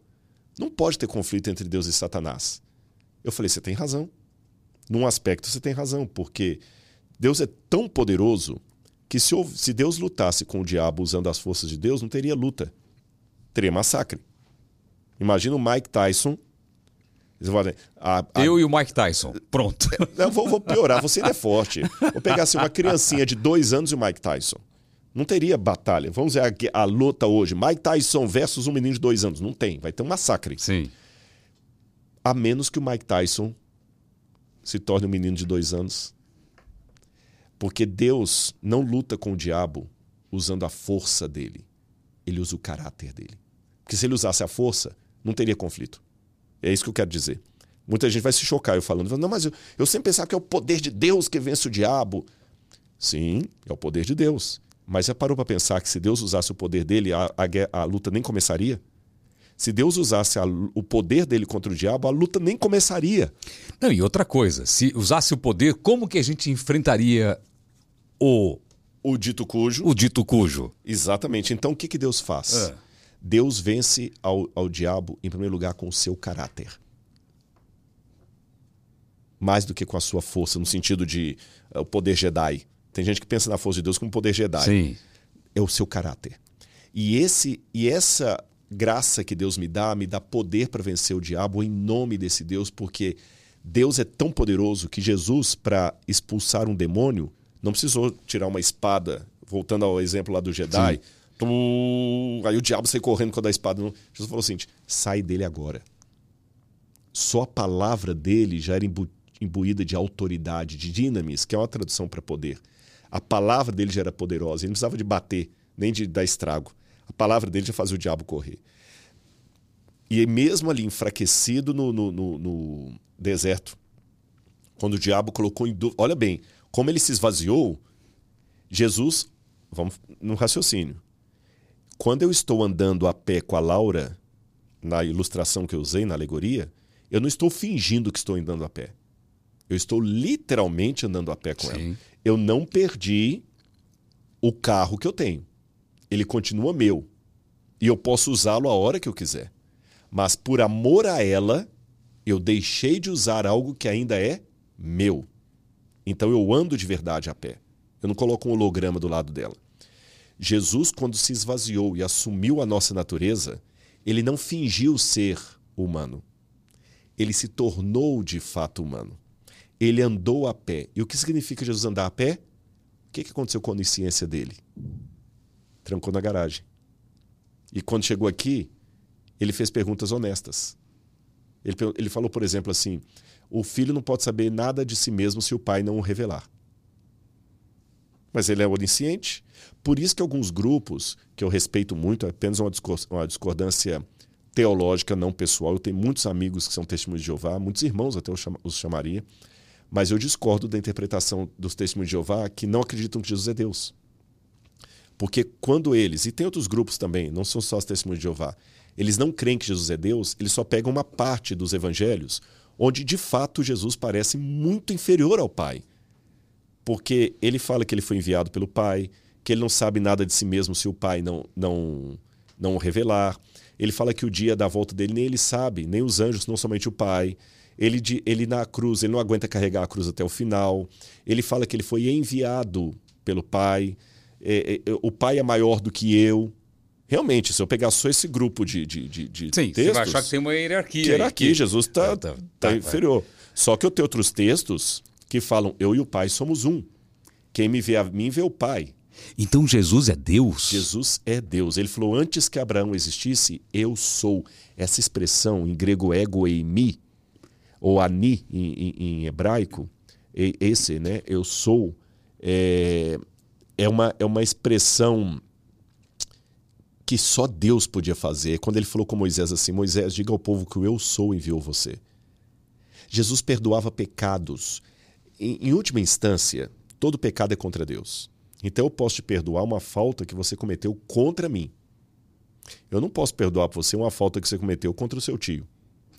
Não pode ter conflito entre Deus e Satanás. Eu falei, você tem razão. Num aspecto você tem razão, porque Deus é tão poderoso que se, se Deus lutasse com o diabo usando as forças de Deus, não teria luta teria massacre. Imagina o Mike Tyson. A, a... Eu e o Mike Tyson. Pronto. <laughs> Não, vou, vou piorar, você ainda é forte. Vou pegar assim, uma criancinha de dois anos e o Mike Tyson. Não teria batalha. Vamos ver a, a luta hoje. Mike Tyson versus um menino de dois anos. Não tem. Vai ter um massacre. Sim. A menos que o Mike Tyson se torne um menino de dois anos. Porque Deus não luta com o diabo usando a força dele. Ele usa o caráter dele. Porque se ele usasse a força, não teria conflito. É isso que eu quero dizer. Muita gente vai se chocar eu falando, não, mas eu, eu sempre pensava que é o poder de Deus que vence o diabo. Sim, é o poder de Deus. Mas já parou para pensar que se Deus usasse o poder dele, a, a, a luta nem começaria? Se Deus usasse a, o poder dele contra o diabo, a luta nem começaria. Não, e outra coisa, se usasse o poder, como que a gente enfrentaria o o dito cujo. O dito cujo. Exatamente. Então o que, que Deus faz? É. Deus vence ao, ao diabo, em primeiro lugar, com o seu caráter. Mais do que com a sua força, no sentido de uh, o poder Jedi. Tem gente que pensa na força de Deus como poder Jedi. Sim. É o seu caráter. E, esse, e essa graça que Deus me dá, me dá poder para vencer o diabo em nome desse Deus, porque Deus é tão poderoso que Jesus, para expulsar um demônio, não precisou tirar uma espada, voltando ao exemplo lá do Jedi. Tum, aí o diabo saiu correndo com a da espada. Jesus falou assim: sai dele agora. Só a palavra dele já era imbu imbuída de autoridade, de dinamis, que é uma tradução para poder. A palavra dele já era poderosa, ele não precisava de bater, nem de dar estrago. A palavra dele já fazia o diabo correr. E mesmo ali enfraquecido no, no, no, no deserto, quando o diabo colocou em dúvida. Olha bem, como ele se esvaziou, Jesus, vamos no raciocínio. Quando eu estou andando a pé com a Laura, na ilustração que eu usei, na alegoria, eu não estou fingindo que estou andando a pé. Eu estou literalmente andando a pé com Sim. ela. Eu não perdi o carro que eu tenho. Ele continua meu. E eu posso usá-lo a hora que eu quiser. Mas por amor a ela, eu deixei de usar algo que ainda é meu. Então eu ando de verdade a pé. Eu não coloco um holograma do lado dela. Jesus, quando se esvaziou e assumiu a nossa natureza, ele não fingiu ser humano. Ele se tornou de fato humano. Ele andou a pé. E o que significa Jesus andar a pé? O que aconteceu com a onisciência dele? Trancou na garagem. E quando chegou aqui, ele fez perguntas honestas. Ele, ele falou, por exemplo, assim: o filho não pode saber nada de si mesmo se o pai não o revelar. Mas ele é onisciente. Por isso que alguns grupos, que eu respeito muito, é apenas uma discordância teológica, não pessoal. Eu tenho muitos amigos que são testemunhos de Jeová, muitos irmãos até eu os chamaria, mas eu discordo da interpretação dos testemunhos de Jeová que não acreditam que Jesus é Deus. Porque quando eles, e tem outros grupos também, não são só os testemunhos de Jeová, eles não creem que Jesus é Deus, eles só pegam uma parte dos evangelhos onde de fato Jesus parece muito inferior ao Pai. Porque ele fala que ele foi enviado pelo Pai, que ele não sabe nada de si mesmo se o Pai não, não, não o revelar. Ele fala que o dia da volta dele nem ele sabe, nem os anjos, não somente o Pai. Ele, ele na cruz, ele não aguenta carregar a cruz até o final. Ele fala que ele foi enviado pelo Pai. É, é, o Pai é maior do que eu. Realmente, se eu pegar só esse grupo de, de, de, de Sim, textos... Sim, você vai achar que tem uma hierarquia. Que hierarquia, que... Jesus está tá, tá, tá, inferior. Só que eu tenho outros textos que falam, eu e o Pai somos um. Quem me vê a mim vê o Pai. Então Jesus é Deus? Jesus é Deus. Ele falou: antes que Abraão existisse, eu sou. Essa expressão em grego ego e mi, ou ani em, em, em hebraico, esse, né? Eu sou, é, é, uma, é uma expressão que só Deus podia fazer. Quando ele falou com Moisés assim: Moisés, diga ao povo que o eu sou enviou você. Jesus perdoava pecados. Em, em última instância, todo pecado é contra Deus. Então eu posso te perdoar uma falta que você cometeu contra mim. Eu não posso perdoar por você uma falta que você cometeu contra o seu tio.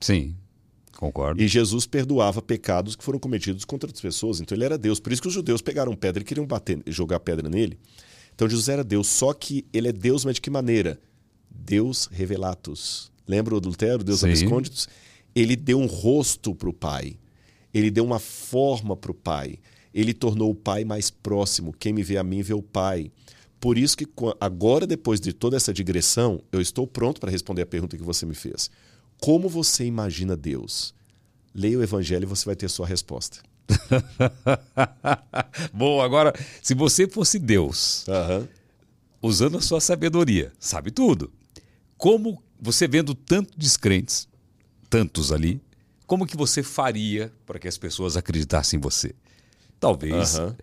Sim, concordo. E Jesus perdoava pecados que foram cometidos contra outras pessoas. Então ele era Deus. Por isso que os judeus pegaram pedra e queriam bater, jogar pedra nele. Então Jesus era Deus, só que ele é Deus, mas de que maneira? Deus revelatus. Lembra o adultério, Deus absconditus? Ele deu um rosto para o Pai. Ele deu uma forma para o Pai ele tornou o Pai mais próximo. Quem me vê a mim vê o Pai. Por isso que agora, depois de toda essa digressão, eu estou pronto para responder a pergunta que você me fez. Como você imagina Deus? Leia o Evangelho e você vai ter sua resposta. <laughs> Bom, agora, se você fosse Deus, uhum. usando a sua sabedoria, sabe tudo, como você vendo tantos descrentes, tantos ali, como que você faria para que as pessoas acreditassem em você? Talvez uhum.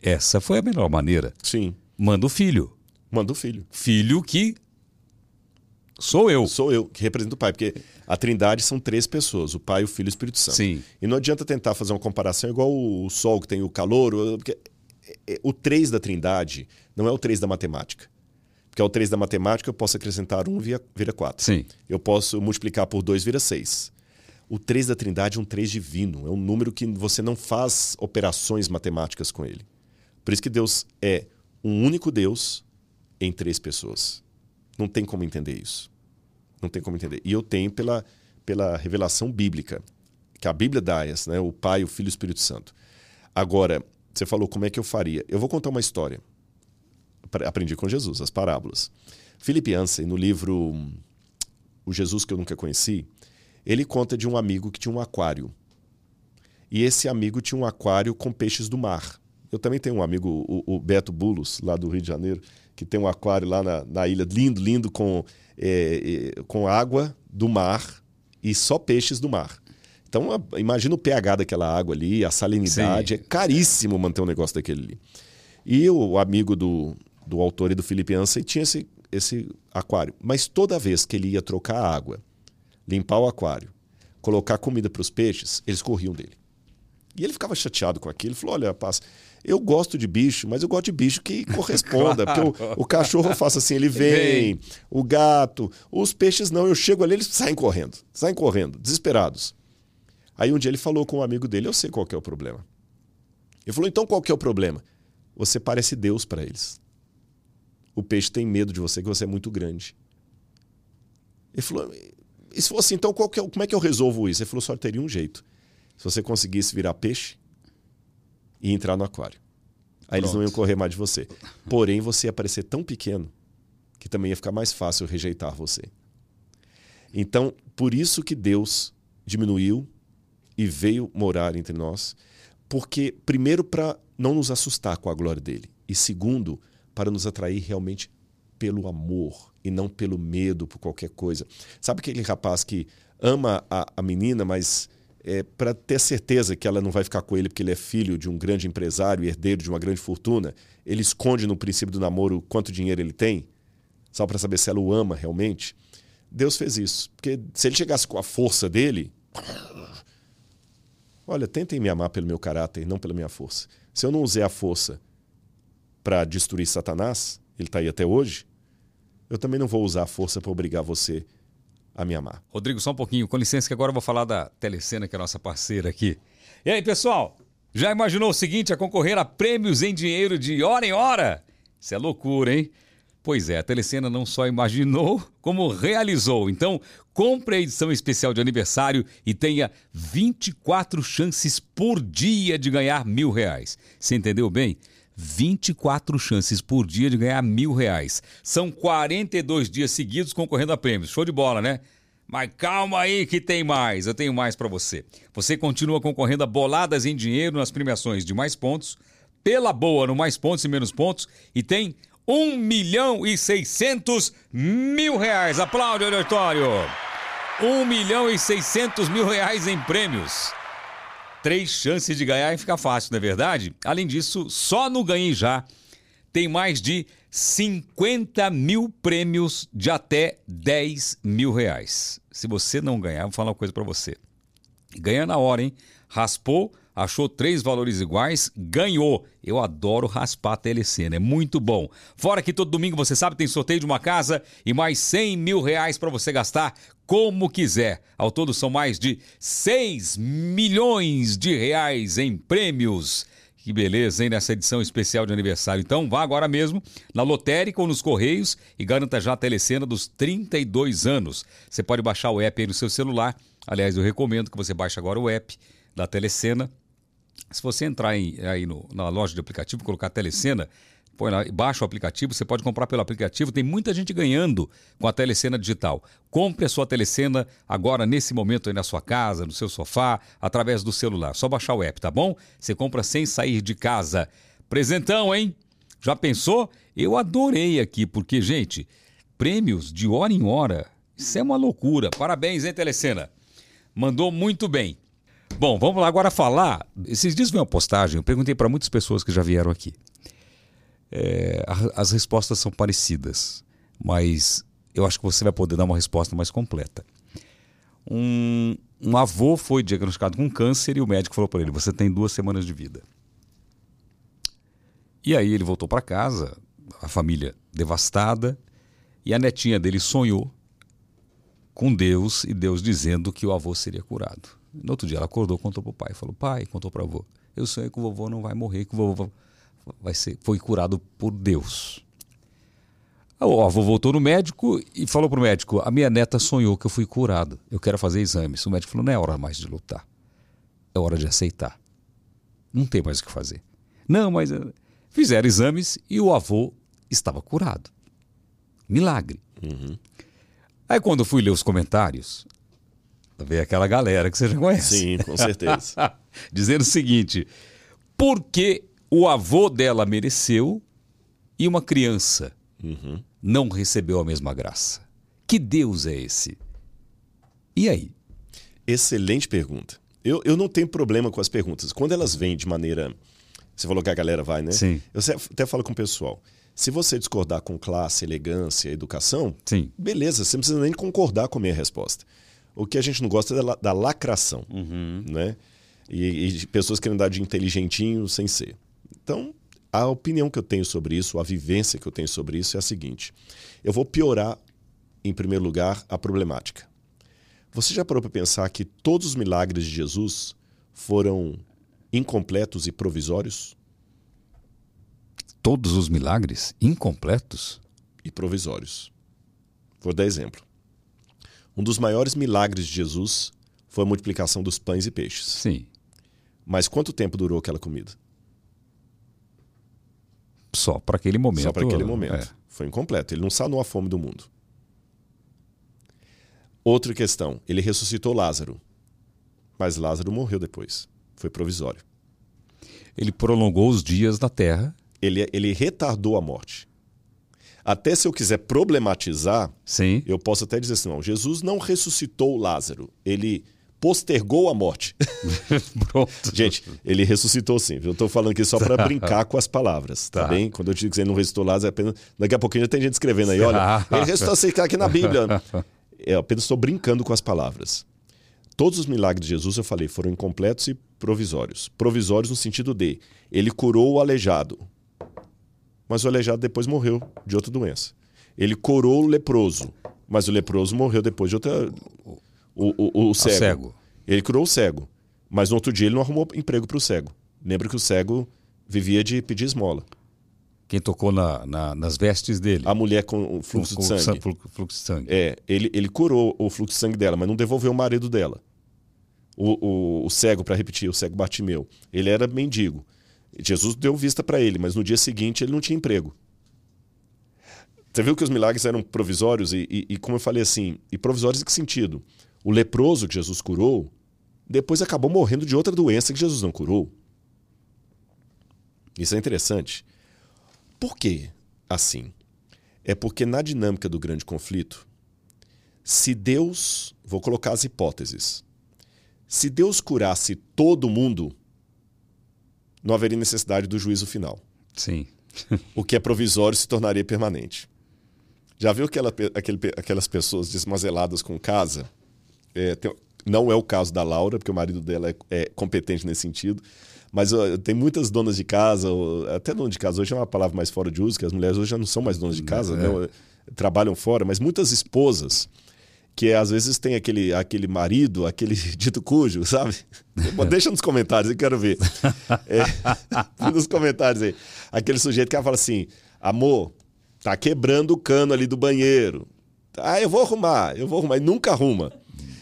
essa foi a melhor maneira. Sim. Manda o filho. Manda o filho. Filho que sou eu. Sou eu, que represento o pai. Porque a trindade são três pessoas: o pai, o filho e o Espírito Santo. Sim. E não adianta tentar fazer uma comparação igual o sol que tem o calor. Porque o três da trindade não é o três da matemática. Porque é o 3 da matemática, eu posso acrescentar 1 vira, vira 4. Sim. Eu posso multiplicar por 2 vira 6. O 3 da Trindade é um 3 divino, é um número que você não faz operações matemáticas com ele. Por isso que Deus é um único Deus em três pessoas. Não tem como entender isso. Não tem como entender. E eu tenho pela, pela revelação bíblica, que a Bíblia dá essa, né? o Pai, o Filho e o Espírito Santo. Agora, você falou como é que eu faria. Eu vou contar uma história. Aprendi com Jesus, as parábolas. Philip Yancey, no livro O Jesus que eu nunca conheci, ele conta de um amigo que tinha um aquário. E esse amigo tinha um aquário com peixes do mar. Eu também tenho um amigo, o Beto Bulos, lá do Rio de Janeiro, que tem um aquário lá na, na ilha, lindo, lindo, com, é, é, com água do mar e só peixes do mar. Então, imagina o pH daquela água ali, a salinidade. Sim. É caríssimo manter um negócio daquele ali. E o amigo do, do autor e do Felipe Ansem tinha esse, esse aquário. Mas toda vez que ele ia trocar água limpar o aquário, colocar comida para os peixes, eles corriam dele. E ele ficava chateado com aquilo. Ele falou: Olha, rapaz, eu gosto de bicho, mas eu gosto de bicho que <laughs> corresponda. claro. Porque o, o, cachorro eu faço assim, ele vem, vem, o gato, os peixes não. Eu chego ali, eles saem correndo, saem correndo, desesperados. Aí um dia ele falou com um amigo dele: Eu sei qual é o problema. Ele falou: Então qual que é o problema? Você parece Deus para eles. O peixe tem medo de você, que você é muito grande. Ele falou: e se fosse então, qual é, como é que eu resolvo isso? Ele falou: só teria um jeito. Se você conseguisse virar peixe e entrar no aquário. Aí Pronto. eles não iam correr mais de você. Porém, você ia parecer tão pequeno que também ia ficar mais fácil rejeitar você. Então, por isso que Deus diminuiu e veio morar entre nós, porque, primeiro, para não nos assustar com a glória dele, e segundo, para nos atrair realmente pelo amor e não pelo medo por qualquer coisa. Sabe aquele rapaz que ama a, a menina, mas é, para ter certeza que ela não vai ficar com ele porque ele é filho de um grande empresário e herdeiro de uma grande fortuna, ele esconde no princípio do namoro quanto dinheiro ele tem, só para saber se ela o ama realmente. Deus fez isso. Porque se ele chegasse com a força dele. Olha, tentem me amar pelo meu caráter, não pela minha força. Se eu não usei a força para destruir Satanás, ele está aí até hoje, eu também não vou usar a força para obrigar você a me amar. Rodrigo, só um pouquinho, com licença, que agora eu vou falar da Telecena, que é a nossa parceira aqui. E aí, pessoal? Já imaginou o seguinte: a concorrer a prêmios em dinheiro de hora em hora? Isso é loucura, hein? Pois é, a Telecena não só imaginou, como realizou. Então, compre a edição especial de aniversário e tenha 24 chances por dia de ganhar mil reais. Você entendeu bem? 24 chances por dia de ganhar mil reais. São 42 dias seguidos concorrendo a prêmios. Show de bola, né? Mas calma aí que tem mais, eu tenho mais para você. Você continua concorrendo a boladas em dinheiro nas premiações de mais pontos, pela boa no mais pontos e menos pontos, e tem 1 milhão e 600 mil reais. Aplaude, auditório. 1 milhão e 600 mil reais em prêmios. Três chances de ganhar e ficar fácil, não é verdade? Além disso, só no Ganhe Já tem mais de 50 mil prêmios de até 10 mil reais. Se você não ganhar, vou falar uma coisa para você. Ganha na hora, hein? Raspou, achou três valores iguais, ganhou. Eu adoro raspar telecena, é muito bom. Fora que todo domingo, você sabe, tem sorteio de uma casa e mais 100 mil reais para você gastar como quiser. Ao todo são mais de 6 milhões de reais em prêmios. Que beleza, hein? Nessa edição especial de aniversário. Então, vá agora mesmo na lotérica ou nos Correios e garanta já a telecena dos 32 anos. Você pode baixar o app aí no seu celular. Aliás, eu recomendo que você baixe agora o app da telecena se você entrar em, aí no, na loja de aplicativo, colocar Telecena, põe lá, baixa o aplicativo, você pode comprar pelo aplicativo, tem muita gente ganhando com a Telecena Digital. Compre a sua Telecena agora, nesse momento aí na sua casa, no seu sofá, através do celular. Só baixar o app, tá bom? Você compra sem sair de casa. Presentão, hein? Já pensou? Eu adorei aqui, porque, gente, prêmios de hora em hora, isso é uma loucura. Parabéns, hein, Telecena? Mandou muito bem. Bom, vamos lá agora falar. Esses dias veio uma postagem, eu perguntei para muitas pessoas que já vieram aqui. É, as respostas são parecidas, mas eu acho que você vai poder dar uma resposta mais completa. Um, um avô foi diagnosticado com câncer e o médico falou para ele: Você tem duas semanas de vida. E aí ele voltou para casa, a família devastada, e a netinha dele sonhou com Deus e Deus dizendo que o avô seria curado. No outro dia ela acordou, contou para o pai, falou: "Pai, contou para o avô, eu sonhei que o vovô não vai morrer, que o vovô vai ser foi curado por Deus". O avô voltou no médico e falou para o médico: "A minha neta sonhou que eu fui curado. Eu quero fazer exames". O médico falou: "Não é hora mais de lutar. É hora de aceitar. Não tem mais o que fazer". Não, mas eh, fizeram exames e o avô estava curado. Milagre. Uhum. Aí quando eu fui ler os comentários, Veio aquela galera que você já conhece. Sim, com certeza. <laughs> Dizendo o seguinte: por que o avô dela mereceu e uma criança uhum. não recebeu a mesma graça? Que Deus é esse? E aí? Excelente pergunta. Eu, eu não tenho problema com as perguntas. Quando elas vêm de maneira. Você falou que a galera vai, né? Sim. Eu até falo com o pessoal. Se você discordar com classe, elegância, educação, Sim. beleza, você não precisa nem concordar com a minha resposta. O que a gente não gosta é da, da lacração, uhum. né? E, e pessoas querendo dar de inteligentinho sem ser. Então, a opinião que eu tenho sobre isso, a vivência que eu tenho sobre isso é a seguinte: eu vou piorar, em primeiro lugar, a problemática. Você já parou para pensar que todos os milagres de Jesus foram incompletos e provisórios? Todos os milagres incompletos e provisórios. Vou dar exemplo. Um dos maiores milagres de Jesus foi a multiplicação dos pães e peixes. Sim. Mas quanto tempo durou aquela comida? Só para aquele momento. Só para aquele momento. É. Foi incompleto. Ele não sanou a fome do mundo. Outra questão. Ele ressuscitou Lázaro. Mas Lázaro morreu depois. Foi provisório. Ele prolongou os dias na terra. Ele, ele retardou a morte. Até se eu quiser problematizar, Sim. eu posso até dizer assim: não, Jesus não ressuscitou Lázaro. Ele postergou a morte. <laughs> Pronto. Gente, ele ressuscitou sim. Eu estou falando aqui só para brincar com as palavras, tá. tá. bem? Quando eu digo que ele não ressuscitou Lázaro, é apenas. Daqui a pouquinho já tem gente escrevendo aí, olha, ele ressuscitou assim, tá aqui na Bíblia. <laughs> É, eu apenas estou brincando com as palavras. Todos os milagres de Jesus, eu falei, foram incompletos e provisórios. Provisórios no sentido de ele curou o aleijado, mas o aleijado depois morreu de outra doença. Ele curou o leproso, mas o leproso morreu depois de outra. O, o, o cego. cego. Ele curou o cego, mas no outro dia ele não arrumou emprego para o cego. Lembra que o cego vivia de pedir esmola. Quem tocou na, na, nas vestes dele? A mulher com o fluxo com, de sangue. Fluxo de sangue. É, ele, ele curou o fluxo de sangue dela, mas não devolveu o marido dela. O, o, o cego, para repetir, o cego Bartimeu, ele era mendigo. Jesus deu vista para ele, mas no dia seguinte ele não tinha emprego. Você viu que os milagres eram provisórios e, e, e, como eu falei assim, e provisórios em que sentido? O leproso que Jesus curou, depois acabou morrendo de outra doença que Jesus não curou. Isso é interessante. Por que assim? É porque na dinâmica do grande conflito, se Deus, vou colocar as hipóteses, se Deus curasse todo mundo, não haveria necessidade do juízo final. Sim. o que é provisório se tornaria permanente. Já viu aquela, aquele, aquelas pessoas desmazeladas com casa? É, tem, não é o caso da Laura, porque o marido dela é, é competente nesse sentido. Mas uh, tem muitas donas de casa, ou, até dona de casa hoje é uma palavra mais fora de uso, que as mulheres hoje já não são mais donas de casa, é. né? trabalham fora, mas muitas esposas que às vezes tem aquele, aquele marido, aquele <laughs> dito cujo, sabe? Deixa nos comentários, eu quero ver. É, <laughs> nos comentários aí. Aquele sujeito que fala assim: amor, tá quebrando o cano ali do banheiro. Ah, eu vou arrumar, eu vou arrumar. E nunca arruma.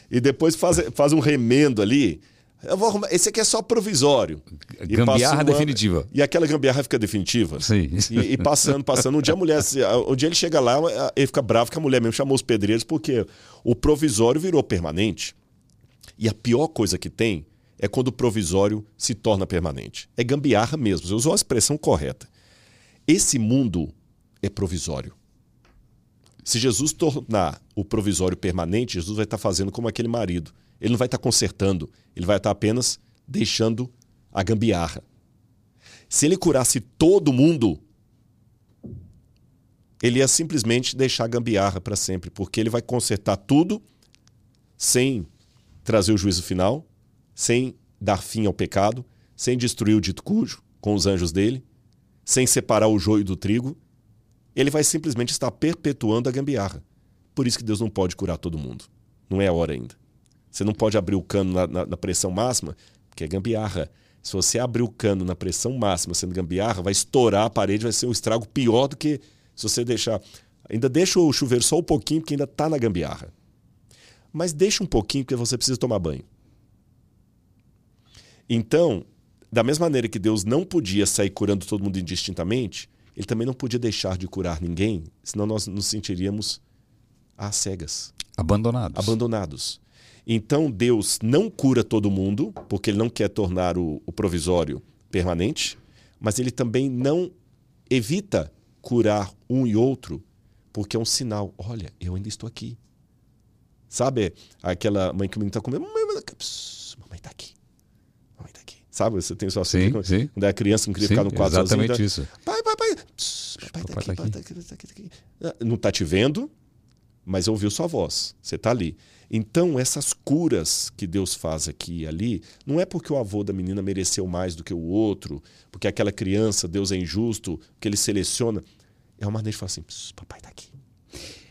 E depois faz, faz um remendo ali. Arrumar. Esse aqui é só provisório. Gambiarra um definitiva. E aquela gambiarra fica definitiva. Sim. E, e, passando, passando. Um dia a mulher, um dia ele chega lá, ele fica bravo que a mulher mesmo chamou os pedreiros, porque o provisório virou permanente. E a pior coisa que tem é quando o provisório se torna permanente. É gambiarra mesmo. Você usou a expressão correta. Esse mundo é provisório. Se Jesus tornar o provisório permanente, Jesus vai estar fazendo como aquele marido ele não vai estar consertando, ele vai estar apenas deixando a gambiarra. Se ele curasse todo mundo, ele ia simplesmente deixar a gambiarra para sempre, porque ele vai consertar tudo sem trazer o juízo final, sem dar fim ao pecado, sem destruir o dito cujo com os anjos dele, sem separar o joio do trigo. Ele vai simplesmente estar perpetuando a gambiarra. Por isso que Deus não pode curar todo mundo. Não é a hora ainda. Você não pode abrir o cano na, na, na pressão máxima, porque é gambiarra. Se você abrir o cano na pressão máxima sendo gambiarra, vai estourar a parede, vai ser um estrago pior do que se você deixar. Ainda deixa o chuveiro só um pouquinho, porque ainda está na gambiarra. Mas deixa um pouquinho, porque você precisa tomar banho. Então, da mesma maneira que Deus não podia sair curando todo mundo indistintamente, ele também não podia deixar de curar ninguém, senão nós nos sentiríamos às cegas. Abandonados. Abandonados. Então Deus não cura todo mundo, porque ele não quer tornar o, o provisório permanente, mas ele também não evita curar um e outro, porque é um sinal. Olha, eu ainda estou aqui. Sabe aquela mãe que o menino está comendo? Mamãe está aqui. Mamãe está aqui. Sabe, você tem sua filha. Sim, sim. Quando é criança, não queria sim, ficar no quadro exatamente sozinho. isso. Pai, pai, pai. Pss, papai está aqui, pai está aqui, tá aqui, tá aqui. Não está te vendo, mas ouviu sua voz. Você está ali. Então, essas curas que Deus faz aqui e ali, não é porque o avô da menina mereceu mais do que o outro, porque aquela criança, Deus é injusto, que ele seleciona. É uma maneira de falar assim: papai está aqui.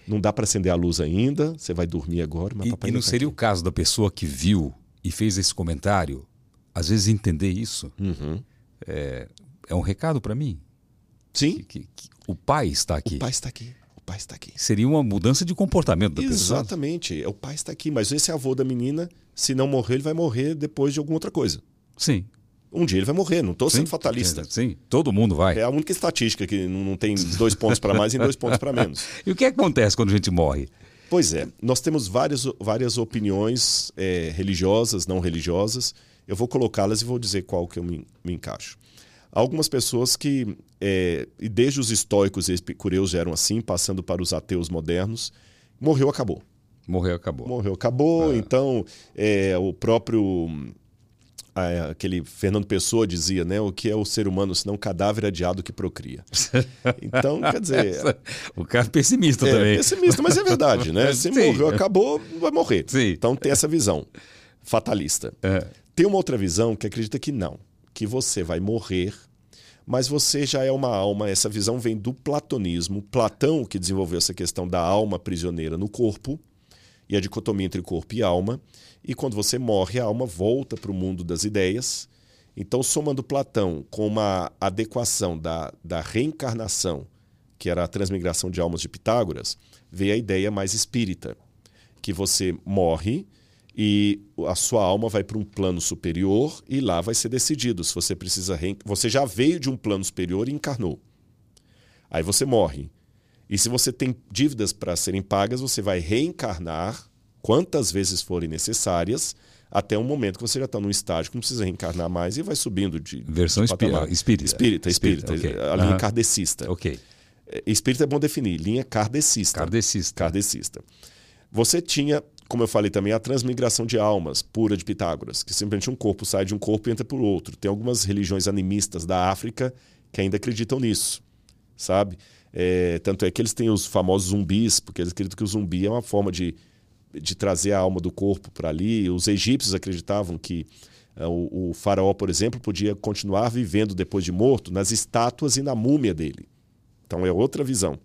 Não dá para acender a luz ainda, você vai dormir agora, mas e, papai E não tá seria aqui. o caso da pessoa que viu e fez esse comentário, às vezes entender isso? Uhum. É, é um recado para mim? Sim. Que, que, que o pai está aqui. O pai está aqui pai está aqui. Seria uma mudança de comportamento da pessoa. Exatamente. O pai está aqui, mas esse avô da menina, se não morrer, ele vai morrer depois de alguma outra coisa. Sim. Um dia ele vai morrer, não estou sendo fatalista. Sim, todo mundo vai. É a única estatística que não tem dois pontos para mais e dois pontos para menos. <laughs> e o que acontece quando a gente morre? Pois é, nós temos várias, várias opiniões é, religiosas, não religiosas. Eu vou colocá-las e vou dizer qual que eu me, me encaixo. Algumas pessoas que, é, e desde os estoicos e epicureus eram assim, passando para os ateus modernos, morreu, acabou. Morreu, acabou. Morreu, acabou. Ah. Então, é, o próprio aquele Fernando Pessoa dizia, né? O que é o ser humano senão um cadáver adiado que procria. <laughs> Então, quer dizer. o cara é pessimista é, também. pessimista, mas é verdade, né? <laughs> Se Sim. morreu, acabou, vai morrer. Sim. Então tem essa visão fatalista. É. Tem uma outra visão que acredita que não, que você vai morrer, mas você já é uma alma. Essa visão vem do platonismo. Platão que desenvolveu essa questão da alma prisioneira no corpo e a dicotomia entre corpo e alma. E quando você morre, a alma volta para o mundo das ideias. Então, somando Platão com uma adequação da, da reencarnação, que era a transmigração de almas de Pitágoras, veio a ideia mais espírita, que você morre e a sua alma vai para um plano superior e lá vai ser decidido se você precisa re... você já veio de um plano superior e encarnou. Aí você morre. E se você tem dívidas para serem pagas, você vai reencarnar quantas vezes forem necessárias, até um momento que você já está num estágio que não precisa reencarnar mais e vai subindo de. Versão de espírita. Espírita, espírita. espírita, okay. A linha uhum. kardecista. Ok. É, espírita é bom definir, linha kardecista. Kardecista. Kardecista. Você tinha, como eu falei também, a transmigração de almas pura de Pitágoras, que simplesmente um corpo sai de um corpo e entra por outro. Tem algumas religiões animistas da África que ainda acreditam nisso, sabe? É, tanto é que eles têm os famosos zumbis, porque eles acreditam que o zumbi é uma forma de de trazer a alma do corpo para ali. Os egípcios acreditavam que uh, o, o, faraó, por exemplo, podia continuar vivendo depois de morto nas estátuas e na múmia dele. Então é outra visão.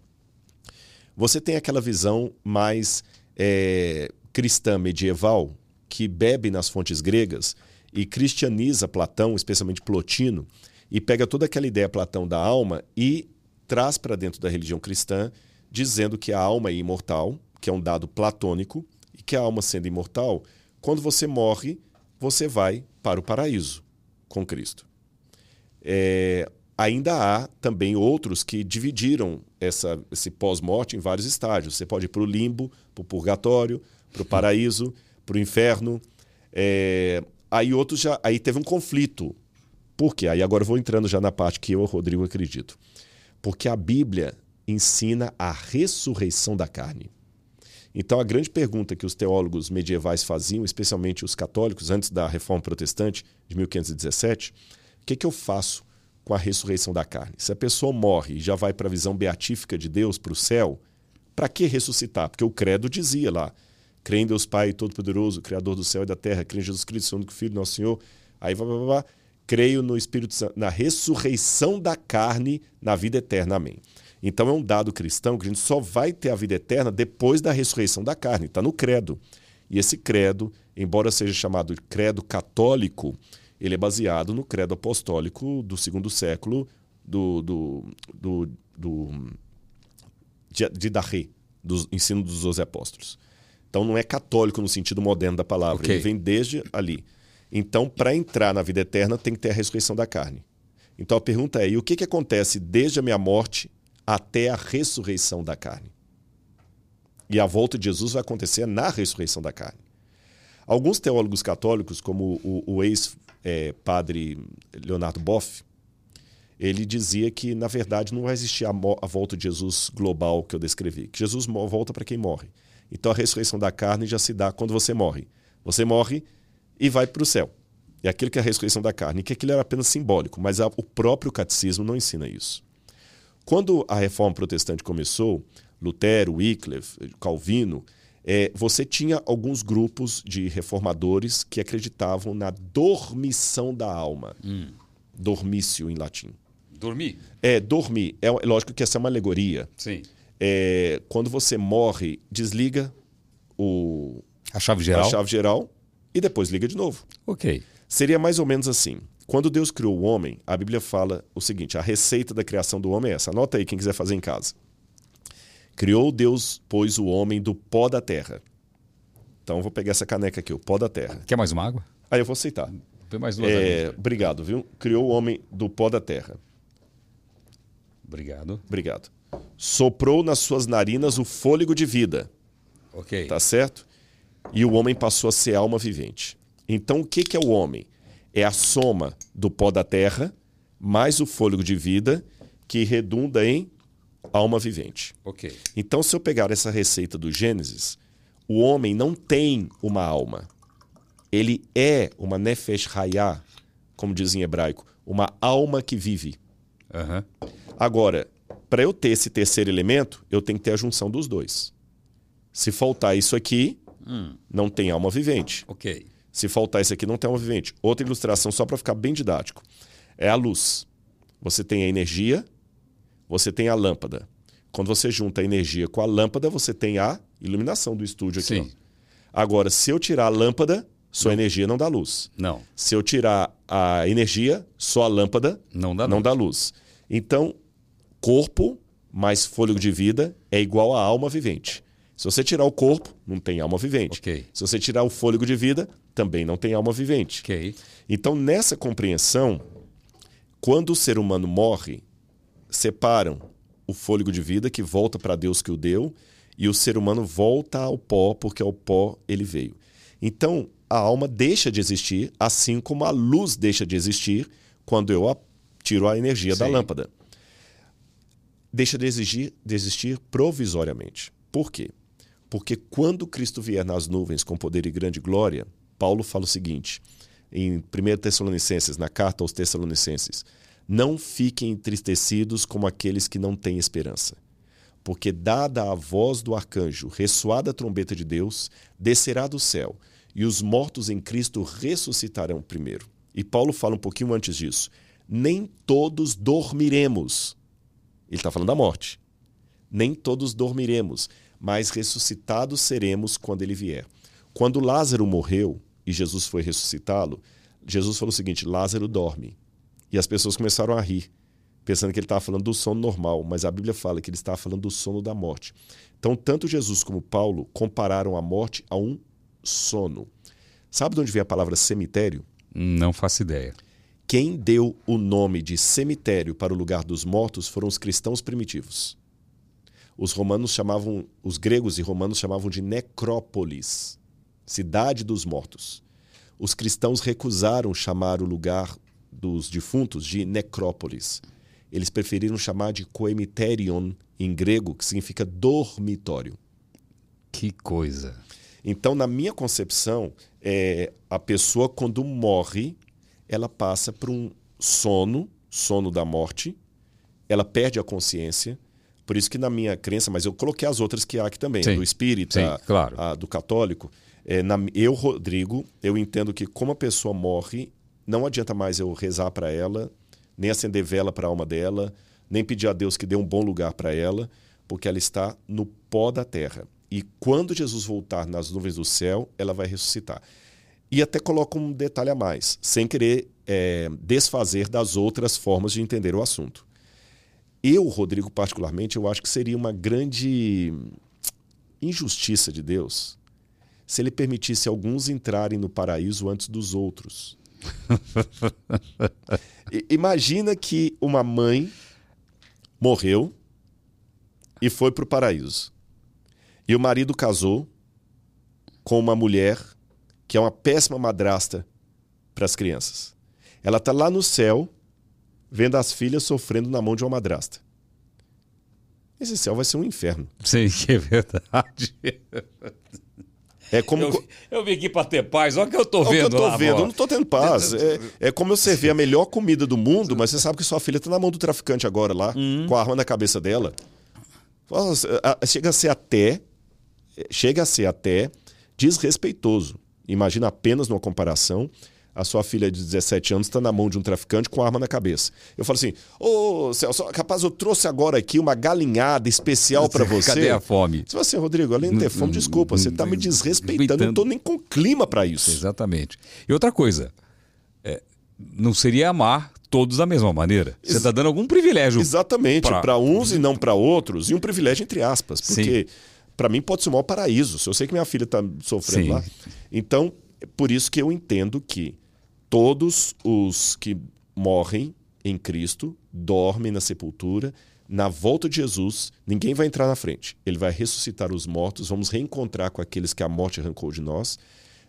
Você tem aquela visão mais é, cristã medieval, que bebe nas fontes gregas e cristianiza Platão, especialmente Plotino, e pega toda aquela ideia Platão da alma e traz para dentro da religião cristã, dizendo que a alma é imortal, que é um dado platônico, que a alma sendo imortal, quando você morre, você vai para o paraíso com Cristo. É, ainda há também outros que dividiram essa, esse pós-morte em vários estágios. Você pode ir para o limbo, para o purgatório, para o paraíso, para o inferno. É, aí outros já. Aí teve um conflito. Por quê? Aí agora eu vou entrando já na parte que eu, Rodrigo, acredito. Porque a Bíblia ensina a ressurreição da carne. Então, a grande pergunta que os teólogos medievais faziam, especialmente os católicos, antes da Reforma Protestante de 1517, o que, que eu faço com a ressurreição da carne? Se a pessoa morre e já vai para a visão beatífica de Deus, para o céu, para que ressuscitar? Porque o credo dizia lá: crê em Deus Pai Todo-Poderoso, Criador do céu e da terra, crê em Jesus Cristo, único Filho, nosso Senhor. Aí vai, vai, vai, creio no Espírito Santo, na ressurreição da carne na vida eterna. Amém. Então é um dado cristão que a gente só vai ter a vida eterna depois da ressurreição da carne, está no credo. E esse credo, embora seja chamado credo católico, ele é baseado no credo apostólico do segundo século do, do, do, do de, de Darré, do ensino dos doze apóstolos. Então não é católico no sentido moderno da palavra, okay. ele vem desde ali. Então, para entrar na vida eterna, tem que ter a ressurreição da carne. Então a pergunta é: e o que, que acontece desde a minha morte até a ressurreição da carne. E a volta de Jesus vai acontecer na ressurreição da carne. Alguns teólogos católicos, como o, o ex-padre é, Leonardo Boff, ele dizia que, na verdade, não vai existir a, a, volta de Jesus global que eu descrevi, que Jesus volta para quem morre. Então a ressurreição da carne já se dá quando você morre. Você morre e vai para o céu. É aquilo que é a ressurreição da carne, que aquilo era apenas simbólico, mas o próprio catecismo não ensina isso. Quando a reforma protestante começou, Lutero, Wycliffe, Calvino, é, você tinha alguns grupos de reformadores que acreditavam na dormição da alma. Hum. Dormício em latim. Dormir? É, dormir. É, lógico que essa é uma alegoria. Sim. É, quando você morre, desliga o, a chave geral. A chave geral e depois liga de novo. Ok. Seria mais ou menos assim. Quando Deus criou o homem, a Bíblia fala o seguinte: a receita da criação do homem é essa. Anota aí quem quiser fazer em casa. Criou Deus, pois, o homem do pó da terra. Então vou pegar essa caneca aqui, o pó da terra. Quer mais uma água? Aí eu vou aceitar. Tem mais duas é, Obrigado, viu? Criou o homem do pó da terra. Obrigado. Obrigado. Soprou nas suas narinas o fôlego de vida. Ok. Tá certo? E o homem passou a ser alma vivente. Então, o que, que é o homem? É a soma do pó da terra mais o fôlego de vida que redunda em alma vivente. Ok. Então, se eu pegar essa receita do Gênesis, o homem não tem uma alma. Ele é uma nefesh hayah, como diz em hebraico, uma alma que vive. Uhum. Agora, para eu ter esse terceiro elemento, eu tenho que ter a junção dos dois. Se faltar isso aqui, hum. não tem alma vivente. Ok. Se faltar isso aqui, não tem alma vivente. Outra ilustração, só para ficar bem didático, é a luz. Você tem a energia, você tem a lâmpada. Quando você junta a energia com a lâmpada, você tem a iluminação do estúdio aqui. Sim. Agora, se eu tirar a lâmpada, sua não. energia não dá luz. Não. Se eu tirar a energia, só a lâmpada não dá, não luz. dá luz. Então, corpo mais fôlego de vida é igual a alma vivente. Se você tirar o corpo, não tem alma vivente. Okay. Se você tirar o fôlego de vida, também não tem alma vivente. Okay. Então, nessa compreensão, quando o ser humano morre, separam o fôlego de vida que volta para Deus que o deu e o ser humano volta ao pó porque ao pó ele veio. Então, a alma deixa de existir, assim como a luz deixa de existir quando eu tiro a energia Sim. da lâmpada. Deixa de existir, de existir provisoriamente. Por quê? Porque quando Cristo vier nas nuvens com poder e grande glória, Paulo fala o seguinte, em 1 Tessalonicenses, na carta aos Tessalonicenses: Não fiquem entristecidos como aqueles que não têm esperança. Porque, dada a voz do arcanjo, ressoada a trombeta de Deus, descerá do céu, e os mortos em Cristo ressuscitarão primeiro. E Paulo fala um pouquinho antes disso: Nem todos dormiremos. Ele está falando da morte. Nem todos dormiremos, mas ressuscitados seremos quando ele vier. Quando Lázaro morreu, e Jesus foi ressuscitá-lo, Jesus falou o seguinte: Lázaro dorme. E as pessoas começaram a rir, pensando que ele estava falando do sono normal, mas a Bíblia fala que ele estava falando do sono da morte. Então, tanto Jesus como Paulo compararam a morte a um sono. Sabe de onde vem a palavra cemitério? Não faço ideia. Quem deu o nome de cemitério para o lugar dos mortos foram os cristãos primitivos. Os romanos chamavam, os gregos e romanos chamavam de necrópolis cidade dos mortos. Os cristãos recusaram chamar o lugar dos defuntos de necrópolis. Eles preferiram chamar de coemiterion, em grego, que significa dormitório. Que coisa! Então, na minha concepção, é, a pessoa, quando morre, ela passa por um sono, sono da morte, ela perde a consciência. Por isso que na minha crença, mas eu coloquei as outras que há aqui também, Sim. do espírita, Sim, claro. a, do católico. É, na, eu, Rodrigo, eu entendo que como a pessoa morre, não adianta mais eu rezar para ela, nem acender vela para a alma dela, nem pedir a Deus que dê um bom lugar para ela, porque ela está no pó da terra. E quando Jesus voltar nas nuvens do céu, ela vai ressuscitar. E até coloco um detalhe a mais, sem querer é, desfazer das outras formas de entender o assunto. Eu, Rodrigo, particularmente, eu acho que seria uma grande injustiça de Deus se ele permitisse alguns entrarem no paraíso antes dos outros. <laughs> Imagina que uma mãe morreu e foi para o paraíso. E o marido casou com uma mulher que é uma péssima madrasta para as crianças. Ela está lá no céu, vendo as filhas sofrendo na mão de uma madrasta. Esse céu vai ser um inferno. Sim, que <laughs> é verdade. É como... eu, eu vim aqui para ter paz, olha o que eu tô vendo. É eu tô lá, vendo, amor. eu não tô tendo paz. <laughs> É, é como eu servir a melhor comida do mundo, mas você sabe que sua filha tá na mão do traficante agora lá, Hum. com a arma na cabeça dela. Chega a ser até. Chega a ser até desrespeitoso. Imagina apenas numa comparação. A sua filha de 17 anos está na mão de um traficante com arma na cabeça. Eu falo assim: Ô Celso, capaz, eu trouxe agora aqui uma galinhada especial para você. Cadê a fome? Se você, Rodrigo, além de ter fome, desculpa, você está me desrespeitando. Eu não estou nem com clima para isso. Exatamente. E outra coisa, é, não seria amar todos da mesma maneira. Você está dando algum privilégio. Exatamente, para uns e não para outros, e um privilégio entre aspas, porque para mim pode ser o maior paraíso. Se eu sei que minha filha está sofrendo Sim. lá, então é por isso que eu entendo que todos os que morrem em Cristo dormem na sepultura, na volta de Jesus, ninguém vai entrar na frente. Ele vai ressuscitar os mortos, vamos reencontrar com aqueles que a morte arrancou de nós,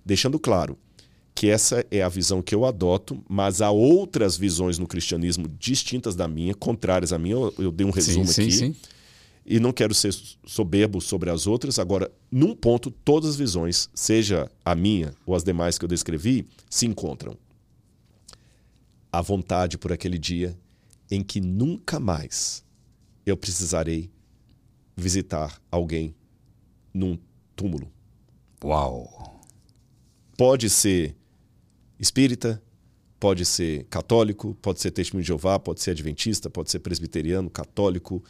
deixando claro que essa é a visão que eu adoto, mas há outras visões no cristianismo distintas da minha, contrárias à minha. Eu, eu dei um resumo sim, aqui. Sim, sim. E não quero ser soberbo sobre as outras. Agora, num ponto, todas as visões, seja a minha ou as demais que eu descrevi, se encontram. A vontade por aquele dia em que nunca mais eu precisarei visitar alguém num túmulo. Uau! Pode ser espírita, pode ser católico, pode ser testemunho de Jeová, pode ser adventista, pode ser presbiteriano, católico,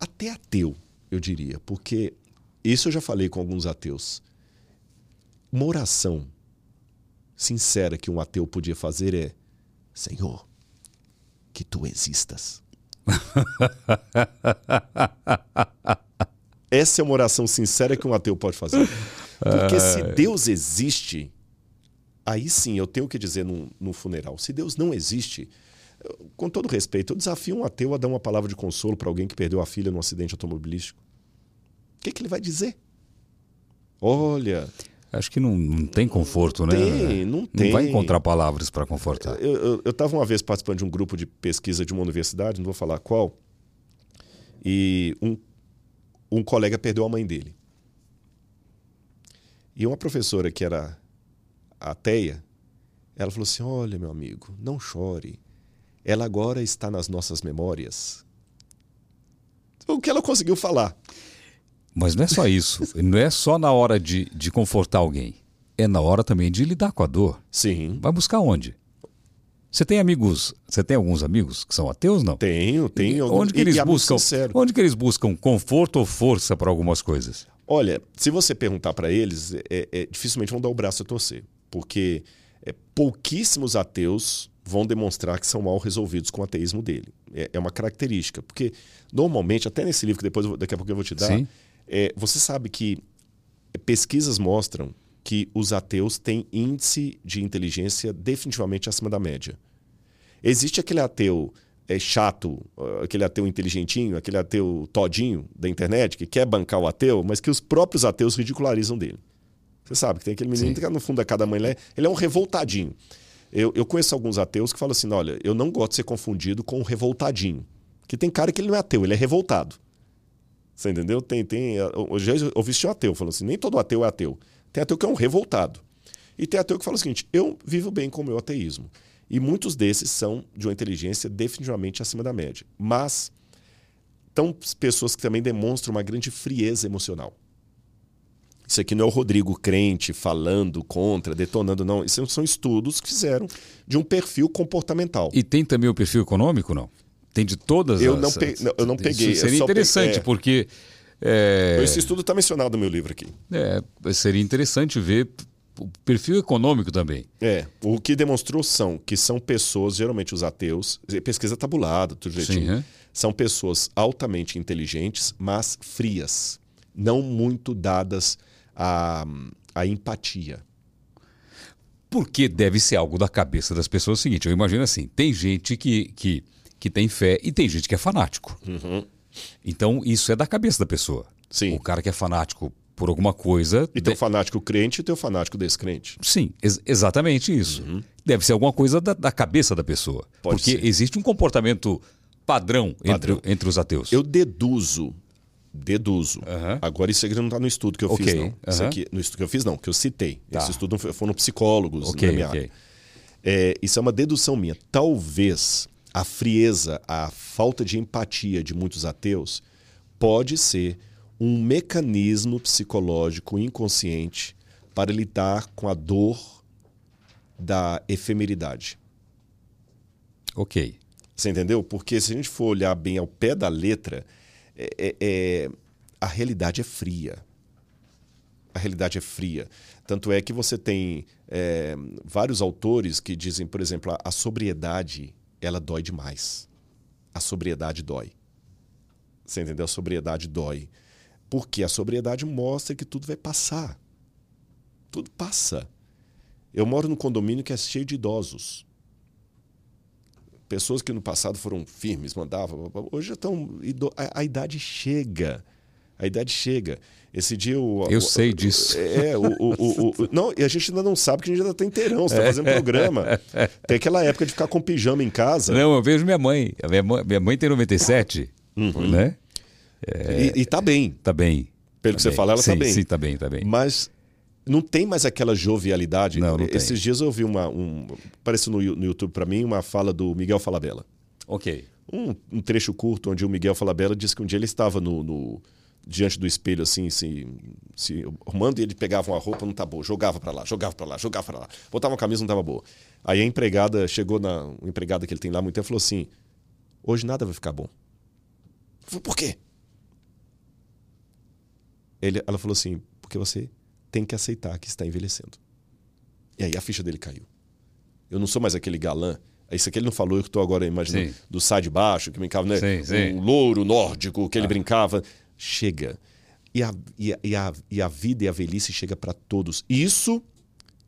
até ateu, eu diria, porque isso eu já falei com alguns ateus. Uma oração sincera que um ateu podia fazer é: Senhor, que tu existas. <laughs> Essa é uma oração sincera que um ateu pode fazer. Porque se Deus existe, aí sim eu tenho que dizer no, no funeral. Se Deus não existe, com todo respeito, eu desafio um ateu a dar uma palavra de consolo para alguém que perdeu a filha num acidente automobilístico. O que, que ele vai dizer? Olha, Acho que não, não tem conforto, não né? Tem, não tem. Não vai encontrar palavras para confortar. Eu estava uma vez participando de um grupo de pesquisa de uma universidade, não vou falar qual, e um, um colega perdeu a mãe dele. E uma professora que era ateia, ela falou assim: Olha, meu amigo, não chore. Ela agora está nas nossas memórias. O que ela conseguiu falar. Mas não é só isso. não é só na hora de, de confortar alguém. É na hora também de lidar com a dor. Sim. Vai buscar onde? Você tem amigos, você tem alguns amigos que são ateus, não? Tenho, tenho. Alguns, onde que eles buscam? Onde que eles buscam conforto ou força para algumas coisas? Olha, se você perguntar para eles, é, é, dificilmente vão dar o braço a torcer, porque é, pouquíssimos ateus vão demonstrar que são mal resolvidos com o ateísmo dele. É, é uma característica, porque normalmente, até nesse livro que depois daqui a pouco eu vou te dar, é, você sabe que pesquisas mostram que os ateus têm índice de inteligência definitivamente acima da média. Existe aquele ateu é, chato, aquele ateu inteligentinho, aquele ateu todinho da internet, que quer bancar o ateu, mas que os próprios ateus ridicularizam dele. Você sabe que tem aquele menino Sim. que no fundo da cada mãe, ele é, ele é um revoltadinho. Eu, eu conheço alguns ateus que falam assim: olha, eu não gosto de ser confundido com um revoltadinho. Que tem cara que ele não é ateu, ele é revoltado. Você entendeu? Tem, tem, eu já ouvi um ateu falando assim: nem todo ateu é ateu. Tem ateu que é um revoltado. E tem ateu que fala o seguinte: eu vivo bem com o meu ateísmo. E muitos desses são de uma inteligência definitivamente acima da média. Mas estão pessoas que também demonstram uma grande frieza emocional. Isso aqui não é o Rodrigo crente falando contra, detonando, não. Isso são estudos que fizeram de um perfil comportamental. E tem também o perfil econômico, não? Tem de todas eu as... Não pe... não, eu não peguei. Isso seria interessante, é... porque... É... Esse estudo está mencionado no meu livro aqui. É, seria interessante ver o perfil econômico também. É, o que demonstrou são que são pessoas, geralmente os ateus, pesquisa tabulada, tudo jeitinho, Sim, é? são pessoas altamente inteligentes, mas frias, não muito dadas à, à empatia. Porque deve ser algo da cabeça das pessoas o seguinte, eu imagino assim, tem gente que, que que tem fé e tem gente que é fanático. Uhum. Então, isso é da cabeça da pessoa. Sim. O cara que é fanático por alguma coisa. E tem o fanático crente e tem o fanático descrente. Sim, ex exatamente isso. Uhum. Deve ser alguma coisa da, da cabeça da pessoa. Pode porque ser. existe um comportamento padrão, padrão. Entre, entre os ateus. Eu deduzo deduzo. Uhum. Agora isso aqui não está no estudo que eu okay. fiz, não. Uhum. Isso aqui, no estudo que eu fiz, não, que eu citei. Tá. Esse estudo foram psicólogos okay, na minha okay. área. É, isso é uma dedução minha. Talvez a frieza, a falta de empatia de muitos ateus pode ser um mecanismo psicológico inconsciente para lidar com a dor da efemeridade. Ok. Você entendeu? Porque se a gente for olhar bem ao pé da letra, é, é, é, a realidade é fria. A realidade é fria. Tanto é que você tem é, vários autores que dizem, por exemplo, a, a sobriedade ela dói demais. A sobriedade dói. Você entendeu? A sobriedade dói. Porque a sobriedade mostra que tudo vai passar. Tudo passa. Eu moro num condomínio que é cheio de idosos. Pessoas que no passado foram firmes, mandavam, hoje estão. A, a idade chega. A idade chega. Esse dia o. Eu o, sei disso. É, o, o, o, Não, e a gente ainda não sabe que a gente ainda tá inteirão, você tá fazendo programa. <laughs> Tem aquela época de ficar com pijama em casa. Não, eu vejo minha mãe. A minha mãe, minha mãe tem 97, uhum. né? É... E, e tá bem. Tá bem. Pelo tá que você fala, ela sim, tá bem. Sim, tá bem, tá bem. Mas não tem mais aquela jovialidade. Não, não Esses tem. dias eu ouvi uma. Um, apareceu no, no YouTube para mim uma fala do Miguel Falabella. Ok. Um, um, trecho curto onde o Miguel Falabella disse que um dia ele estava no, no diante do espelho, assim, se, se arrumando, e ele pegava uma roupa, não tá boa, jogava para lá, jogava para lá, jogava para lá, botava uma camisa, não tava boa. Aí a empregada chegou na. Uma empregada que ele tem lá muito tempo falou assim: hoje nada vai ficar bom. Eu falei, por quê? Ele, ela falou assim: porque você tem que aceitar que está envelhecendo. E aí a ficha dele caiu. Eu não sou mais aquele galã. Isso aqui ele não falou, eu estou agora imaginando Sim. do sai de baixo, que brincava, né? Sim, sim. O louro nórdico que ele brincava. Chega. E a, e, a, e, a, e a vida e a velhice chega para todos. Isso,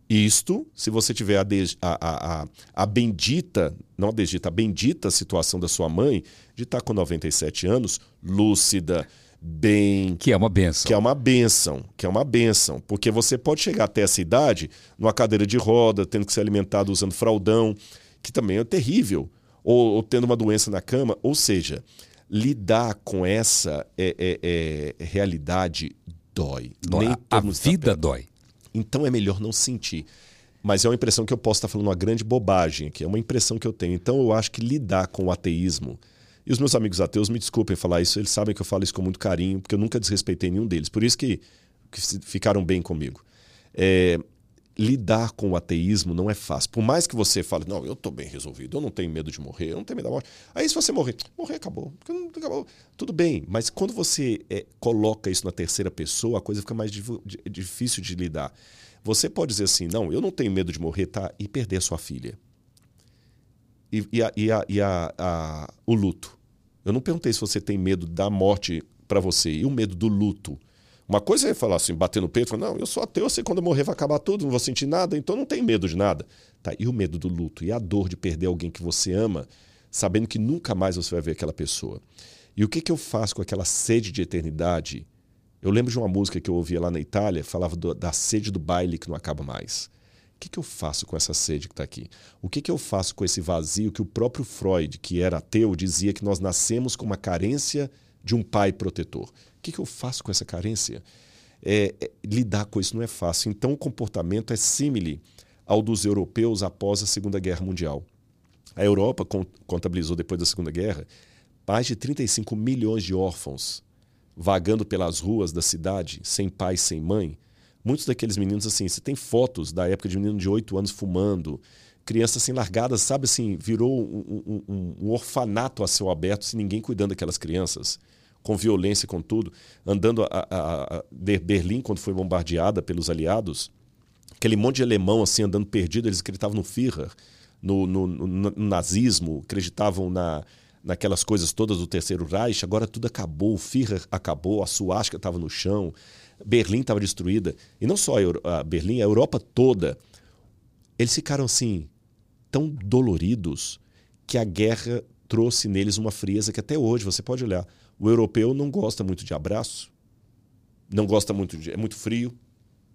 isto, se você tiver a, de, a, a, a, bendita, não a desdita, a bendita situação da sua mãe de estar com 97 anos, lúcida, bem. Que é uma benção. Que é uma benção. Que é uma benção. Porque você pode chegar até essa idade numa cadeira de roda, tendo que ser alimentado usando fraldão, que também é terrível. Ou, ou tendo uma doença na cama. Ou seja, lidar com essa é, é, é, realidade dói. dói. Nem a, a vida dói. Então é melhor não sentir. Mas é uma impressão que eu posso estar falando uma grande bobagem, que é uma impressão que eu tenho. Então eu acho que lidar com o ateísmo e os meus amigos ateus me desculpem falar isso, eles sabem que eu falo isso com muito carinho, porque eu nunca desrespeitei nenhum deles. Por isso que, que ficaram bem comigo. É, lidar com o ateísmo não é fácil. Por mais que você fale, não, eu estou bem resolvido, eu não tenho medo de morrer, eu não tenho medo da morte. Aí se você morrer, morrer acabou. acabou. Tudo bem, mas quando você é, coloca isso na terceira pessoa, a coisa fica mais difícil de lidar. Você pode dizer assim, não, eu não tenho medo de morrer, tá? E perder a sua filha e, e, a, e, a, e a, a, o luto. Eu não perguntei se você tem medo da morte para você e o medo do luto. Uma coisa é falar assim, bater no peito, não, eu sou ateu, eu sei quando eu morrer vai acabar tudo, não vou sentir nada, então não tenho medo de nada. Tá, e o medo do luto? E a dor de perder alguém que você ama, sabendo que nunca mais você vai ver aquela pessoa. E o que, que eu faço com aquela sede de eternidade? Eu lembro de uma música que eu ouvia lá na Itália, falava do, da sede do baile que não acaba mais. Que, que eu faço com essa sede que está aqui? O que, que eu faço com esse vazio que o próprio Freud, que era ateu, dizia que nós nascemos com uma carência de um pai protetor? O que, que eu faço com essa carência? É, é, lidar com isso não é fácil. Então, o comportamento é símile ao dos europeus após a Segunda Guerra Mundial. A Europa contabilizou, depois da Segunda Guerra, mais de 35 milhões de órfãos vagando pelas ruas da cidade, sem pai, sem mãe. Muitos daqueles meninos, assim, você tem fotos da época de menino de 8 anos fumando, crianças assim largadas, sabe assim, virou um, um, um orfanato a céu aberto, sem ninguém cuidando daquelas crianças, com violência, com tudo. Andando a, a, a Berlim, quando foi bombardeada pelos aliados, aquele monte de alemão assim andando perdido, eles acreditavam no Führer, no, no, no, no nazismo, acreditavam na, naquelas coisas todas do Terceiro Reich, agora tudo acabou, o Führer acabou, a suástica estava no chão, Berlim estava destruída. E não só a, a Berlim, a Europa toda. Eles ficaram assim, tão doloridos, que a guerra trouxe neles uma frieza que até hoje, você pode olhar, o europeu não gosta muito de abraço, não gosta muito de. é muito frio.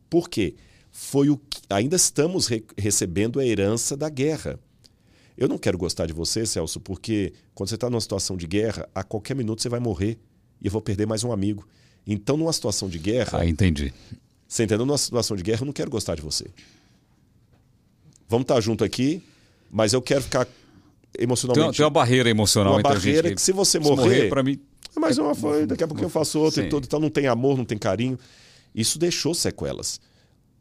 Por quê? Foi o que, ainda estamos re, recebendo a herança da guerra. Eu não quero gostar de você, Celso, porque quando você está numa situação de guerra, a qualquer minuto você vai morrer e eu vou perder mais um amigo. Então, numa situação de guerra. Ah, entendi. Você entendeu? Numa situação de guerra, eu não quero gostar de você. Vamos estar junto aqui, mas eu quero ficar emocionalmente. Tem, tem uma barreira emocional uma entre barreira a gente. que, se você morrer. Morrer para mim. Mas uma foi, daqui a pouco eu faço outra Sim. e tudo. Então não tem amor, não tem carinho. Isso deixou sequelas.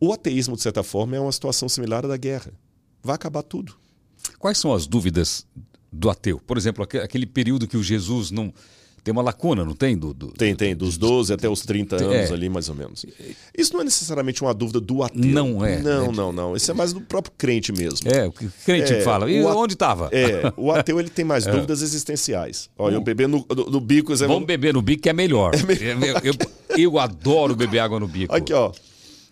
O ateísmo, de certa forma, é uma situação similar à da guerra. Vai acabar tudo. Quais são as dúvidas do ateu? Por exemplo, aquele período que o Jesus não. Tem uma lacuna, não tem? Do, do tem, tem. Dos 12 até os 30 anos é. ali, mais ou menos. Isso não é necessariamente uma dúvida do ateu. Não é. Não, é. não, não. Isso é mais do próprio crente mesmo. É, o crente É, fala. E o onde estava? É, o ateu ele tem mais <laughs> dúvidas existenciais. Olha, eu beber no, no, no bico... Zé, Vamos beber no bico que é melhor. <laughs> Eu, eu- eu adoro beber água no bico. Aqui, ó.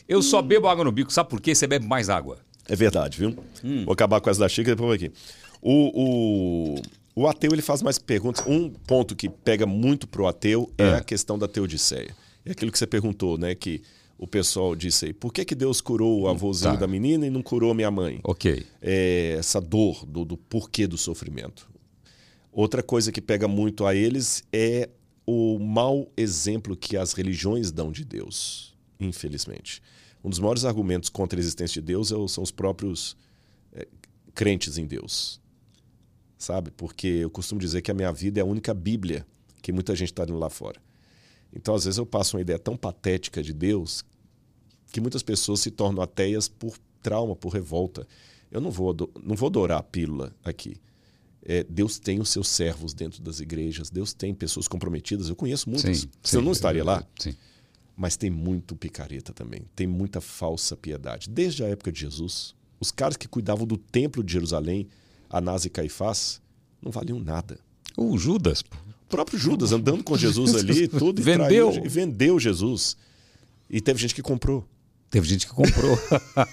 Eu só bebo água no bico. Sabe por quê? Você bebe mais água. É verdade, viu? Hum. Vou acabar com essa da xícara e depois vou aqui. O, o, o ateu ele faz mais perguntas. Um ponto que pega muito pro ateu é, é a questão da teodiceia. É aquilo que você perguntou, né? Que o pessoal disse aí, por que, que Deus curou o avôzinho tá. da menina e não curou minha mãe? Ok. É, essa dor do, do porquê do sofrimento. Outra coisa que pega muito a eles é o mau exemplo que as religiões dão de Deus, infelizmente. Um dos maiores argumentos contra a existência de Deus é são os próprios é, crentes em Deus. Sabe? Porque eu costumo dizer que a minha vida é a única Bíblia que muita gente está indo lá fora. Então, às vezes, eu passo uma ideia tão patética de Deus que muitas pessoas se tornam ateias por trauma, por revolta. Eu não vou, não vou adorar a pílula aqui. É, Deus tem os seus servos dentro das igrejas, Deus tem pessoas comprometidas. Eu conheço muitas. Sim, sim, eu não estaria lá. Sim. Mas tem muito picareta também. Tem muita falsa piedade. Desde a época de Jesus, os caras que cuidavam do templo de Jerusalém, Anás e Caifás, não valiam nada. O Judas. O próprio Judas, andando com Jesus <laughs> ali, tudo. vendeu. E, vendeu Jesus. E teve gente que comprou. Teve gente que comprou.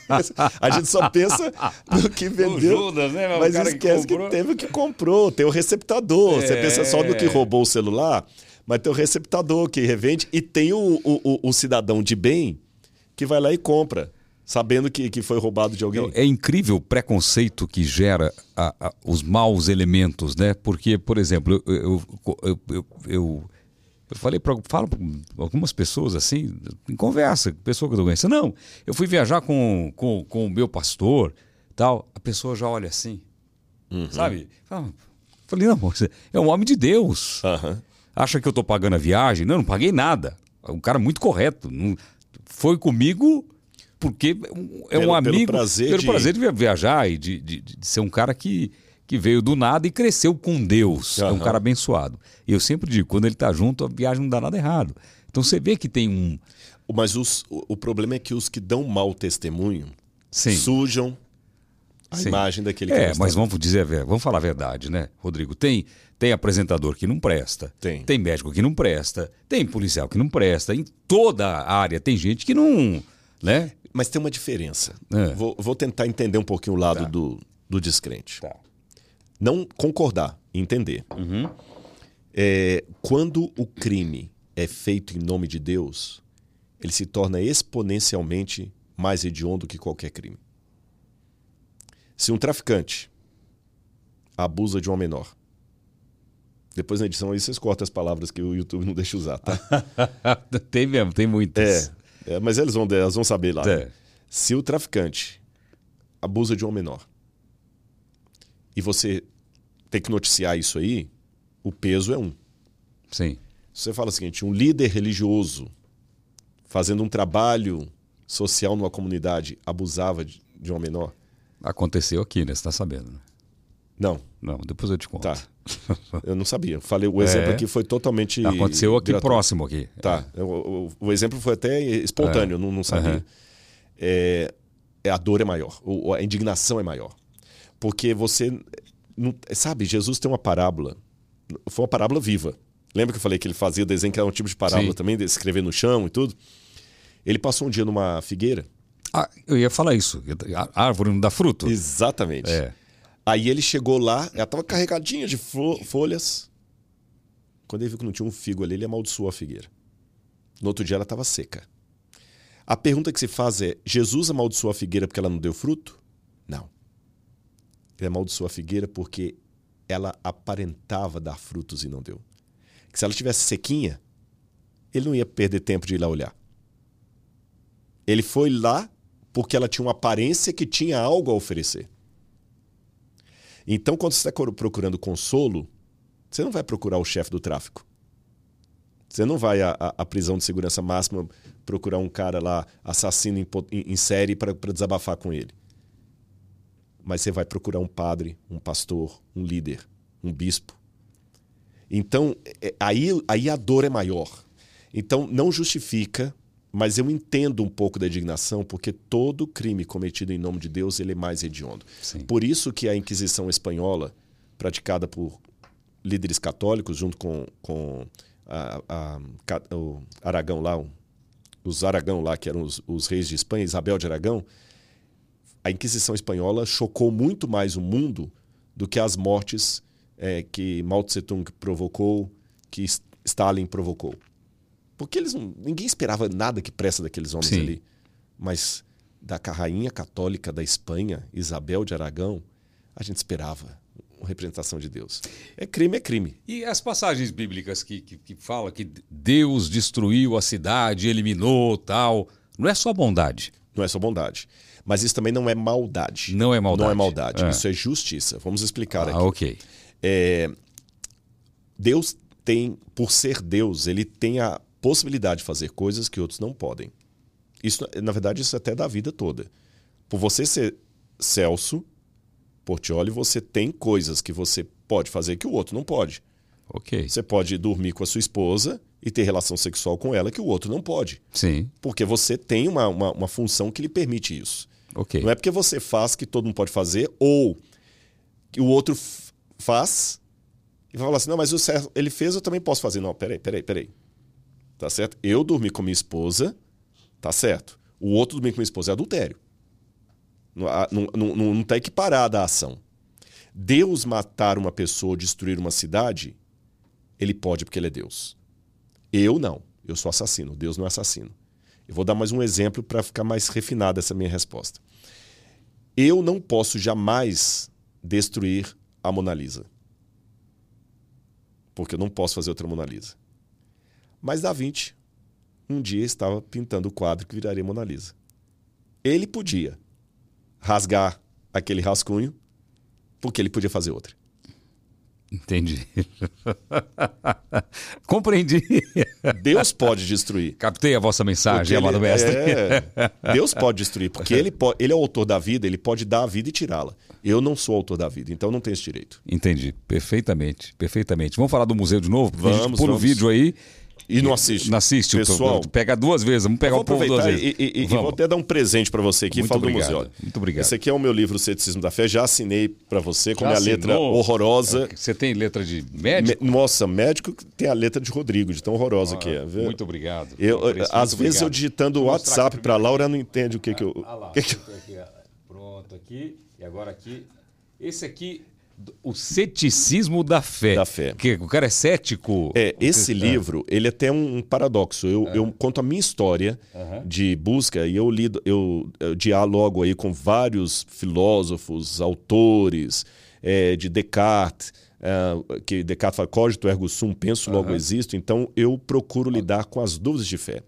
<laughs> a gente só pensa no que vendeu. O Judas, né? Mas, esquece que, que, teve que comprou. Tem o receptador. É... Você pensa só no que roubou o celular, mas tem o receptador que revende e tem o, o, o, o cidadão de bem que vai lá e compra sabendo que, que foi roubado de alguém. É incrível o preconceito que gera a, a, os maus elementos, né? Porque, por exemplo, eu, eu, eu, eu eu falei para falo para algumas pessoas assim, em conversa, pessoa que eu tô conhecendo. Não, eu fui viajar com, com, com o meu pastor, tal. A pessoa já olha assim, uhum. sabe? Falei, não, você é um homem de Deus. Uhum. Acha que eu tô pagando a viagem? Não, não paguei nada. É um cara muito correto. Não, foi comigo porque é um pelo, amigo. Pelo prazer, pelo de... prazer de viajar e de, de, de ser um cara que que veio do nada e cresceu com Deus. Uhum. É um cara abençoado. E eu sempre digo, quando ele está junto, a viagem não dá nada errado. Então você vê que tem um. Mas os, o problema é que os que dão mau testemunho Sim. sujam a Sim. imagem daquele É, mas vamos dizer, vamos falar a verdade, né, Rodrigo? Tem, tem apresentador que não presta, tem. tem médico que não presta, tem policial que não presta, em toda a área tem gente que não. Né? Mas tem uma diferença. É. Vou, vou, tentar entender um pouquinho o lado tá. do, do descrente. Tá não concordar, entender. Uhum. É, quando o crime é feito em nome de Deus, ele se torna exponencialmente mais hediondo que qualquer crime. Se um traficante abusa de uma menor, depois na edição aí vocês cortam as palavras que o YouTube não deixa usar, tá? <laughs> tem mesmo, tem muitas. É, é, mas eles vão, elas vão saber lá. É. Se o traficante abusa de uma menor e você tem que noticiar isso aí, o peso é um. Sim. Você fala o seguinte: um líder religioso fazendo um trabalho social numa comunidade abusava de, de uma menor. Aconteceu aqui, né? Você está sabendo, né? Não. Não, depois eu te conto. Tá. <laughs> Eu não sabia. Falei, o exemplo é... aqui foi totalmente. Aconteceu aqui gratuito. próximo aqui. Tá. É. O, o, o, exemplo foi até espontâneo, é. não, não sabia. Uhum. É, a dor é maior, a indignação é maior. Porque você não, sabe, Jesus tem uma parábola. Foi uma parábola viva. Lembra que eu falei que ele fazia desenho que era um tipo de parábola Sim. também, de escrever no chão e tudo? Ele passou um dia numa figueira. Ah, eu ia falar isso. A árvore não dá fruto? Exatamente. É. Aí ele chegou lá, ela estava carregadinha de folhas. Quando ele viu que não tinha um figo ali, ele amaldiçoou a figueira. No outro dia ela estava seca. A pergunta que se faz é: Jesus amaldiçoou a figueira porque ela não deu fruto? Não. Ele amaldiçoou a figueira porque ela aparentava dar frutos e não deu. Que se ela tivesse sequinha, ele não ia perder tempo de ir lá olhar. Ele foi lá porque ela tinha uma aparência que tinha algo a oferecer. Então, quando você está procurando consolo, você não vai procurar o chefe do tráfico. Você não vai à, à, prisão de segurança máxima procurar um cara lá, assassino em, em, série, para desabafar com ele mas você vai procurar um padre, um pastor, um líder, um bispo. Então, é, aí, aí a dor é maior. Então, não justifica, mas eu entendo um pouco da indignação, porque todo crime cometido em nome de Deus ele é mais hediondo. Sim. Por isso que a Inquisição Espanhola, praticada por líderes católicos, junto com, com a, a, o Aragão lá, os Aragão lá, que eram os, os reis de Espanha, Isabel de Aragão, a Inquisição Espanhola chocou muito mais o mundo do que as mortes é, que Mao Tse Tung provocou, que Stalin provocou. Porque eles não, ninguém esperava nada que presta daqueles homens Sim. ali. Mas da rainha católica da Espanha, Isabel de Aragão, a gente esperava uma representação de Deus. É crime, é crime. E as passagens bíblicas que, que, que falam que Deus destruiu a cidade, eliminou tal, não é só bondade. Não é só bondade. Mas isso também não é maldade. Não é maldade. Não é maldade. É. Isso é justiça. Vamos explicar ah, aqui. ok. É, Deus tem, por ser Deus, ele tem a possibilidade de fazer coisas que outros não podem. Isso, na verdade, isso é até da vida toda. Por você ser Celso Portioli, você tem coisas que você pode fazer que o outro não pode. Ok. Você pode dormir com a sua esposa e ter relação sexual com ela que o outro não pode. Sim. Porque você tem uma, uma, uma função que lhe permite isso. Ok. Não é porque você faz que todo mundo pode fazer ou que o outro faz e vai falar assim, não, mas o ele fez, eu também posso fazer. Não, peraí, peraí, peraí. Tá certo? Eu dormi com minha esposa, tá certo. O outro dormir com minha esposa é adultério. Não, não, não, não tá equiparada a ação. Deus matar uma pessoa, destruir uma cidade, ele pode porque ele é Deus. Eu não. Eu sou assassino. Deus não é assassino. Eu vou dar mais um exemplo para ficar mais refinada essa minha resposta. Eu não posso jamais destruir a Mona Lisa. Porque eu não posso fazer outra Mona Lisa. Mas Da Vinci um dia estava pintando o quadro que viraria Mona Lisa. Ele podia rasgar aquele rascunho, porque ele podia fazer outra. Entendi. <laughs> Compreendi. Deus pode destruir. Captei a vossa mensagem, amado mestre. É, Deus pode destruir, porque ele, pode, ele é o autor da vida, ele pode dar a vida e tirá-la. Eu não sou autor da vida, então não tenho esse direito. Entendi. Perfeitamente. Perfeitamente. Vamos falar do museu de novo? Vamos. Pôr o vídeo aí. E não assiste. Não assiste. Pessoal, pega duas vezes. Vamos pegar o povo duas vezes. E, e, e vou até dar um presente para você aqui. Muito falo obrigado. do museu. Muito obrigado. Esse aqui é o meu livro Ceticismo da Fé. Já assinei para você com a letra horrorosa. É, você tem letra de médico? Me, nossa, médico tem a letra de Rodrigo, de tão horrosa ah, que é. Muito obrigado. Eu, às vezes obrigado. eu digitando o WhatsApp para Laura não entende o que, ah, que eu. Ah lá, <laughs> que que... Pronto, aqui. E agora aqui. Esse aqui o ceticismo da fé. Da fé. Que o cara é cético. É, esse livro, ele é até um paradoxo. Eu, é. eu conto a minha história uhum. de busca e eu lido, eu, eu, dialogo aí com vários filósofos, autores, é, de Descartes, é, que Descartes fala cogito ergo sum, penso logo uhum. existo. Então eu procuro lidar com as dúvidas de fé.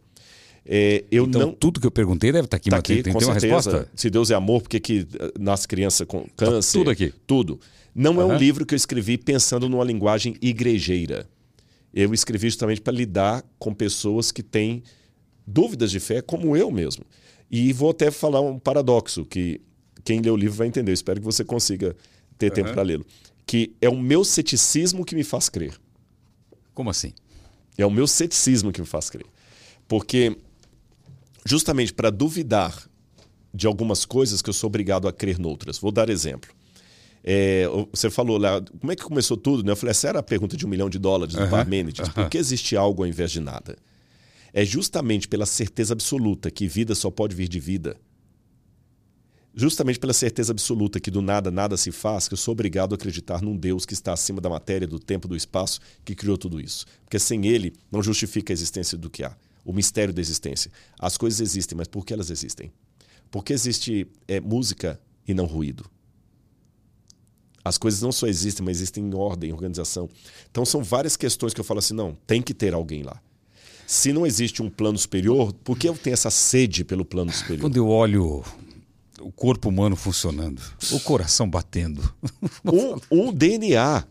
É, eu então, não... tudo que eu perguntei deve estar aqui, tá aqui tem, com tem certeza. uma resposta? Se Deus é amor, por que, que nasce criança com câncer? Tá tudo aqui. Tudo. Não uhum. é um livro que eu escrevi pensando numa linguagem igrejeira. Eu escrevi justamente para lidar com pessoas que têm dúvidas de fé, como eu mesmo. E vou até falar um paradoxo que quem lê o livro vai entender. Eu espero que você consiga ter uhum. tempo para lê-lo. Que é o meu ceticismo que me faz crer. Como assim? É o meu ceticismo que me faz crer. Porque, justamente para duvidar de algumas coisas que eu sou obrigado a crer noutras. Vou dar exemplo. É, você falou lá, como é que começou tudo? Né? Eu falei, essa era a pergunta de um milhão de dólares do Parmênides. Por que existe algo ao invés de nada? É justamente pela certeza absoluta que vida só pode vir de vida. Justamente pela certeza absoluta que do nada nada se faz, que eu sou obrigado a acreditar num Deus que está acima da matéria, do tempo, do espaço, que criou tudo isso. Porque sem ele não justifica a existência do que há, o mistério da existência. As coisas existem, mas por que elas existem? Porque existe é, música e não ruído. As coisas não só existem, mas existem em ordem, em organização. Então são várias questões que eu falo assim, não, tem que ter alguém lá. Se não existe um plano superior, por que eu tenho essa sede pelo plano superior? Quando eu olho o corpo humano funcionando, o coração batendo. Um, um DNA.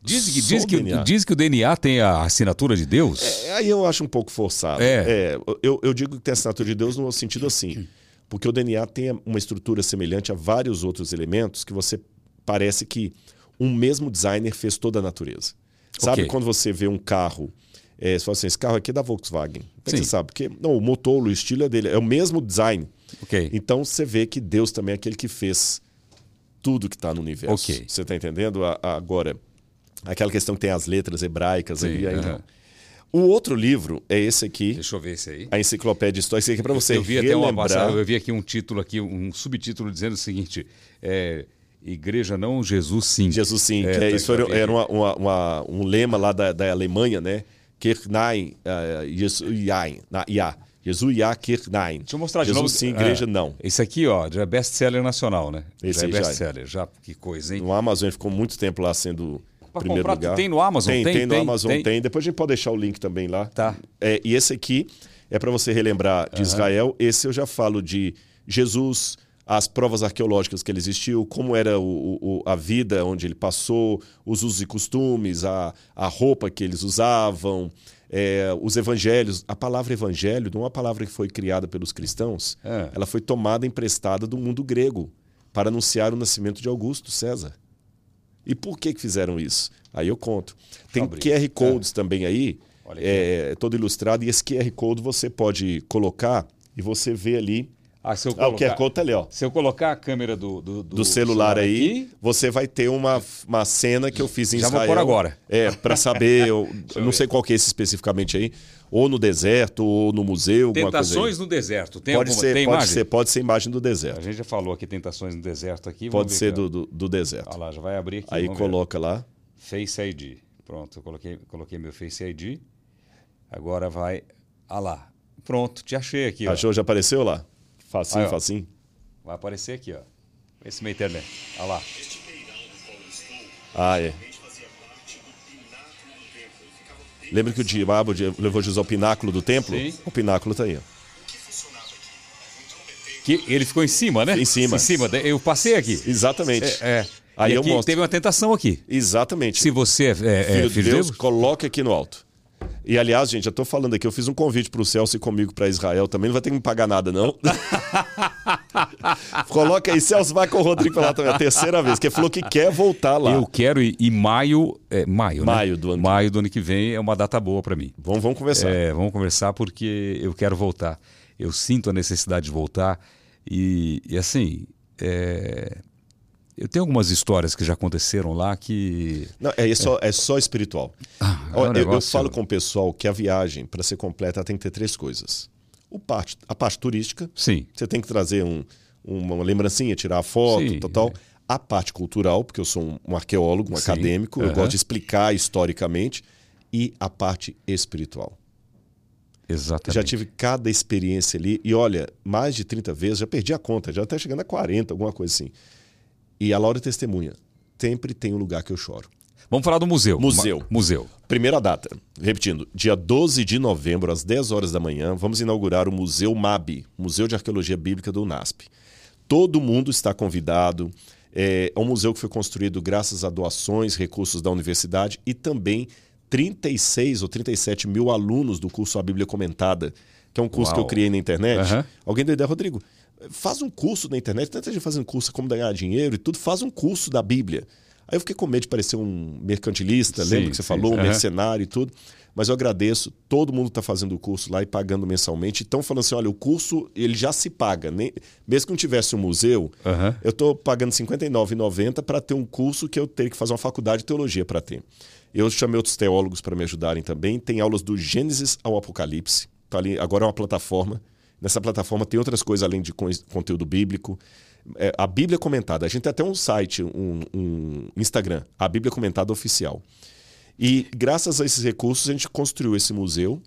Diz que, diz, que, DNA. diz que o DNA tem a assinatura de Deus? É, aí eu acho um pouco forçado. É. é eu, eu digo que tem a assinatura de Deus no sentido assim. Porque o DNA tem uma estrutura semelhante a vários outros elementos que você parece que um mesmo designer fez toda a natureza. Sabe okay. quando você vê um carro, é, você fala assim, esse carro aqui é da Volkswagen. Como você sabe? Porque não, o motor, o estilo é dele, é o mesmo design. Okay. Então você vê que Deus também é aquele que fez tudo que está no universo. Okay. Você está entendendo? agora, aquela questão que tem as letras hebraicas Sim, ali, aí não. O outro livro é esse aqui. Deixa eu ver esse aí. A Enciclopédia Histórica. Esse aqui é para você eu, eu vi relembrar. até uma passagem, eu vi aqui um título aqui, um subtítulo dizendo o seguinte: é, Igreja não, Jesus sim. Jesus sim. É, é, isso era, era uma, uma, uma, um lema lá da, da Alemanha, né? Kirchnein, uh, Jesus Ja. Jesus Ja Kirchnein. Deixa eu mostrar Jesus de novo. sim, igreja é, não. Esse aqui, ó, já é best-seller nacional, né? Esse já é best-seller. Já, que coisa, hein? No Amazon ficou muito tempo lá sendo pra primeiro comprar, lugar. Tem no Amazon? Tem, tem, tem no tem, Amazon, tem. tem. Depois a gente pode deixar o link também lá. Tá. É, e esse aqui é para você relembrar de uhum. Israel. Esse eu já falo de Jesus, as provas arqueológicas que ele existiu, como era o, o, a vida onde ele passou, os usos e costumes, a, a roupa que eles usavam, é, os evangelhos. A palavra evangelho não é uma palavra que foi criada pelos cristãos, é. ela foi tomada emprestada do mundo grego para anunciar o nascimento de Augusto César. E por que, que fizeram isso? Aí eu conto. Tem QR Codes é. também aí, é, todo ilustrado, e esse QR Code você pode colocar e você vê ali ah, se eu colocar, ah, o QR Code tá ali, ó. Se eu colocar a câmera do, do, do, do celular, celular, aí, aqui, você vai ter uma, uma cena que eu fiz em já Israel. Já vou por agora. É, para saber, <laughs> eu, eu não sei qual que é esse especificamente aí, ou no deserto, ou no museu, Tentações no deserto. Tem pode alguma, ser, tem pode imagem? ser, pode ser imagem do deserto. A gente já falou aqui Tentações no deserto aqui. Pode ser do, do, do, deserto. Olha lá, já vai abrir aqui. Aí coloca ver. lá. Face ID. Pronto, eu coloquei, coloquei meu Face ID. Agora vai. Ah lá. Pronto, te achei aqui. Achou? Ó. Já apareceu lá? Facinho, Aí, facinho. Vai aparecer aqui, ó. Esse meio internet. Olha lá. Ah, é. Lembra que o diabo levou Jesus ao pináculo do templo? Sim. O pináculo está aí. Ó. Que ele ficou em cima, né? Em cima. Em cima. Eu passei aqui. Exatamente. É. é. Aí eu mostro. Teve uma tentação aqui. Exatamente. Se você é, é, filho, filho de Deus, Deus, coloque aqui no alto. E aliás, gente, já estou falando aqui, eu fiz um convite para o Celso e comigo para Israel também, não vai ter que me pagar nada, não. <laughs> Coloca aí, Celso vai com o Rodrigo lá também, a terceira vez, que falou que quer voltar lá. Eu quero ir, e maio, é, maio, maio né? do ano. Maio do ano que vem é uma data boa para mim. Vamos, vamos conversar. É, vamos conversar porque eu quero voltar. Eu sinto a necessidade de voltar e, e assim, é, eu tenho algumas histórias que já aconteceram lá que. Não, é, só, é só espiritual. Ah, é um eu, eu, falo com o pessoal que a viagem, para ser completa, tem que ter três coisas. O parte, a parte turística. Sim. Você tem que trazer um, uma lembrancinha, tirar a foto, Sim, tal, tal. É. A parte cultural, porque eu sou um, arqueólogo, um Sim. acadêmico, eu gosto de explicar historicamente. E a parte espiritual. Exatamente. Já tive cada experiência ali. E olha, mais de 30 vezes, já perdi a conta, já até chegando a 40, alguma coisa assim. E a Laura testemunha. Sempre tem um lugar que eu choro. Vamos falar do museu. Museu. Museu. Primeira data. Repetindo, dia 12 de novembro, às 10 horas da manhã, vamos inaugurar o Museu MAB, Museu de Arqueologia Bíblica do UNASP. Todo mundo está convidado. É, é um museu que foi construído graças a doações, recursos da universidade e também 36 ou 37 mil alunos do curso A Bíblia Comentada, que é um curso Uau. que eu criei na internet. Uhum. Alguém deu ideia, Rodrigo? Faz um curso na internet, tanta gente fazendo curso como ganhar dinheiro e tudo, faz um curso da Bíblia. Aí eu fiquei com medo de parecer um mercantilista, sim, lembra que você sim. falou, um uhum. mercenário e tudo. Mas eu agradeço, todo mundo está fazendo o curso lá e pagando mensalmente. Então, falando assim: olha, o curso ele já se paga. Nem, mesmo que não tivesse um museu, uhum. eu estou pagando R$ 59,90 para ter um curso que eu teria que fazer uma faculdade de teologia para ter. Eu chamei outros teólogos para me ajudarem também. Tem aulas do Gênesis ao Apocalipse. Tá ali, agora é uma plataforma Nessa plataforma tem outras coisas além de conteúdo bíblico. É, a Bíblia Comentada. A gente tem até um site, um, um Instagram, a Bíblia Comentada Oficial. E graças a esses recursos a gente construiu esse museu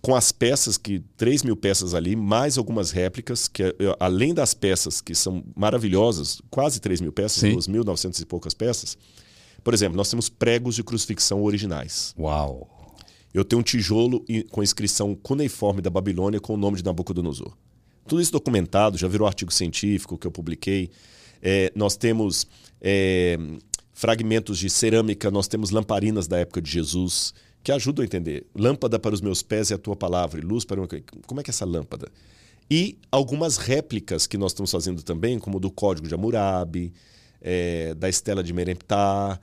com as peças, que 3 mil peças ali, mais algumas réplicas, que além das peças que são maravilhosas, quase 3 mil peças, 2.900 e poucas peças. Por exemplo, nós temos pregos de crucifixão originais. Uau! Eu tenho um tijolo com inscrição cuneiforme da Babilônia com o nome de Nabucodonosor. Tudo isso documentado, já virou artigo científico que eu publiquei. É, nós temos é, fragmentos de cerâmica, nós temos lamparinas da época de Jesus, que ajudam a entender. Lâmpada para os meus pés é a tua palavra, e luz para o meu... Como é que é essa lâmpada? E algumas réplicas que nós estamos fazendo também, como do Código de Hammurabi, é, da Estela de Meremptah,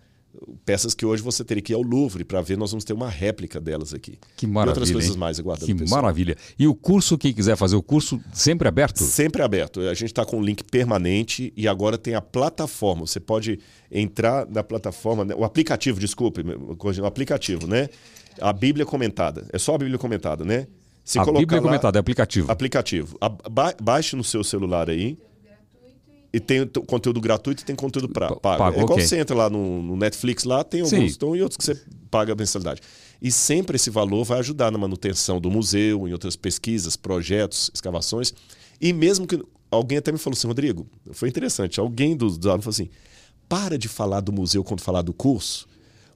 peças que hoje você teria que ir ao Louvre para ver, nós vamos ter uma réplica delas aqui. Que maravilha. E outras coisas hein? mais aguardando. Que pessoal. maravilha. E o curso, quem quiser fazer o curso, sempre aberto? Sempre aberto. A gente está com um link permanente e agora tem a plataforma. Você pode entrar na plataforma, né? o aplicativo, desculpe, o aplicativo, né? A Bíblia comentada. É só a Bíblia comentada, né? Se a Bíblia lá, comentada, é aplicativo. Aplicativo. Ba baixe no seu celular aí. E tem conteúdo gratuito e tem conteúdo pra, pago. pago. É igual okay. você entra lá no, no, Netflix, lá tem alguns estão, e outros que você paga a mensalidade. E sempre esse valor vai ajudar na manutenção do museu, em outras pesquisas, projetos, escavações. E mesmo que. Alguém até me falou assim, Rodrigo, foi interessante. Alguém dos do alunos falou assim: para de falar do museu quando falar do curso,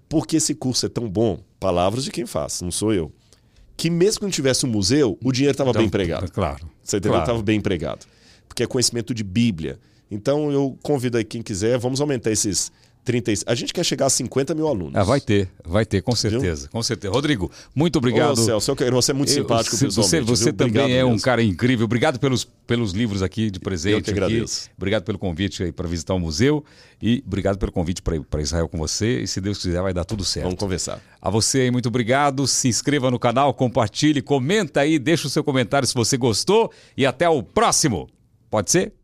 porque esse curso é tão bom. Palavras de quem faz, não sou eu. Que mesmo que não tivesse um museu, o dinheiro estava então, bem empregado. Claro. Você entendeu? Estava claro. bem empregado. Porque é conhecimento de Bíblia então eu convido aí quem quiser, vamos aumentar esses 30. A gente quer chegar a 50 mil alunos. Ah, vai ter, vai ter, com certeza. Viu? Com certeza. Rodrigo, muito obrigado. Ô, Celso, você é muito simpático eu, Você, você também é um cara incrível. Obrigado pelos, pelos livros aqui de presente. Eu que agradeço. Aqui. Obrigado pelo convite para visitar o museu e obrigado pelo convite para Israel com você. E se Deus quiser, vai dar tudo certo. Vamos conversar. A você aí, muito obrigado. Se inscreva no canal, compartilhe, comenta aí, deixa o seu comentário se você gostou e até o próximo. Pode ser?